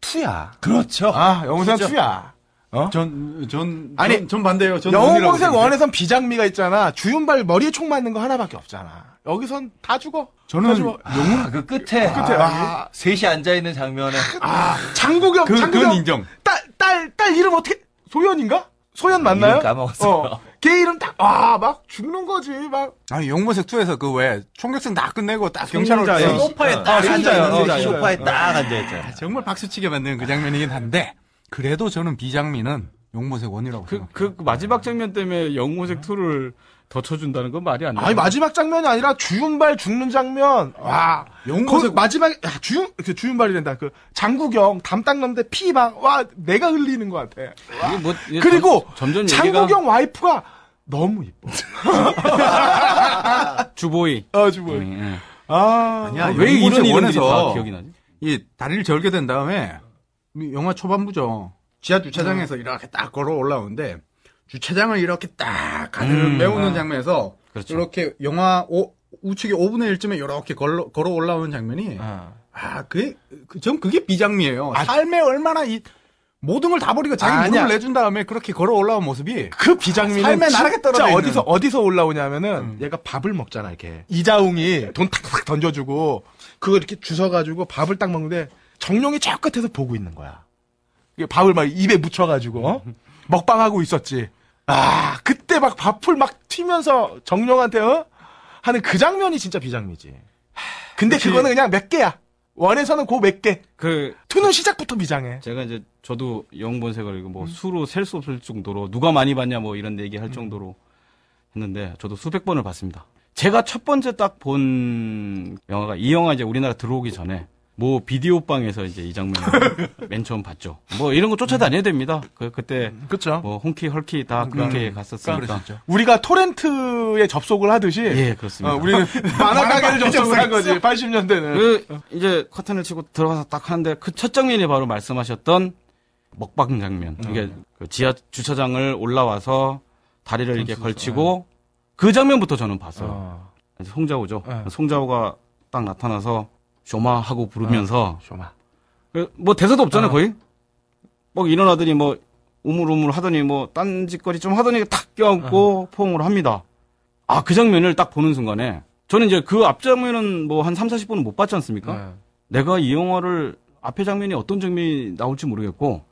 투야. 그렇죠. 아, 영웅 본색. 투야. 어? 전, 전, 아니, 전, 전 반대예요. 전 영웅 생각해요. 원에선 비장미가 있잖아. 주윤발 머리에 총 맞는 거 하나밖에 없잖아. 여기선 다 죽어. 저는 다 죽어. 아, 그 끝에. 끝에, 아, 아. 셋이 앉아 있는 장면에. 아, 장국영, 그, 장국영. 그건 인정. 딸, 딸, 딸 이름 어떻게, 소연인가? 소연 맞나요? 이름 까먹었어요. 어. 걔 이름 딱, 와, 막 죽는 거지, 막. 아니, 영모색 2에서 그 왜, 총격승 다 끝내고 딱 경찰로 승자요. 딱 소파에 아, 딱 앉아있는 승자요. 소파에 딱 앉아있잖아. 정말 박수치게 만드는 그 장면이긴 한데, 그래도 저는 비장미는 용모색 원이라고 그, 생각해요. 그 마지막 장면 때문에 영웅색 2를 더 쳐준다는 건 말이 안 돼. 아니, 마지막 장면이 아니라 주윤발 죽는 장면. 와. 영모색 그 마지막에, 야, 주윤, 그 주윤발이란다. 그, 장국영, 담 닦는데 피 막, 와, 내가 흘리는 것 같아. 이게 뭐, 이게 그리고, 점, 점점 얘기가 장국영 와이프가 너무 이뻐. [LAUGHS] 주보이. 아, 주뭐 예, 예. 아. 아니야, 왜 이런 영모색 원에서 기억이 나지? 이 다리를 절게 된 다음에 이 영화 초반부죠. 지하 주차장에서 이렇게 딱 걸어 올라오는데 주차장을 이렇게 딱 가득 음. 메우는 장면에서 그렇죠. 이렇게 영화 오, 우측의 5분의 1쯤에 이렇게 걸어, 걸어 올라오는 장면이 아. 아, 그게 그, 전 그게 비장미예요. 아, 삶에 얼마나 이 모든 걸 다 버리고 자기. 무릎을 내준 다음에 그렇게 걸어 올라온 모습이 그 비장미는 삶의 나락에 떨어져 있는. 어디서 어디서 올라오냐면은 음. 얘가 밥을 먹잖아 이렇게 이자웅이 돈 탁탁 던져주고 그거 이렇게 주워가지고 밥을 딱 먹는데 정룡이 저 끝에서 보고 있는 거야. 밥을 막 입에 묻혀가지고 어? 먹방하고 있었지. 아 그때 막 밥풀 막 튀면서 정룡한테 어? 하는 그 장면이 진짜 비장미지. 근데 그치. 그거는 그냥 몇 개야. 원에서는 그몇 개. 그 투는 시작부터 비장해. 제가 이제 저도 영본색을 뭐 수로 셀 수 없을 정도로 누가 많이 봤냐 뭐 이런 얘기 할 정도로 했는데 저도 수백 번을 봤습니다. 제가 첫 번째 딱 본 영화가 이 영화 이제 우리나라 들어오기 전에 뭐 비디오 방에서 이제 이 장면을 [LAUGHS] 맨 처음 봤죠. 뭐 이런 거 쫓아다녀야 됩니다. 그 그때 그렇죠. 뭐 홍키 헐키 다 그렇게 갔었으니까. 우리가 토렌트에 접속을 하듯이 예, 그렇습니다. 어, 우리는 [LAUGHS] 만화 가게를 접속을 한 거지. 80년대는. 그 이제 커튼을 치고 들어가서 딱 하는데 그 첫 장면이 바로 말씀하셨던 먹방 장면. 이게 그 지하 주차장을 올라와서 다리를 이렇게 걸치고 그 장면부터 저는 봤어요. 어. 송자호죠. 네. 송자호가 딱 나타나서 쇼마 하고 부르면서 쇼마. 그뭐 대사도 없잖아요 어. 거의. 뭐 일어나더니 뭐 우물우물 하더니 뭐 딴짓거리 좀 하더니 탁 껴안고 포옹을 합니다. 아 그 장면을 딱 보는 순간에 저는 이제 그 앞 장면은 뭐 한 3, 40분은 못 봤지 않습니까? 네. 내가 이 영화를 앞에 장면이 어떤 장면이 나올지 모르겠고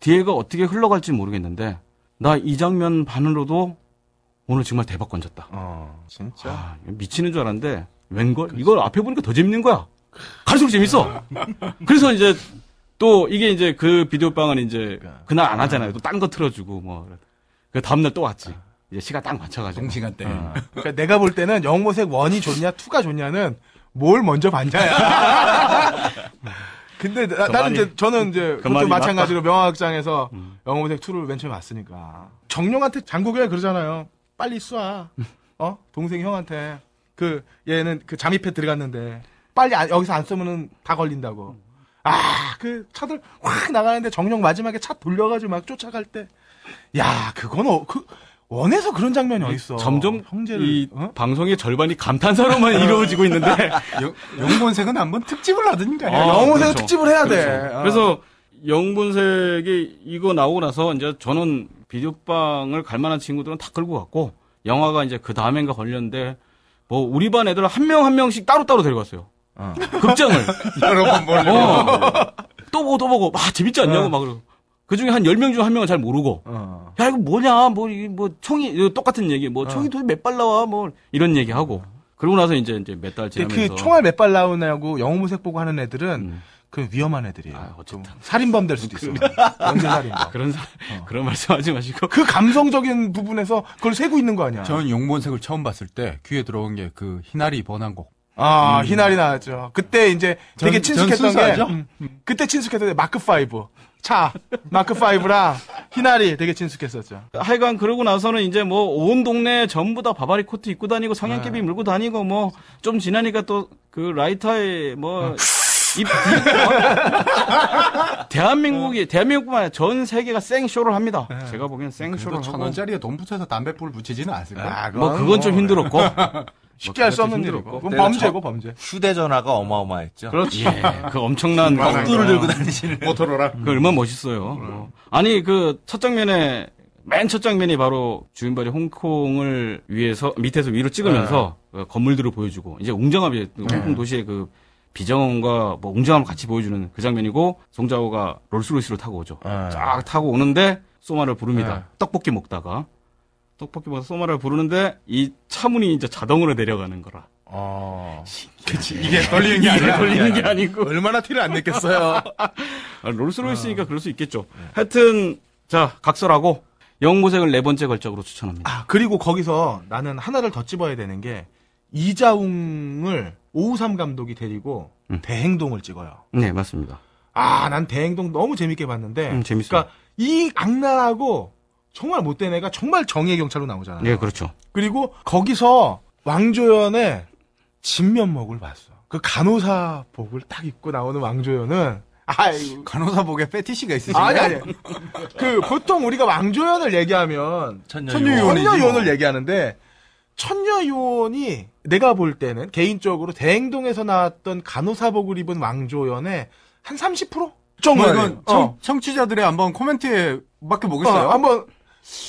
뒤에가 어떻게 흘러갈지 모르겠는데 나 이 장면 반으로도 오늘 정말 대박 건졌다. 어, 진짜. 아, 미치는 줄 알았는데 웬걸? 이걸 앞에 보니까 더 재밌는 거야. 갈수록 재밌어. 그래서 이제 또 이게 이제 그 비디오 방은 이제 그날 안 하잖아요. 또 딴 거 틀어주고 뭐. 그 다음날 또 왔지. 이제 시간 딱 맞춰가지고. 동시간대. 어. 그러니까 내가 볼 때는 영모색 원이 좋냐, 투가 좋냐는 뭘 먼저 봤냐야. [LAUGHS] 근데 나, 그 는 이제 저는 이제 그 마찬가지로 명화극장에서 음. 영모색 투를 맨 처음에 봤으니까 정룡한테 장국이가 그러잖아요. 빨리 쏴. 어? 동생 형한테 그 얘는 그 잠입해 들어갔는데 빨리 안- 여기서 안 쏘면은 다 걸린다고. 아, 그 차들 확 나가는데 정룡 마지막에 차 돌려가지고 막 쫓아갈 때, 야, 그건 어, 그 원에서 그런 장면이 어딨어? 점점 형제를 이 어? 방송의 절반이 감탄사로만 [LAUGHS] 이루어지고 있는데 [LAUGHS] 영- 영본색은 한번 특집을 하든가. 아, 영호색 그렇죠. 특집을 해야 돼. 어. 그래서 영분색이 이거 나오고 나서 이제 저는 비디오방을 갈 만한 친구들은 다 끌고 갔고 영화가 이제 그 다음엔가 걸렸는데 뭐 우리 반 애들 한 명 한 명씩 따로따로 데려갔어요. 어. 극장을. 여러 번 몰래. 어. 또 보고 또 보고 막 재밌지 않냐고 어. 막 그러고. 그 중에 한 10명 중 한 명은 잘 모르고. 어. 야, 이거 뭐냐, 뭐, 이 뭐, 총이, 이거 똑같은 얘기, 어. 뭐, 총이 도대체 몇 발 나와, 뭐, 이런 얘기 하고. 그러고 나서 이제, 이제 몇달 근데 지나면서. 그 총알 몇 발 나오냐고 영호색 보고 하는 애들은 음. 그 위험한 애들이에요. 아, 어쨌든. 좀 살인범 될 수도 있어. 연쇄 [LAUGHS] 살인범. [LAUGHS] 그런, 사, 그런 말씀 하지 마시고. 그 감성적인 부분에서 그걸 세고 있는 거 아니야? 저는 용본색을 처음 봤을 때 귀에 들어온 게 그 희나리 번안곡. 아, 희날이 나왔죠. 그때 이제 되게 전- 친숙했던 전 게? 음, 그때 친숙했던 게 마크 5. 차, 마크 5랑 희날이 되게 친숙했었죠. 하여간 그러고 나서는 이제 뭐 온 동네 전부 다 바바리 코트 입고 다니고 성냥개비 물고 다니고 뭐 좀 지나니까 또 그 라이터에 뭐 입, 입- 어? 대한민국이 대한민국뿐만 아니라 전 세계가 생쇼를 합니다. 제가 보기엔 생쇼를 그래도 천 하고 원짜리에 돈 붙여서 담배불 붙이지는 않을까? 아, 뭐 그건 좀 힘들었고 [LAUGHS] 쉽게 할 수 없는 일이고. 그때는 범죄고, 범죄. 휴대전화가 어마어마했죠. 그렇지. 예, 그 엄청난 벽두를 들고 다니시는. 모토로라. 그 얼마나 멋있어요. 뭐. 아니 그 첫 장면에 맨첫 장면이 바로 주인발이 홍콩을 위해서 밑에서 위로 찍으면서 그 건물들을 보여주고 이제 웅장함이 홍콩 도시의 그 비정과 뭐 웅장함을 같이 보여주는 그 장면이고 송자호가 롤스로이스를 타고 오죠. 네. 쫙 타고 오는데 소마를 부릅니다. 네. 떡볶이 먹다가 떡볶이 먹다 소마를 부르는데 이 차문이 이제 자동으로 내려가는 거라. 어. 이게 돌리는 게 아니라 돌리는 게 아니고 얼마나 티를 안 냈겠어요. 아, 롤스로이스니까 그럴 수 있겠죠. 하여튼 자 각설하고 영모색을 네 번째 걸작으로 추천합니다. 아, 그리고 거기서 나는 하나를 더 찝어야 되는 게, 이자웅을 오우삼 감독이 데리고 음. 대행동을 찍어요. 네 맞습니다. 아, 난 대행동 너무 재밌게 봤는데. 음, 재밌어요. 그러니까 이 악랄하고 정말 못된 애가 정말 정의의 경찰로 나오잖아요. 네 그렇죠. 그리고 거기서 왕조연의 진면목을 봤어. 그 간호사복을 딱 입고 나오는 왕조연은 아이고. 간호사복에 패티시가 있으신가요? 아니 아니. 그 보통 우리가 왕조연을 얘기하면 천녀유원. 천녀유원을 얘기하는데 천녀유원이 내가 볼 때는 개인적으로 대행동에서 나왔던 간호사복을 입은 왕조연의 한 30%? 뭐 정말 이건 청, 청취자들의 한번 코멘트에 밖에 뭐겠어요? 어, 한번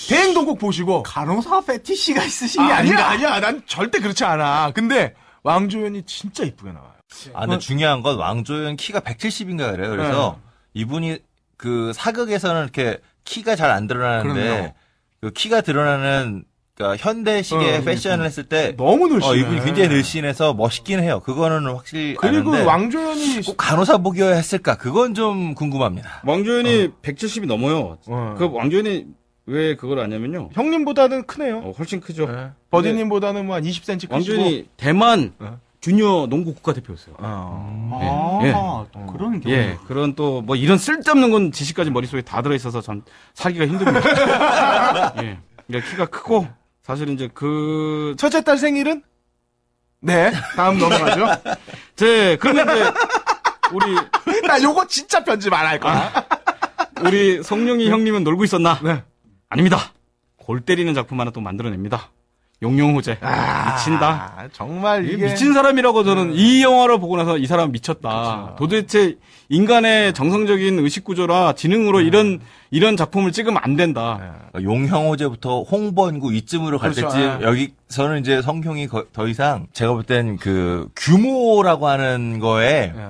대행동 꼭 보시고 간호사 패티시가 있으신 게 아, 아니라 아니야 아니야 난 절대 그렇지 않아. 근데 왕조연이 진짜 이쁘게 나와요. 아, 근데 중요한 건 왕조연 키가 170인가 그래요. 그래서 이분이 그 사극에서는 이렇게 키가 잘 안 드러나는데. 그 키가 드러나는 그러니까 현대식의 어, 패션을 했을 때 너무 늘씬해. 어, 이분이 굉장히 늘씬해서 멋있긴 해요. 그거는 확실히 그리고 아는데 왕조연이 꼭 간호사복이어야 했을까? 그건 좀 궁금합니다. 왕조연이 170이 넘어요. 어. 그 왕조연이 왜 그걸 아냐면요. 형님보다는 크네요. 어, 훨씬 크죠. 네. 버디님보다는 뭐 한 20cm 크시고. 왕조연이 대만 어. 주니어 농구 국가대표였어요. 어. 아, 예. 그런 경우. 예, 그런 또 뭐 이런 쓸데없는 건 지식까지 머릿속에 다 들어 있어서 참 살기가 힘듭니다. [LAUGHS] 예. 그러니까 키가 크고 사실 이제 그 첫째 딸 생일은? 네. 다음 넘어가죠. [LAUGHS] 제 그러면 이제 우리 [LAUGHS] 나 요거 진짜 편집 안 할 거야. 우리 성룡이 형님은 놀고 있었나? 네. 아닙니다. 골 때리는 작품 하나 또 만들어냅니다. 용용호재. 미친다. 아, 정말 이게 미친 사람이라고 저는 이 영화를 보고 나서 이 사람 미쳤다. 도대체 인간의 정상적인 의식 구조라 지능으로 이런 이런 작품을 찍으면 안 된다. 그러니까 용형호제부터 홍번구 이쯤으로 갈 그렇죠. 때쯤 예. 여기서는 이제 성룡이 거- 더 이상 제가 볼 땐 그 규모라고 하는 거에 예.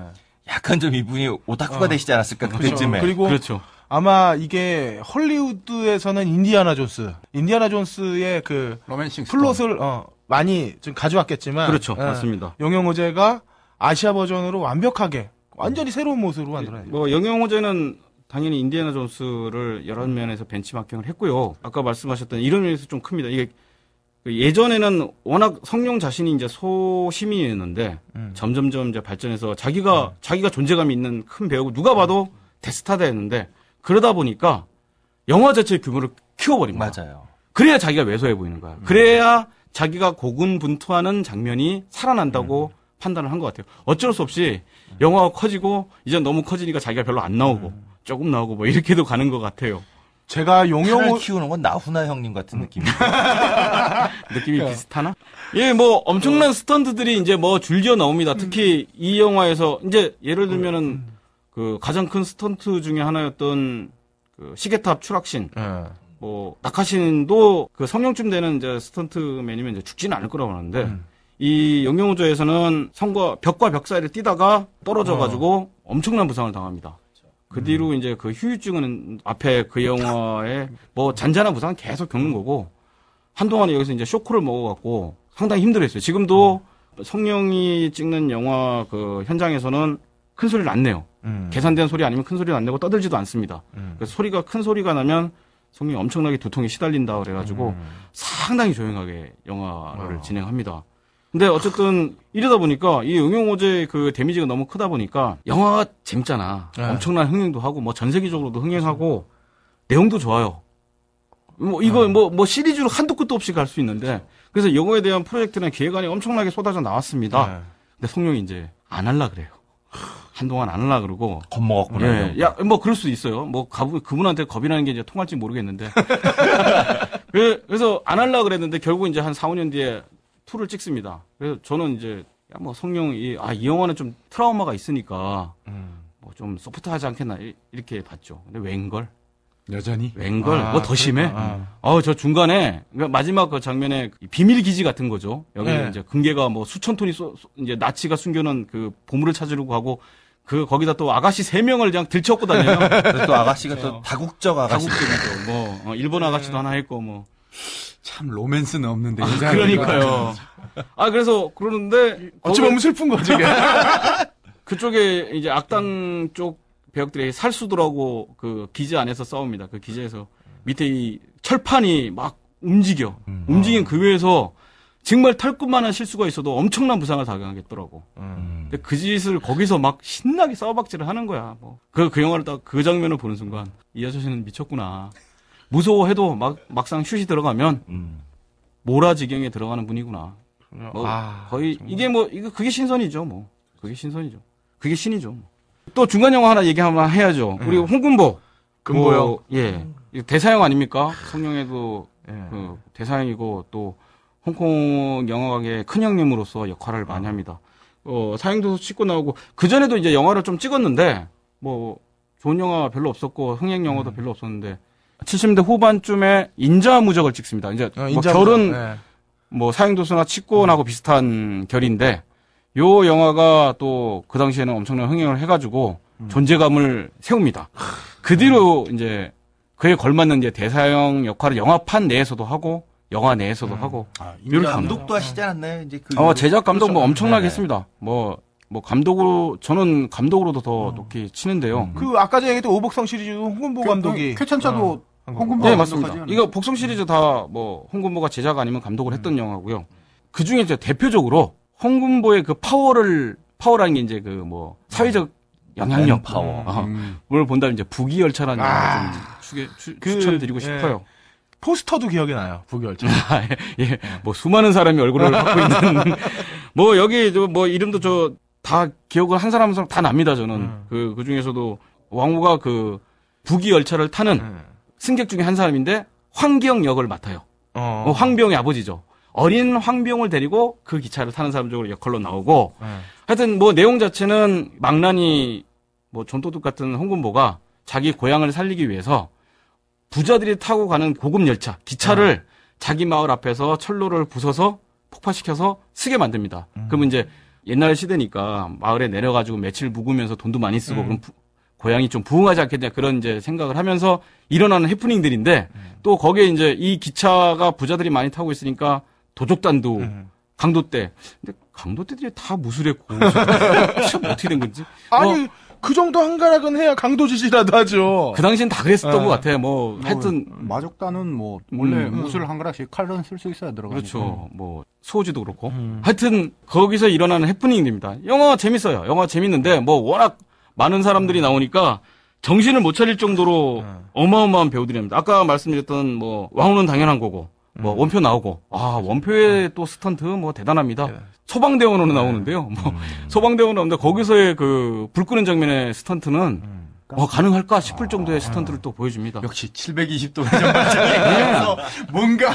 약간 좀 이분이 오타쿠가 어. 되시지 않았을까 그렇죠. 그때쯤에. 그리고 그렇죠. 아마 이게 헐리우드에서는 인디아나 존스, 인디아나 존스의 그 romancing. 플롯을 어, 많이 좀 가져왔겠지만 그렇죠. 예. 맞습니다. 용형호제가 아시아 버전으로 완벽하게 완전히 새로운 모습으로 만들어내요. 뭐 영영호재는 당연히 인디애나 존스를 여러 면에서 벤치마킹을 했고요. 아까 말씀하셨던 이런 면에서 좀 큽니다. 이게 그 예전에는 워낙 성룡 자신이 이제 소시민이었는데 점점점 이제 발전해서 자기가 자기가 존재감이 있는 큰 배우고 누가 봐도 대스타다였는데 그러다 보니까 영화 자체의 규모를 키워버린 거야. 맞아요. 그래야 자기가 왜소해 보이는 거야. 그래야 자기가 고군분투하는 장면이 살아난다고 판단을 한 것 같아요. 어쩔 수 없이 영화가 커지고 이제 너무 커지니까 자기가 별로 안 나오고 조금 나오고 뭐 이렇게도 가는 것 같아요. 제가 용형호 키우는 건 나훈아 형님 같은 [LAUGHS] 느낌이. 느낌이 비슷하나? 예, 뭐 엄청난 스턴트들이 이제 뭐 줄지어 나옵니다. 특히 이 영화에서 이제 예를 들면은 그 가장 큰 스턴트 중에 하나였던 그 시계탑 추락신. 예. 뭐 낙하신도 그 성룡쯤 되는 이제 스턴트맨이면 이제 죽지는 않을 거라고 하는데 이 영영호조에서는 성과 벽과 벽 사이를 뛰다가 떨어져 가지고 엄청난 부상을 당합니다. 그 뒤로 이제 그 휴유증은 앞에 그 영화에 뭐 잔잔한 부상은 계속 겪는 거고 한동안 여기서 이제 쇼크를 먹어갖고 상당히 힘들었어요. 지금도 성령이 찍는 영화 그 현장에서는 큰 소리를 안 내요. 음. 계산된 소리 아니면 큰 소리를 안 내고 떠들지도 않습니다. 그래서 소리가 큰 소리가 나면 성령이 엄청나게 두통에 시달린다 그래가지고 상당히 조용하게 영화를 진행합니다. 근데 어쨌든 이러다 보니까 이 응용호재 그 데미지가 너무 크다 보니까 영화가 재밌잖아. 네. 엄청난 흥행도 하고 뭐 전 세계적으로도 흥행하고 내용도 좋아요. 뭐 이거 뭐뭐 시리즈로 한도 끝도 없이 갈 수 있는데 그래서 영화에 대한 프로젝트나 기획안이 엄청나게 쏟아져 나왔습니다. 네. 근데 성룡이 이제 안 할라 그래요. 한동안 안 할라 그러고 겁먹었구나. 예, 야, 뭐 그럴 수도 있어요. 뭐 가부, 그분한테 겁이라는 게 이제 통할지 모르겠는데. [LAUGHS] 그- 그래서 안 할라 그랬는데 결국 이제 한 4, 5년 뒤에 투를 찍습니다. 그래서 저는 이제 야, 뭐 성룡이 아, 이 영화는 좀 트라우마가 있으니까 뭐좀 소프트하지 않겠나 이- 이렇게 봤죠. 근데 웬걸? 여전히. 웬걸? 아, 뭐더 심해? 아. 어, 저 중간에 그러니까 마지막 그 장면에 비밀 기지 같은 거죠. 여기 네. 이제 금괴가 뭐 수천 톤이 쏘- 쏘- 이제 나치가 숨겨놓은 그 보물을 찾으려고 하고 그 거기다 또 아가씨 세 명을 그냥 들쳐업고 다녀요. [LAUGHS] 그래서 또 아가씨가 또 다국적 아가씨. 다국적이죠. 뭐 어, 일본 아가씨도 하나 있고 뭐 참 로맨스는 없는데. 여자 그러니까요. 아 그래서 그러는데 어찌 보면 슬픈 거지. [LAUGHS] 그쪽에 이제 악당 쪽 배역들이 살수들하고 그 기지 안에서 싸웁니다. 그 기지에서 밑에 이 철판이 막 움직여. 움직인 그 위에서 정말 털끝만한 실수가 있어도 엄청난 부상을 당하겠더라고. 음. 근데 그 짓을 거기서 막 신나게 싸워박질을 하는 거야. 뭐. 그, 그 영화를 딱 그 장면을 보는 순간 이 아저씨는 미쳤구나. 무서워해도 막, 막상 슛이 들어가면 음. 모라지경에 들어가는 분이구나. 뭐 아, 거의 이게 뭐 이거 그게 신선이죠 뭐 그게 신선이죠 그게 신이죠 뭐. 또 중간 영화 하나 얘기 한번 해야죠 우리 홍군보 금보요. 뭐, 예 대사형 아닙니까 성룡에도 예. 그 대사형이고 또 홍콩 영화계의 큰 형님으로서 역할을 많이 합니다. 어 사형도 찍고 나오고 그 전에도 이제 영화를 좀 찍었는데 뭐 좋은 영화 별로 없었고 흥행 영화도 별로 없었는데 70대 후반쯤에 인자무적을 찍습니다. 이제 어, 뭐 결혼 예. 뭐 사형도수나 치권하고 비슷한 결인데 요 영화가 또 그 당시에는 엄청난 흥행을 해가지고 존재감을 세웁니다. 그 뒤로 이제 그에 걸맞는 이제 대사형 역할을 영화판 내에서도 하고 영화 내에서도 하고. 아, 감독. 감독도 하시지 않았나요? 이제 그 어, 제작 감독 뭐 그렇죠. 엄청나게 네네. 했습니다. 뭐, 뭐 감독으로, 저는 감독으로도 더 높게 치는데요. 그 아까 전에 얘기했던 오복성 시리즈 홍금보 감독이 쾌찬차도 어, 홍금보 네, 맞습니다. 이거 복성 시리즈 다 뭐 홍금보가 제작 아니면 감독을 했던 영화고요. 그 중에 이제 대표적으로 홍금보의 그 파워를 파워라는 게 이제 그 뭐 사회적 영향력 파워. 어, 음. 뭘 본다면 이제 부귀열차라는 아. 영화 좀 추게, 추, 그, 추천드리고 예. 싶어요. 포스터도 기억이 나요. 부결차. [LAUGHS] 아, 예, 예. 뭐 수많은 사람이 얼굴을 [LAUGHS] 갖고 있는 뭐 여기 저뭐 이름도 저 다 기억을 한 사람 한 사람 다 납니다 저는 음. 그그 중에서도 왕후가 그 부기 열차를 타는 음. 승객 중에 한 사람인데 황기영 역을 맡아요. 어. 어, 황병의 아버지죠. 어린 황병을 데리고 그 기차를 타는 사람 쪽으로 역할로 나오고 음. 하여튼 뭐 내용 자체는 망나니 뭐 전도둑 같은 홍군보가 자기 고향을 살리기 위해서 부자들이 타고 가는 고급 열차 기차를 자기 마을 앞에서 철로를 부숴서 폭파시켜서 쓰게 만듭니다. 그러면 이제 옛날 시대니까 마을에 내려가지고 며칠 묵으면서 돈도 많이 쓰고 그럼 부- 고향이 좀 부흥하지 않겠냐 그런 이제 생각을 하면서 일어나는 해프닝들인데 또 거기에 이제 이 기차가 부자들이 많이 타고 있으니까 도적단도 음. 강도떼. 근데 강도떼들이 다 무술했고 참 [LAUGHS] 어떻게 된 건지. 아니 뭐, 그 정도 한가락은 해야 강도짓이라도 하죠. 그 당시엔 다 그랬었던 어. 것 같아요. 뭐 하여튼 마족단은 뭐 원래 음. 무술 한 가락씩 칼은 쓸 수 있어야 들어가니까. 그렇죠. 뭐 소지도 그렇고. 음. 하여튼 거기서 일어나는 해프닝입니다. 영화 재밌어요. 영화 재밌는데 뭐 워낙 많은 사람들이 나오니까 정신을 못 차릴 정도로 음. 어마어마한 배우들입니다. 아까 말씀드렸던 뭐 왕후는 당연한 거고 뭐 원표 나오고 아 원표의 또 스턴트 뭐 대단합니다. 네. 소방대원으로 나오는데요. 뭐 [LAUGHS] 소방대원 나오는데 거기서의 그 불 끄는 장면의 스턴트는 어, 가능할까 싶을 정도의 스턴트를 또 보여줍니다. 역시 720도 회전 발전기에서 뭔가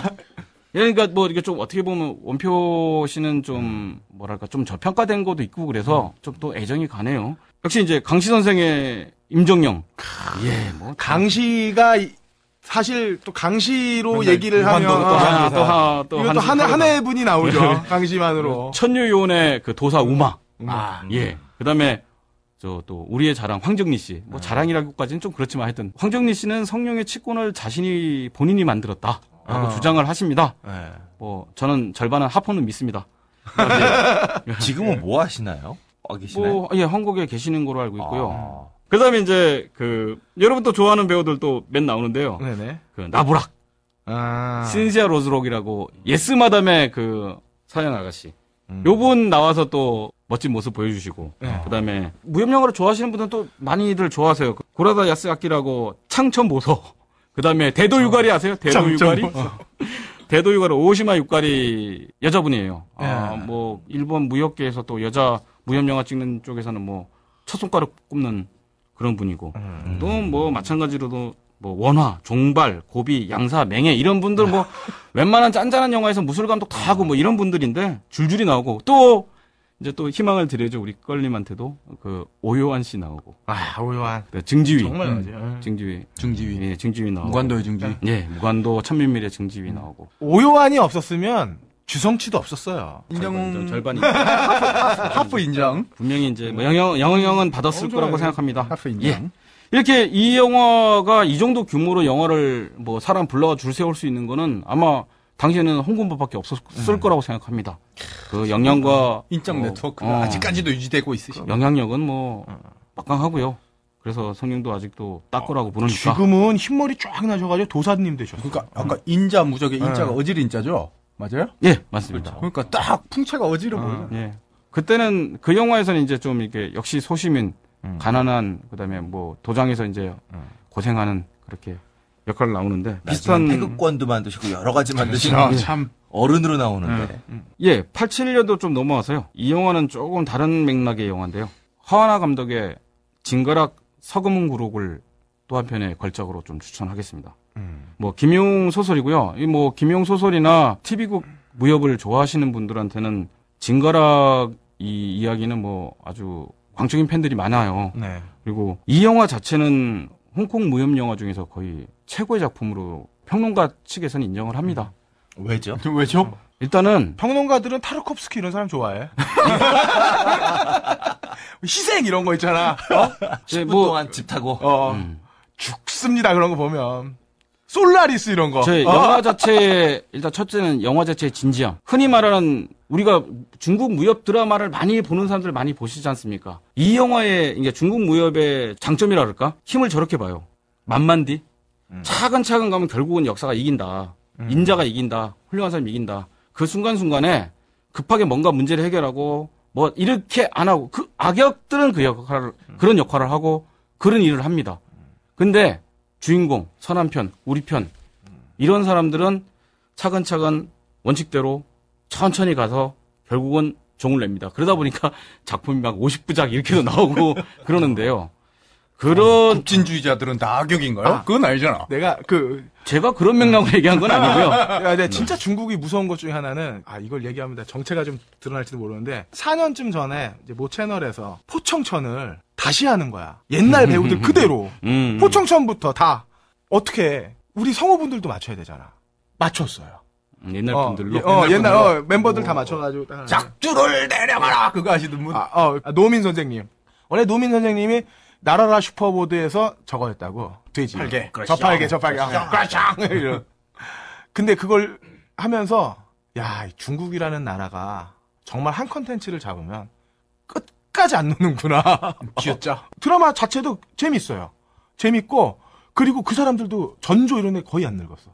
예, 그러니까 뭐 이게 좀 어떻게 보면 원표 씨는 좀 뭐랄까 좀 저평가된 것도 있고 그래서 좀 또 애정이 가네요. 역시 이제 강시 선생의 임정영. 예, 뭐 강시가 이- 사실 또 강시로 얘기를 하면 아, 하나 또 하나 또 이것도 한, 한 해 분이 나오죠. 강시만으로. 천유요원의 그 도사 우마. 아, 예. 그다음에 저또 우리의 자랑 황정리 씨. 뭐 자랑이라고까지는 좀 그렇지만 하여튼 황정리 씨는 성령의 치권을 자신이 본인이 만들었다라고 어. 주장을 하십니다. 네. 뭐 저는 절반은 하포는 믿습니다. [LAUGHS] 지금은 뭐 하시나요? 어, 계시나요? 뭐 예, 한국에 계시는 걸로 알고 있고요. 아. 그다음에 이제 그 여러분 또 좋아하는 배우들 또몇 나오는데요. 네네. 그 나브락, 아. 신시아 로스록이라고 예스 마담의 그 서양 아가씨. 음. 요분 나와서 또 멋진 모습 보여주시고 네. 그다음에 무협 영화를 좋아하시는 분들은 또 많이들 좋아하세요. 그 구라다 야스아키라고 창전보소. [LAUGHS] 그다음에 대도 유카리 아세요? 대도 유카리. 어. [LAUGHS] 대도 유카리 오시마 유카리 여자분이에요. 아, 네. 뭐 일본 무협계에서 또 여자 무협 영화 찍는 쪽에서는 뭐 첫 손가락 꼽는 그런 분이고 음. 또뭐 마찬가지로도 뭐 원화, 종발, 고비, 양사, 맹해 이런 분들 뭐 [LAUGHS] 웬만한 짠짠한 영화에서 무술 감독 다 하고 뭐 이런 분들인데 줄줄이 나오고 또 이제 또 희망을 드려죠 우리 껄님한테도 그 오요한 씨 나오고 아, 오요한. 그 증지위, 정말 음, 맞아요. 증지위, 중지위. 예, 증지위 나오고 무관도의 중지위. 예, 무관도 천민밀의 증지위 나오고 오요한이 없었으면 주성치도 없었어요. 절반, 인정 절반이 [LAUGHS] 하프 인정. 분명히 이제 뭐 영영 영영은 받았을 어, 거라고. 생각합니다. 하프 예. 인정. 이렇게 이 영화가 이 정도 규모로 영화를 뭐 사람 불러가 줄 세울 수 있는 거는 아마 당시에는 홍군법밖에 없었을 거라고 생각합니다. 그 영향과 인적 뭐, 네트워크가 어, 아직까지도 유지되고 있으시죠. 영향력은 뭐 막강하고요. 그래서 성령도 아직도 딱 거라고 부르니까 지금은 흰머리 쫙 나셔가지고 도사님 되셨어요. 그러니까 아까 인자 무적의 네. 인자가 어질 인자죠. 맞아요? 예 맞습니다. 그러니까 딱 풍채가 어지러 보이죠. 예 그때는 그 영화에서는 이제 좀 이렇게 역시 소시민 음. 가난한 그다음에 뭐 도장에서 이제 음. 고생하는 그렇게 역할을 나오는데 비슷한 태극권도 만드시고 여러 가지 만드시고 아, 참 어른으로 나오는데 예, 87년도 좀 넘어와서요. 이 영화는 조금 다른 맥락의 영화인데요. 하하나 감독의 진가락 서금은 구록을 또 한편의 걸작으로 좀 추천하겠습니다. 음. 뭐 김용 소설이고요. 이 뭐 김용 소설이나 TV국 무협을 좋아하시는 분들한테는 진가락 이 이야기는 뭐 아주 광적인 팬들이 많아요. 네. 그리고 이 영화 자체는 홍콩 무협 영화 중에서 거의 최고의 작품으로 평론가 측에서는 인정을 합니다. 왜죠? [LAUGHS] 왜죠? 일단은 평론가들은 타르콥스키 이런 사람 좋아해. [LAUGHS] 희생 이런 거 있잖아. 어? 10분 뭐- 동안 집 타고 어, 음. 죽습니다. 그런 거 보면. 솔라리스 이런 거. 저 영화 자체 일단 첫째는 영화 자체의 진지함. 흔히 말하는 우리가 중국 무협 드라마를 많이 보는 사람들 많이 보시지 않습니까? 이 영화의 이제 중국 무협의 장점이라 그럴까? 힘을 저렇게 봐요. 만만디. 차근차근 가면 결국은 역사가 이긴다. 인자가 이긴다. 훌륭한 사람이 이긴다. 그 순간순간에 급하게 뭔가 문제를 해결하고 뭐 이렇게 안 하고 그 악역들은 그 역할을 그런 역할을 하고 그런 일을 합니다. 근데 주인공, 선한 편, 우리 편 이런 사람들은 차근차근 원칙대로 천천히 가서 결국은 종을 냅니다. 그러다 보니까 [LAUGHS] 작품이 막 50부작 이렇게도 나오고 그러는데요. 그런 급진주의자들은 다 악역인가요? 아. 그건 아니잖아. 내가 그 제가 그런 맥락으로 얘기한 건 아니고요. [LAUGHS] 야, 근데 진짜 중국이 무서운 것 중에 하나는 아 이걸 얘기하면 정체가 좀 드러날지도 모르는데 4년쯤 전에 이제 모 채널에서 포청천을 다시 하는 거야. 옛날 배우들 [LAUGHS] 그대로 음, 포청천부터 다 어떻게 우리 성우분들도 맞춰야 되잖아. 맞췄어요. 음, 옛날 어, 분들로. 예, 어, 옛날 어, 분들로? 멤버들 다 오. 맞춰가지고 딱. 작두를 내려가라! 그거 하시던 분. 아, 어, 아, 노민 선생님. 원래 노민 선생님이 날아라 슈퍼보드에서 저거였다고. 돼지. 팔개. 저 팔개, 저 팔개. 아, 그라샹! [LAUGHS] 이런. 근데 그걸 하면서, 야, 이 중국이라는 나라가 정말 한 컨텐츠를 잡으면 끝까지 안 놓는구나. 쥐었자. [LAUGHS] 드라마 자체도 재밌어요. 재밌고, 그리고 그 사람들도 전조 이런 애 거의 안 늙었어.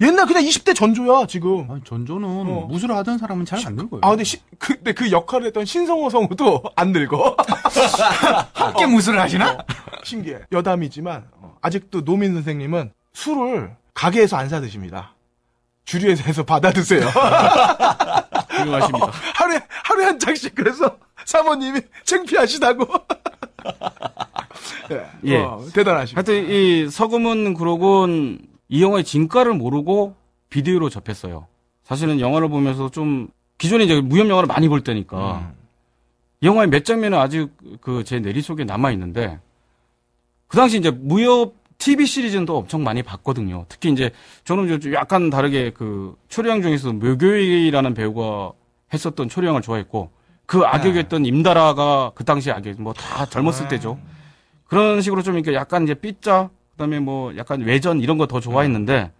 옛날 그냥 20대 전조야, 지금. 아니, 전조는 어. 무술을 하던 사람은 잘 안 늙어요. 아, 근데, 시, 근데 그 역할을 했던 신성호 성우도 안 늙어. [LAUGHS] 함께 무술을 하시나? 신기해. 여담이지만 어, 아직도 노민 선생님은 술을 가게에서 안 사 드십니다. 주류에서 해서 받아 드세요. [LAUGHS] 훌륭하십니다. 하루에 하루에 한 장씩 그래서 사모님이 창피하시다고. [LAUGHS] 예, 예. 어, 대단하십니다. 하여튼 이 서금은 그러곤 이 영화의 진가를 모르고 비디오로 접했어요. 사실은 영화를 보면서 좀 기존에 이제 무협 영화를 많이 볼 때니까 이 영화의 몇 장면은 아직 그 제 내리 속에 남아 있는데 그 당시 이제 무협 TV 시리즈는 또 엄청 많이 봤거든요. 특히 이제 저는 좀 약간 다르게 그 초령 중에서 묘교이라는 배우가 했었던 초령을 좋아했고 그 악역이었던 임다라가 그 당시 악역 뭐 다 젊었을 때죠. 그런 식으로 좀 이렇게 약간 이제 삐짜 그다음에 뭐 약간 외전 이런 거 더 좋아했는데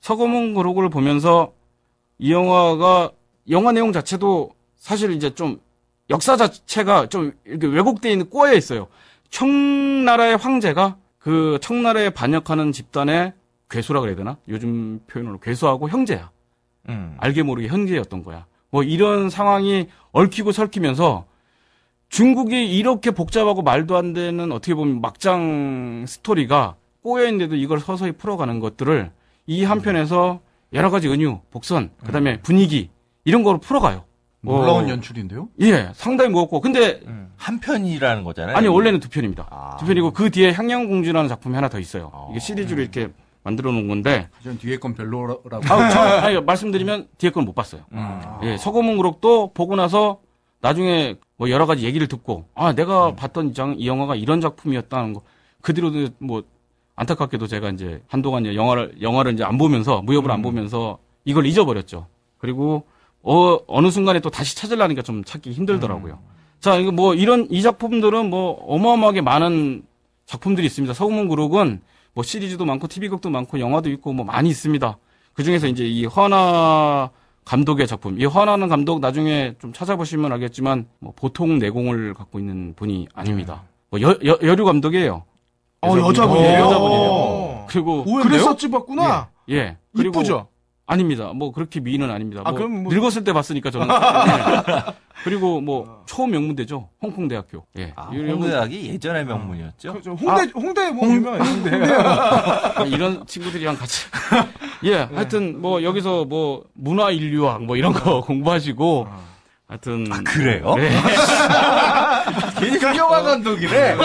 서검은 그룹을 보면서 이 영화가 영화 내용 자체도 사실 이제 좀 역사 자체가 좀 이렇게 왜곡되어 있는 꼬여 있어요. 청나라의 황제가 그 청나라에 반역하는 집단의 괴수라 그래야 되나? 요즘 표현으로 괴수하고 형제야. 음. 알게 모르게 형제였던 거야. 뭐 이런 상황이 얽히고 설키면서 중국이 이렇게 복잡하고 말도 안 되는 어떻게 보면 막장 스토리가 꼬여있는데도 이걸 서서히 풀어가는 것들을 이 한편에서 여러 가지 은유, 복선, 그 다음에 분위기, 이런 거로 풀어가요. 놀라운 어, 연출인데요? 예, 상당히 무겁고. 근데, 한 편이라는 거잖아요. 아니, 원래는 두 편입니다. 아. 두 편이고, 그 뒤에 향양공주라는 작품이 하나 더 있어요. 어. 이게 시리즈로 이렇게 만들어 놓은 건데, 전 뒤에 건 별로라고. 아, 저, 아니, 말씀드리면 뒤에 건 못 봤어요. 예, 서고문 그룹도 보고 나서 나중에 뭐 여러 가지 얘기를 듣고 아 내가 봤던 이, 장, 이 영화가 이런 작품이었다는 거 그 뒤로도 뭐 안타깝게도 제가 이제 한동안 영화를 영화를 이제 안 보면서 무협을 안 보면서 이걸 잊어버렸죠. 그리고 어 어느 순간에 또 다시 찾으려니까 좀 찾기 힘들더라고요. 자 이거 뭐 이런 이 작품들은 뭐 어마어마하게 많은 작품들이 있습니다. 서구문 그룹은 뭐 시리즈도 많고 TV극도 많고 영화도 있고 뭐 많이 있습니다. 그 중에서 이제 이 허나 감독의 작품. 이 허나는 감독 나중에 좀 찾아보시면 알겠지만 뭐 보통 내공을 갖고 있는 분이 아닙니다. 뭐 여, 여, 여류 감독이에요. 어, 그래서 여자분이에요? 예, 여자분이에요. 오. 그리고 그랬었지 봤구나. 예. 그리고 이쁘죠? 아닙니다. 뭐 그렇게 미인은 아닙니다. 아, 뭐 그럼 뭐- 늙었을 때 봤으니까 저는. [LAUGHS] 예. 그리고 뭐 초명문대죠. 홍콩 대학교. 예. 아, 홍대학이 예전의 명문이었죠. 그, 저 홍대 홍대 뭐. [LAUGHS] 홍대. 아, 이런 친구들이랑 같이. [LAUGHS] 예, 하여튼 뭐 여기서 뭐 문화 인류학 뭐 이런 거 공부하시고 하여튼 그래요? 네. [LAUGHS] 괜히 훌륭한 감독이래.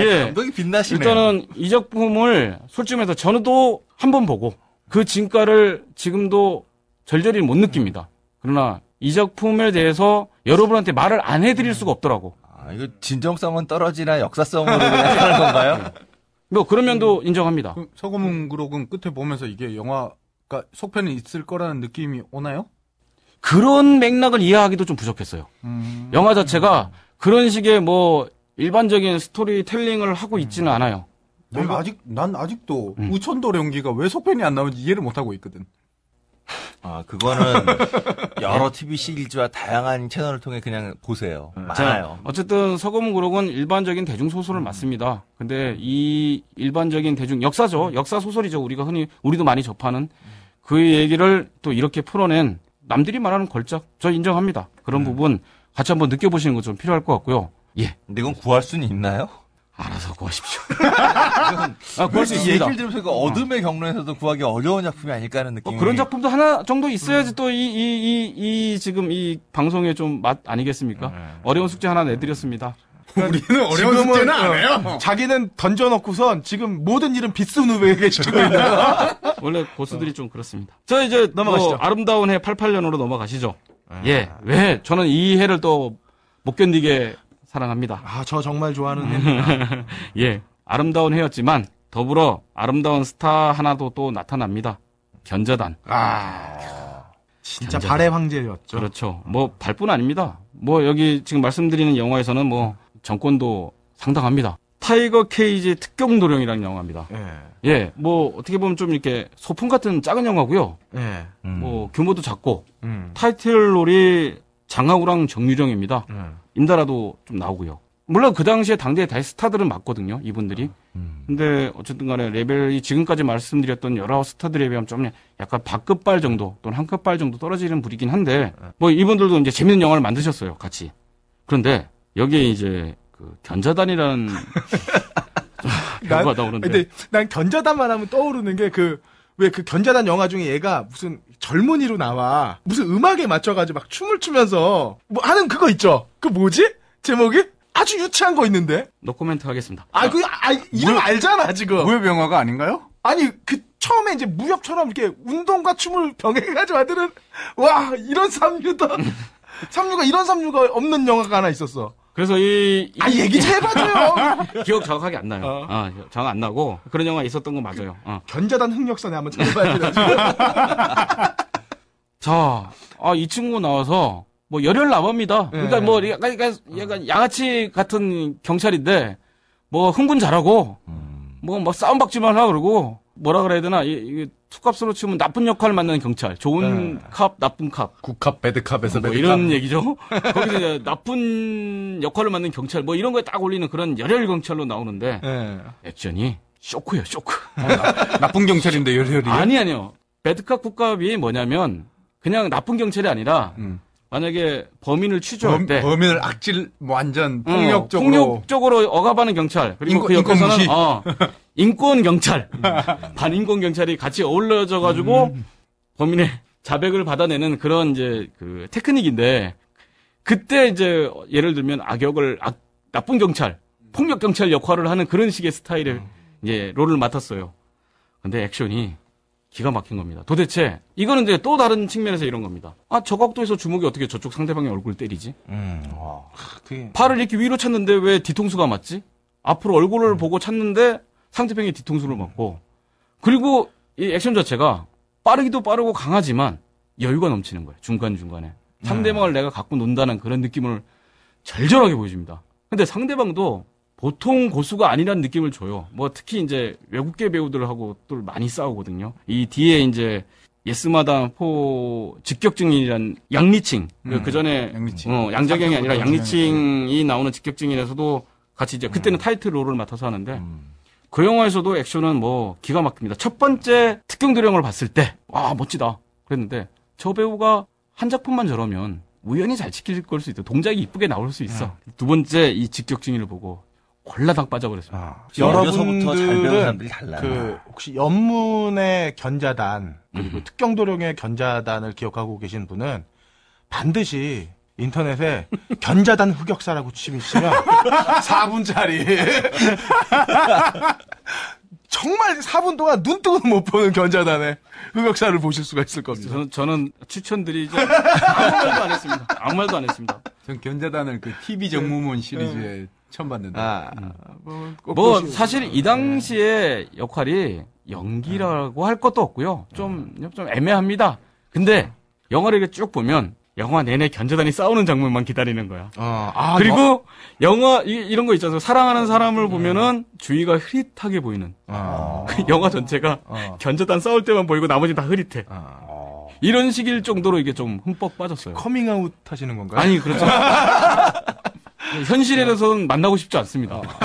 예. 감독이 빛나시네. 일단은 이 작품을 솔직히 말해서 저도 한 번 보고 그 진가를 지금도 절절히 못 느낍니다. 그러나 이 작품에 대해서 여러분한테 말을 안 해드릴 수가 없더라고. 아, 이거 진정성은 떨어지나 역사성으로 그냥 하는 건가요? [LAUGHS] 뭐 그런 면도 인정합니다. 그 서고문 그룹은 끝에 보면서 이게 영화가 속편이 있을 거라는 느낌이 오나요? 그런 맥락을 이해하기도 좀 부족했어요. 영화 자체가 그런 식의 뭐 일반적인 스토리텔링을 하고 있지는 않아요. 난 아직 난 아직도 음. 우천도 연기가 왜 속편이 안 나오는지 이해를 못 하고 있거든. 아, 그거는 [LAUGHS] 여러 TV 시리즈와 다양한 채널을 통해 그냥 보세요. 자, 많아요. 어쨌든 서검은 그록은 일반적인 대중 소설을 맞습니다. 근데 이 일반적인 대중 역사죠. 역사 소설이죠. 우리가 흔히 우리도 많이 접하는 그 얘기를 또 이렇게 풀어낸 남들이 말하는 걸작 저 인정합니다. 그런 부분 같이 한번 느껴보시는 거 좀 필요할 것 같고요. 예, 근데 이건 구할 수는 있나요? 알아서 구하십시오. [LAUGHS] 아, 구할 수 있습니다. 얘기를 들으면서 그 어둠의 경로에서도 구하기 어려운 작품이 아닐까 하는 느낌이. 뭐 그런 작품도 하나 정도 있어야지 또이이 이 이 지금 이 방송에 좀 맛 아니겠습니까? 어려운 숙제 하나 내드렸습니다. 우리는 어려운 숙제는 안 어, 해요. 자기는 던져놓고선 지금 모든 일은 빗순우에게 시키고 있는. 원래 고수들이 좀 그렇습니다. 저 이제 넘어가시죠. 뭐 아름다운 해 88년으로 넘어가시죠. 예. 왜 저는 이 해를 또 못 견디게 사랑합니다. 아, 저 정말 좋아하는 해입니다. [LAUGHS] 예. 아름다운 해였지만 더불어 아름다운 스타 하나도 또 나타납니다. 견자단. 아, 진짜 견자단. 발의 황제였죠. 그렇죠. 뭐 발뿐 아닙니다. 뭐 여기 지금 말씀드리는 영화에서는 뭐 정권도 상당합니다. Tiger Cage 특경도룡이라는 영화입니다. 예, 예. 뭐 어떻게 보면 좀 이렇게 소품 같은 작은 영화고요. 예, 음. 뭐 규모도 작고 음, 타이틀롤이 장하우랑 정유정입니다. 음. 임다라도 좀 나오고요. 물론 그 당시에 당대의 다스타들은 맞거든요, 이분들이. 음. 근데 어쨌든 간에 레벨이 지금까지 말씀드렸던 여러 스타들에 비하면 좀 약간 박급발 정도 또는 한급발 정도 떨어지는 분이긴 한데 뭐 이분들도 이제 재밌는 영화를 만드셨어요, 같이. 그런데 여기에 이제 그 견자단이라는 [LAUGHS] 결과가 나오는데 근데 난 견자단만 하면 떠오르는 게 그, 왜그 견자단 영화 중에 얘가 무슨 젊은이로 나와. 무슨 음악에 맞춰가지고 막 춤을 추면서 뭐 하는 그거 있죠? 그 뭐지? 제목이? 아주 유치한 거 있는데? 노코멘트 하겠습니다. 아, 그, 아, 이름 뭐- 알잖아, 지금. 무협 영화가 아닌가요? 아니, 그, 처음에 이제 무협처럼 이렇게 운동과 춤을 병행해가지고 하들은, 와, 이런 삼류다. [LAUGHS] 삼류가, 이런 삼류가 없는 영화가 하나 있었어. 그래서 이, 이- 아, 얘기 좀 해봐줘요. [LAUGHS] 기억 정확하게 안 나요. 어. 아, 정확 안 나고 그런 영화 있었던 거 맞아요. 어. 견자단 흑역사네 한번 찾아봐야 돼. [LAUGHS] 자, 아, 이 친구 나와서 뭐 열혈 남합니다. 그러니까 네. 뭐 약간, 약간, 약간 양아치 같은 경찰인데 뭐 흥분 잘하고 뭐, 뭐 싸움박질만 하고 그러고 뭐라 그래야 되나 이, 이 투캅스로 치면 나쁜 역할을 맡는 경찰. 좋은 캅, 나쁜 캅. 국캅, 배드캅에서 뭐 이런 얘기죠. [LAUGHS] 거기서 이제 나쁜 역할을 맡는 경찰 뭐 이런 거에 딱 올리는 그런 열혈 경찰로 나오는데 예. 액션이 쇼크예요, 쇼크. 나쁜 경찰인데 열혈이. 아니 아니요. 배드캅 국갑이 뭐냐면 그냥 나쁜 경찰이 아니라 음. 만약에 범인을 취조할 범, 때 범인을 악질 뭐 완전 어, 폭력적으로 폭력적으로 억압하는 경찰 그리고 인권- 그 옆에서는 인권. 어, [LAUGHS] 인권 경찰 반인권 경찰이 같이 어울려져 가지고 음. 범인의 자백을 받아내는 그런 이제 그 테크닉인데 그때 이제 예를 들면 악역을 악- 나쁜 경찰 폭력 경찰 역할을 하는 그런 식의 스타일의 음. 이제 롤을 맡았어요. 근데 액션이 기가 막힌 겁니다. 도대체 이거는 이제 또 다른 측면에서 이런 겁니다. 아 저 각도에서 주먹이 어떻게 저쪽 상대방의 얼굴 때리지? 음. 그게, 팔을 이렇게 위로 찼는데 왜 뒤통수가 맞지? 앞으로 얼굴을 보고 찼는데 상대방이 뒤통수를 맞고 그리고 이 액션 자체가 빠르기도 빠르고 강하지만 여유가 넘치는 거예요. 중간 중간에. 상대방을 내가 갖고 논다는 그런 느낌을 절절하게 보여줍니다. 근데 상대방도 보통 고수가 아니라는 느낌을 줘요. 뭐 특히 이제 외국계 배우들하고 또 많이 싸우거든요. 이 뒤에 이제 예스마다 포 직격 증인이란 양리칭 그 전에 양리칭. 어, 양자경이 아니라 양리칭이 나오는 직격 증인에서도 같이 이제 그때는 타이틀 롤을 맡아서 하는데 그 영화에서도 액션은 뭐 기가 막힙니다. 첫 번째 특경 도령을 봤을 때, 와, 멋지다. 그랬는데, 저 배우가 한 작품만 저러면 우연히 잘 지킬 걸 수 있다. 동작이 이쁘게 나올 수 있어. 두 번째 이 직격 증인을 보고 홀라당 빠져버렸습니다. 아, 어려서부터 잘 배우는 여러분들은 사람들이 달라요. 그 혹시 연문의 견자단 그리고 특경도령의 견자단을 기억하고 계신 분은 반드시 인터넷에 [LAUGHS] 견자단 흑역사라고 치시면 4분짜리 [LAUGHS] [LAUGHS] 정말 4분 동안 눈 뜨고 못 보는 견자단의 흑역사를 보실 수가 있을 겁니다. 저는, 저는 추천드리죠. 아무 말도 안 했습니다. 아무 말도 안 했습니다. 전 견자단을 그 TV 정무문 시리즈에 처음 봤는데 아, 뭐, 꼭 뭐, 보시고. 사실 이 당시에 역할이 연기라고 할 것도 없고요. 좀, 좀 애매합니다. 근데 영화를 이렇게 쭉 보면 영화 내내 견자단이 싸우는 장면만 기다리는 거야. 어, 아, 그리고 영화 이, 런거 있잖아요. 사랑하는 사람을 보면은 주위가 흐릿하게 보이는. 어, [LAUGHS] 영화 전체가 어. 견자단 싸울 때만 보이고 나머지 다 흐릿해. 어. 이런 식일 정도로 이게 좀 흠뻑 빠졌어요. 커밍아웃 하시는 건가요? 아니 그렇죠. [LAUGHS] 현실에서는 만나고 싶지 않습니다. [LAUGHS]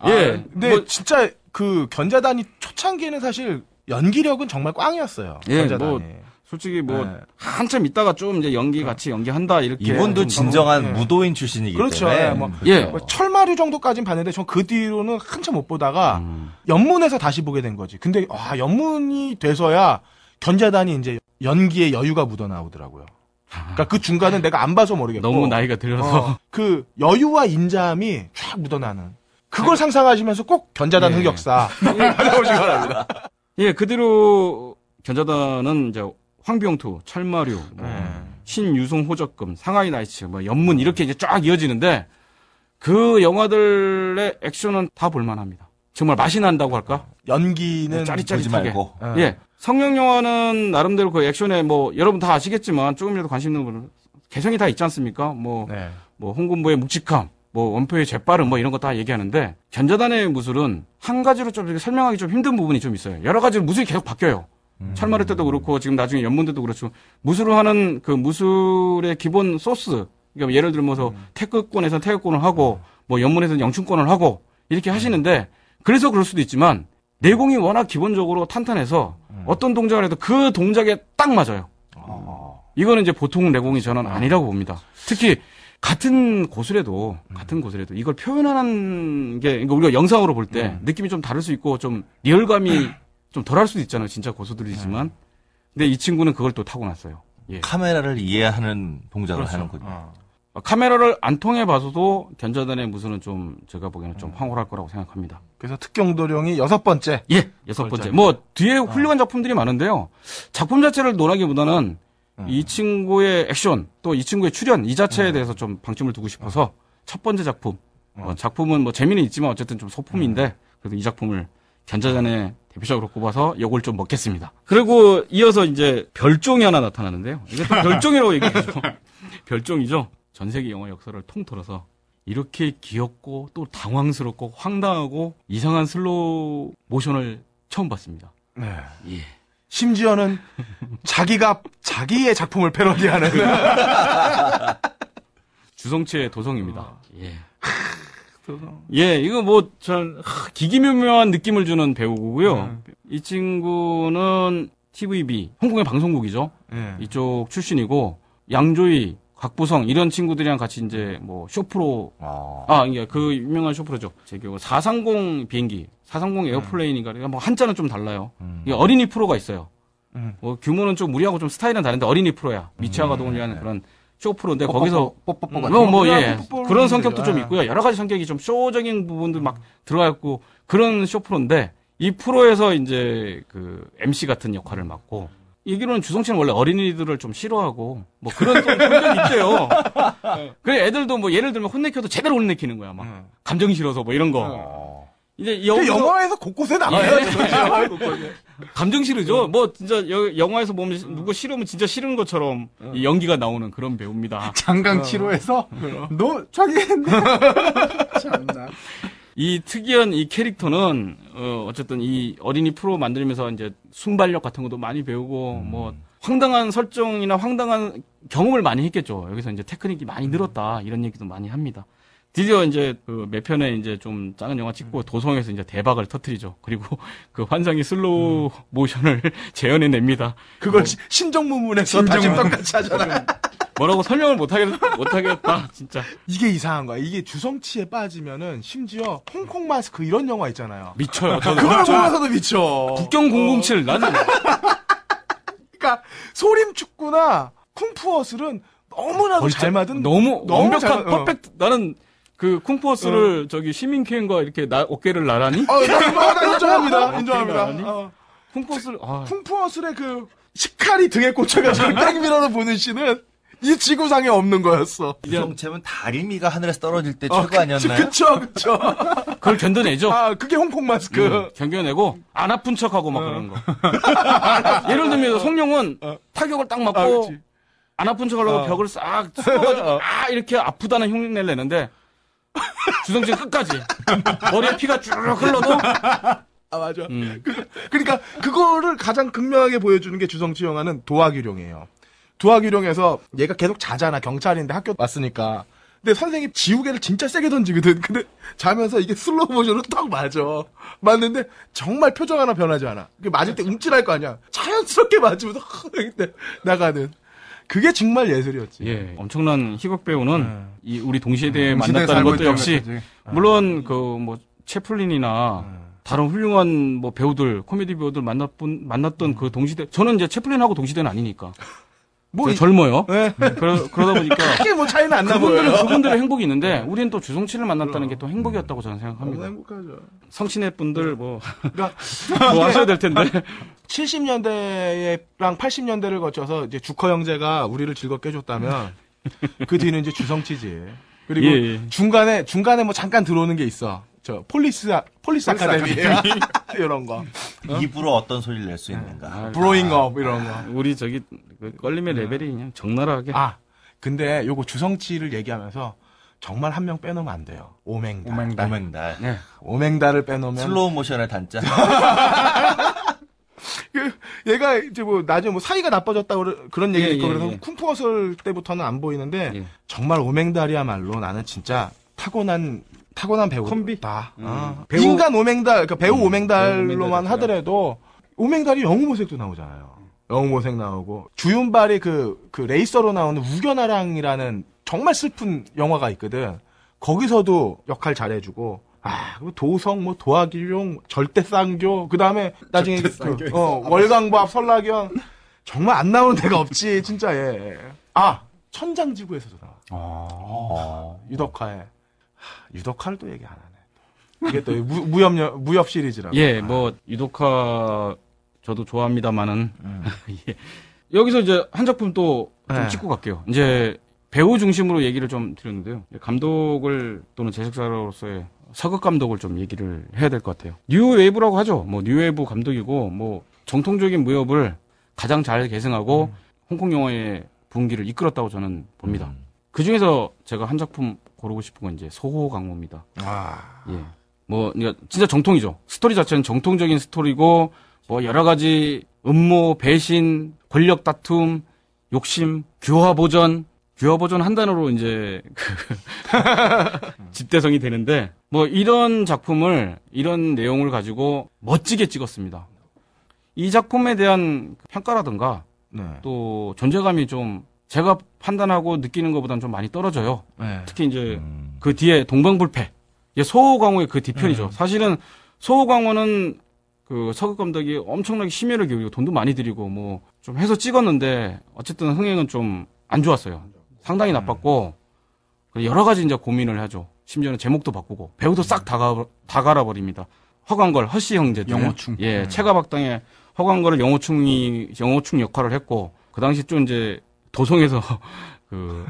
아, 예, 근데 뭐- 진짜 그 견자단이 초창기에는 사실 연기력은 정말 꽝이었어요. 예, 견자단이. 뭐 솔직히 뭐 네. 한참 있다가 좀 이제 연기 같이 연기한다 이렇게 이분도 좀 진정한 예. 무도인 출신이기 그렇죠. 때문에. 예, 뭐, 예. 뭐 철마류 정도까진 봤는데 전 그 뒤로는 한참 못 보다가 음. 엽문에서 다시 보게 된 거지. 근데 와 엽문이 돼서야 견자단이 이제 연기에 여유가 묻어나오더라고요. 그러니까 그 중간은 내가 안 봐서 모르겠고 너무 나이가 들어서 어, 그 여유와 인자함이 쫙 묻어나는 그걸 상상하시면서 꼭 견자단 예. 흑역사 [LAUGHS] 찾아오시기 바랍니다. 예 그대로 견자단은 이제 황병투, 철마류, 뭐 네. 신유송 호적금, 상하이 나이츠, 뭐 연문 이렇게 이제 쫙 이어지는데 그 영화들의 액션은 다 볼만합니다. 정말 맛이 난다고 할까? 연기는 보지 짜릿짜릿하게. 예. 성령 영화는 나름대로 그 액션에 뭐 여러분 다 아시겠지만 조금이라도 관심 있는 분은 개성이 다 있지 않습니까? 뭐, 네. 뭐 홍군부의 묵직함, 뭐 원표의 재빠름 뭐 이런 거 다 얘기하는데 견자단의 무술은 한 가지로 좀 설명하기 좀 힘든 부분이 좀 있어요. 여러 가지로 무술이 계속 바뀌어요. 철마를 때도 그렇고 지금 나중에 연문 때도 그렇죠. 무술을 하는 그 무술의 기본 소스. 그러니까 예를 들면서 태극권에서 태극권을 하고 뭐 연문에서는 영춘권을 하고 이렇게 하시는데 그래서 그럴 수도 있지만 내공이 워낙 기본적으로 탄탄해서 어떤 동작을 해도 그 동작에 딱 맞아요. 이거는 이제 보통 내공이 저는 아니라고 봅니다. 특히 같은 고술에도 같은 고술에도 이걸 표현하는 게 그러니까 우리가 영상으로 볼때 느낌이 좀 다를 수 있고 좀 리얼감이 좀 덜할 수도 있잖아요. 진짜 고수들이지만. 근데 이 친구는 그걸 또 타고났어요. 예. 카메라를 이해하는 동작을 그렇죠. 하는 거죠. 어. 카메라를 안 통해 봐서도 견자단의 무술은 좀 제가 보기에는 좀 황홀할 거라고 생각합니다. 그래서 특경도령이 여섯 번째. 예, 여섯 번째. 뭐 뒤에 훌륭한 작품들이 많은데요. 작품 자체를 논하기보다는 이 친구의 액션 또 이 친구의 출연 이 자체에 대해서 좀 방점을 두고 싶어서 첫 번째 작품. 어, 작품은 뭐 재미는 있지만 어쨌든 좀 소품인데 그래도 이 작품을 견자단의 대표적으로 꼽아서 요걸 좀 먹겠습니다. 그리고 이어서 이제 별종이 하나 나타나는데요. 이게 또 [LAUGHS] 별종이라고 얘기하죠. 별종이죠. 전 세계 영화 역사를 통틀어서 이렇게 귀엽고 또 당황스럽고 황당하고 이상한 슬로우 모션을 처음 봤습니다. 네. 예. 심지어는 [LAUGHS] 자기가 자기의 작품을 패러디하는 [LAUGHS] 주성치의 도성입니다. 예. 예, 이거 뭐, 전, 하, 기기묘묘한 느낌을 주는 배우고요. 이 친구는 TVB, 홍콩의 방송국이죠. 예. 이쪽 출신이고, 양조위, 곽부성, 이런 친구들이랑 같이 이제 뭐, 쇼프로, 아. 아, 이게 그 유명한 쇼프로죠. 제 기억 430 비행기, 430 airplane인가, 그러니까 뭐 한자는 좀 달라요. 이게 어린이 프로가 있어요. 음. 뭐 규모는 좀 우리하고 좀 스타일은 다른데 어린이 프로야. 미취학 아동을 위한 그런 쇼프로인데 거기서 뽀뽀뽀 뭐, 뭐, 예. 그런 성격도 좀 예. 있고요. 여러 가지 성격이 좀 쇼적인 부분도 막 들어가 있고 그런 쇼프로인데 이 프로에서 이제 그 MC 같은 역할을 맡고 얘기로는 주성치는 원래 어린이들을 좀 싫어하고 뭐 그런 좀 성격이 있대요. [LAUGHS] 그래 애들도 뭐 예를 들면 혼내켜도 제대로 혼내키는 거야 막 음. 감정이 싫어서 뭐 이런 거. 이제 그 여기서 영화에서 곳곳에 나와요. 예. 진짜. [LAUGHS] 곳곳에. 감정 싫으죠. 뭐 진짜 여- 영화에서 보면 누구 싫으면 진짜 싫은 것처럼 이 연기가 나오는 그런 배우입니다. 장강 치료해서 너 자기 [LAUGHS] 참나. 이 특이한 이 캐릭터는 어 어쨌든 이 어린이 프로 만들면서 이제 순발력 같은 것도 많이 배우고 뭐 황당한 설정이나 황당한 경험을 많이 했겠죠. 여기서 이제 테크닉이 많이 늘었다 이런 얘기도 많이 합니다. 드디어 이제 그 몇 편에 이제 좀 작은 영화 찍고 도성에서 이제 대박을 터트리죠. 그리고 [LAUGHS] 그 환상의 슬로우 모션을 [LAUGHS] 재현해냅니다. 그걸 시- 신정무문에서 다시 똑같이 하잖아. [LAUGHS] 뭐라고 설명을 못하겠, 못하겠다, 진짜. 이게 이상한 거야. 이게 주성치에 빠지면은 심지어 홍콩 마스크 이런 영화 있잖아요. 미쳐요. 저는 그걸 진짜. 보면서도 미쳐. 국경 007, 나는. 그러니까 소림 축구나 쿵푸어슬은 너무나도 잘 맞은 너무, 너무 완벽한, 잘- 어. 퍼펙트. 나는 그 쿵푸어스를 저기 시민케인과 이렇게 나, 어깨를 나란히? 어, 나, 어, 나 인정합니다. 인정합니다. 어. 쿵푸어스를, 아, 쿵푸어슬의 그 식칼이 등에 꽂혀가지고 [LAUGHS] 백미러로 보는 씬은 이 지구상에 없는 거였어. 유성채는 다리미가 하늘에서 떨어질 때 어, 최고 아니었나요? 그쵸, 그쵸. 그걸 견뎌내죠. 아, 그게 홍콩 마스크. 음, 견뎌내고, 안 아픈 척하고 막 그런 거. [LAUGHS] 예를 들면, 성룡은 타격을 딱 아, 맞고, 그치. 안 아픈 척하려고 어. 벽을 싹 쓸어가지고 [LAUGHS] 아 이렇게 아프다는 흉내를 내는데 주성진 끝까지 머리에 피가 쭉 흘러도 아 맞아. 음, 그 러니까 그거를 가장 극명하게 보여주는 게 주성치 영화는 도학위룡이에요. 도학위룡에서 얘가 계속 자잖아 경찰인데 학교 왔으니까. 근데 선생님 지우개를 진짜 세게 던지거든. [LAUGHS] 근데 자면서 이게 슬로우 모션으로 딱 맞아. 맞는데 정말 표정 하나 변하지 않아. 그 맞을 때 움찔할 거 아니야. 자연스럽게 맞으면서 [LAUGHS] 이렇게 나가는. 그게 정말 예술이었지. 예 엄청난 희극 배우는 이 우리 동시대에 음, 만났다는 것도 역시 거지. 물론 그 뭐 채플린이나 다른 훌륭한 뭐 배우들 코미디 배우들 만났던 만났던 그 동시대 저는 이제 채플린하고 동시대는 아니니까 뭐 제가 이- 젊어요. 네. 그러, 그러 다 보니까 [LAUGHS] 크게 뭐 차이는 안나 그분들은 보여요. 그분들의 행복이 있는데 우리는 또 주성치를 만났다는 게 또 행복이었다고 저는 생각합니다. 행복하죠. 성신의 분들 뭐 그러니까 [LAUGHS] 뭐 하셔야 될 텐데. [LAUGHS] 70년대랑 80년대를 거쳐서 이제 주커 형제가 우리를 즐겁게 해줬다면 그 뒤는 이제 주성치지. 그리고 예, 예. 중간에 중간에 뭐 잠깐 들어오는 게 있어. 저 Police Aca- Police Academy [LAUGHS] 이런 거, 입으로 어떤 소리를 낼 수 있는가. Growing Up 이런 거. 우리 저기 그 꼴림의 레벨이 그냥 적나라하게. 아 근데 요거 주성치를 얘기하면서 정말 한 명 빼놓으면 안 돼요. 오맹달. 오맹달. 오맹달. 네. 오맹달을 빼놓으면 슬로우 모션의 단자. [LAUGHS] 그 얘가 이제 뭐 나중에 뭐 사이가 나빠졌다고 그러- 그런 얘기도 예, 있고 예, 그래서 예. 쿵푸허슬 때부터는 안 보이는데 예. 정말 오맹달이야말로 나는 진짜 타고난 타고난 배우다. 음. 아, 배우- 인간 오맹달, 그러니까 배우 배우 오맹달로만. 하더라도 오맹달이 영웅 모색도 나오잖아요. 영웅 모색 나오고 주윤발이 그, 그 레이서로 나오는 우겨나랑이라는 정말 슬픈 영화가 있거든. 거기서도 역할 잘해주고 아, 도성, 뭐, 도화기룡, 절대쌍교, 그 다음에, 나중에, 그, 어, 월광밥, 설락연, 정말 안 나오는 데가 없지, 진짜, 예. 아, 천장지구에서도 나와. 어. 유덕화에. 또 얘기 안 하네. 이게 또 무, 무협, 여- 무협 시리즈라고. 예, 뭐 유독화 저도 좋아합니다만은 [LAUGHS] 예. 여기서 이제 한 작품 또좀 네. 찍고 갈게요. 이제 배우 중심으로 얘기를 좀 드렸는데요. 감독을 또는 제작사로서의 서극 감독을 좀 얘기를 해야 될 것 같아요. 뉴웨이브라고 하죠. 뭐 뉴웨이브 감독이고 뭐 정통적인 무협을 가장 잘 계승하고 홍콩 영화의 분기를 이끌었다고 저는 봅니다. 그 중에서 제가 한 작품 고르고 싶은 건 이제 소호 강모입니다. 아, 예. 뭐, 그러니까 진짜 정통이죠. 스토리 자체는 정통적인 스토리고, 뭐, 여러 가지 음모, 배신, 권력 다툼, 욕심, 규화보전, 규화보전 한 단어로 이제, 그, [LAUGHS] 집대성이 되는데, 뭐, 이런 작품을, 이런 내용을 가지고 멋지게 찍었습니다. 이 작품에 대한 평가라든가, 네. 또, 존재감이 좀, 제가 판단하고 느끼는 것보다는 좀 많이 떨어져요. 네. 특히 이제, 음. 그 뒤에 동방불패. 소호광호의 그 뒤편이죠. 사실은 소호광호는 그 서극 감독이 엄청나게 심혈을 기울이고 돈도 많이 들이고 뭐 좀 해서 찍었는데 어쨌든 흥행은 좀 안 좋았어요. 상당히 나빴고 그리고 여러 가지 이제 고민을 하죠. 심지어는 제목도 바꾸고 배우도 싹다다 갈아버립니다. 허광걸 허씨 형제들. 영호충. 예, 체가박당의 허광걸을 영호충이 영호충 역할을 했고 그 당시 좀 이제 도성에서 [LAUGHS] 그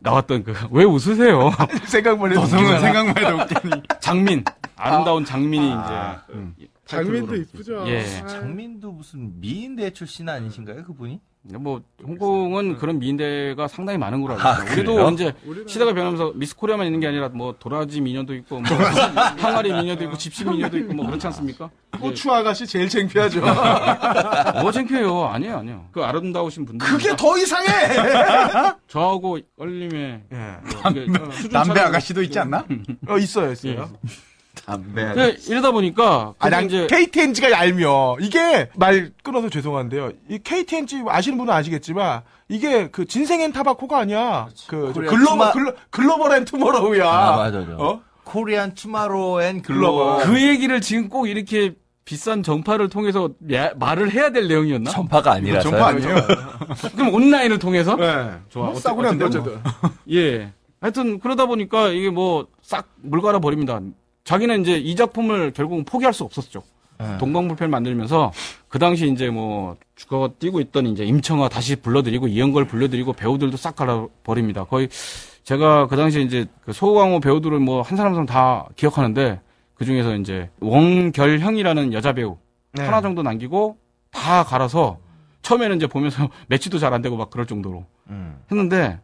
나왔던 그 왜 웃으세요? [LAUGHS] 생각만 해도. 도성은. 생각만 해도 웃기니. 장민 아름다운 장민이 아, 이제 장민도 이쁘죠. 예. 장민도 무슨 미인대 출신 아니신가요, 그분이? 뭐 홍콩은 그런 미인대가 상당히 많은 걸로 알고 아, 있어요. 우리도 그래요? 이제 시대가 변하면서 미스 코리아만 있는 게 아니라 뭐 도라지 미녀도 있고 뭐 [LAUGHS] 항아리 미녀도 있고 집시 미녀도 있고 뭐 그렇지 않습니까? 고추 아가씨 제일 창피하죠. 예. [LAUGHS] 뭐 창피해요? 아니에요, 아니에요. 그 아름다우신 분들 그게 더 이상해! [LAUGHS] 저하고 얼림의 예. 남배 아가씨도 있지 않나? 어, 있어요, 있어요. 담배. 네, 이러다 보니까 아, 난 이제 KTNG가 얄미워. 이게 말 끊어서 죄송한데요. 이 KTNG 아시는 분은 아시겠지만 이게 그 ginseng and tobacco가 아니야. 그 global glo-, global and tomorrow야. 아, 맞아, 맞아. 어? Korean tomorrow and global. 그 얘기를 지금 꼭 이렇게 비싼 전파를 통해서 야- 말을 해야 될 내용이었나? 전파가 아니라서. 전파 아니에요? 그럼 온라인을 통해서? 네. 좋아. 뭐 싸구려 어쨌든 어쨌든. 예. 하여튼 그러다 보니까 이게 뭐 싹 물 갈아 버립니다. 자기는 이제 이 작품을 결국은 포기할 수 없었죠. 네. 동방불패를 만들면서 그 당시 이제 뭐 주가가 뛰고 있던 이제 임청아 다시 불러드리고 이영걸 불러드리고 배우들도 싹 갈아 버립니다. 거의 제가 그 당시에 이제 그 소광호 배우들을 뭐 한 사람 한 사람 다 기억하는데 그 중에서 이제 원결형이라는 여자 배우 네. 하나 정도 남기고 다 갈아서 처음에는 이제 보면서 [LAUGHS] 매치도 잘 안 되고 막 그럴 정도로 음. 했는데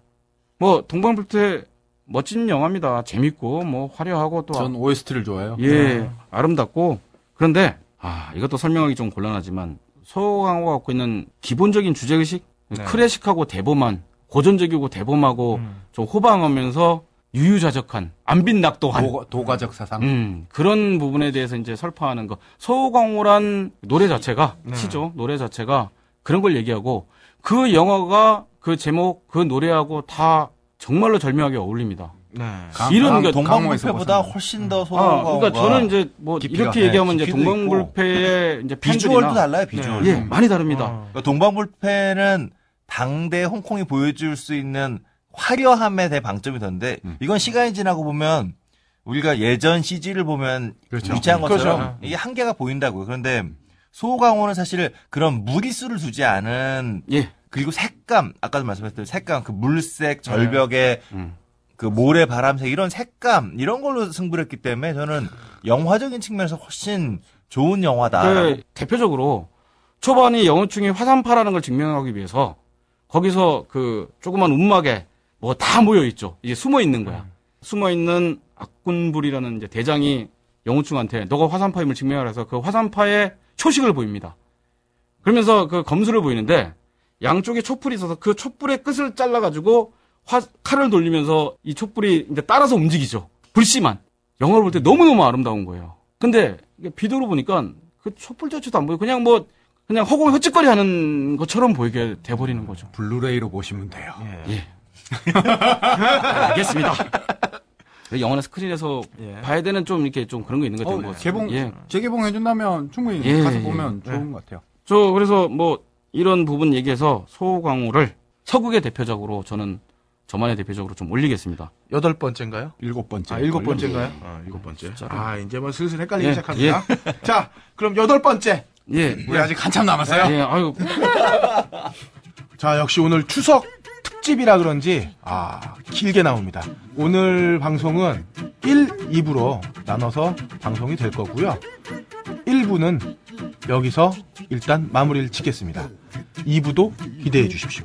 뭐 동방불태 멋진 영화입니다. 재밌고 뭐 화려하고 또 전 OST를 좋아해요. 예 아름답고 그런데 아 이것도 설명하기 좀 곤란하지만 서강호가 갖고 있는 기본적인 주제 의식 네. 클래식하고 대범한 고전적이고 대범하고 음. 좀 호방하면서 유유자적한 안빈낙도한 도, 도가적 사상. 음, 그런 부분에 대해서 이제 설파하는 거. 서강호란 노래 자체가, 네. 시죠. 노래 자체가 그런 걸 얘기하고 그 영화가 그 제목, 그 노래하고 다 정말로 절묘하게 어울립니다. 네. 강- 이런 강- 게 동방불패보다. 훨씬 더 아, 소가 그러니까 저는 이제 뭐 깊이가, 이렇게 네, 얘기하면 이제 동방불패의 이제 비주얼도 달라요, 비주얼. 예, 많이 다릅니다. 어. 그러니까 동방불패는 당대 홍콩이 보여줄 수 있는 화려함에 대해 방점이 던데 이건 시간이 지나고 보면 우리가 예전 CG를 보면 그렇죠. 위치한 것처럼 그렇죠. 이게 한계가 보인다고요. 그런데 소강호는 사실 그런 무리수를 두지 않은 예. 그리고 색감 아까도 말씀하셨던 색감 그 물색 절벽의 음. 그 모래 바람색 이런 색감 이런 걸로 승부를 했기 때문에 저는 영화적인 측면에서 훨씬 좋은 영화다. 그 대표적으로 초반이 영어충이 화산파라는 걸 증명하기 위해서 거기서 그 조그만 움막에 뭐 다 모여 있죠. 이제 숨어 있는 거야. 숨어 있는 악군불이라는 이제 대장이 영우충한테 너가 화산파임을 증명하라 해서 그 화산파의 초식을 보입니다. 그러면서 그 검수를 보이는데 양쪽에 촛불이 있어서 그 촛불의 끝을 잘라가지고 화, 칼을 돌리면서 이 촛불이 이제 따라서 움직이죠. 불씨만. 영화를 볼 때 너무너무 아름다운 거예요. 근데 비디오로 보니까 그 촛불 자체도 안 보이고 그냥 뭐 그냥 허공에 헛짓거리 하는 것처럼 보이게 돼버리는 거죠. 블루레이로 보시면 돼요. 예. 알겠습니다. 영화나 스크린에서 예. 봐야 되는 좀 이렇게 좀 그런 거 있는 것 어, 같아요. 뭐. 개봉 예. 재개봉 해준다면 충분히 예, 가서 예, 보면 예. 좋은 것 같아요. 저 그래서 뭐 이런 부분 얘기해서 소강호를 서극의 대표작으로 저는 저만의 대표적으로 좀 올리겠습니다. 여덟 번째인가요? 일곱 번째. 아, 일곱. 번째인가요? 아, 일곱 번째. 진짜로. 아, 이제 뭐 슬슬 헷갈리기 예, 시작합니다. 자, 그럼 여덟 번째. 예. 우리 아직 한참 남았어요. 예, 아유, [LAUGHS] 자, 역시 오늘 추석 특집이라 그런지, 아, 길게 나옵니다. 오늘 방송은 1, 2부로 나눠서 방송이 될 거고요. 1부는 여기서 일단 마무리를 짓겠습니다. 2부도 기대해 주십시오.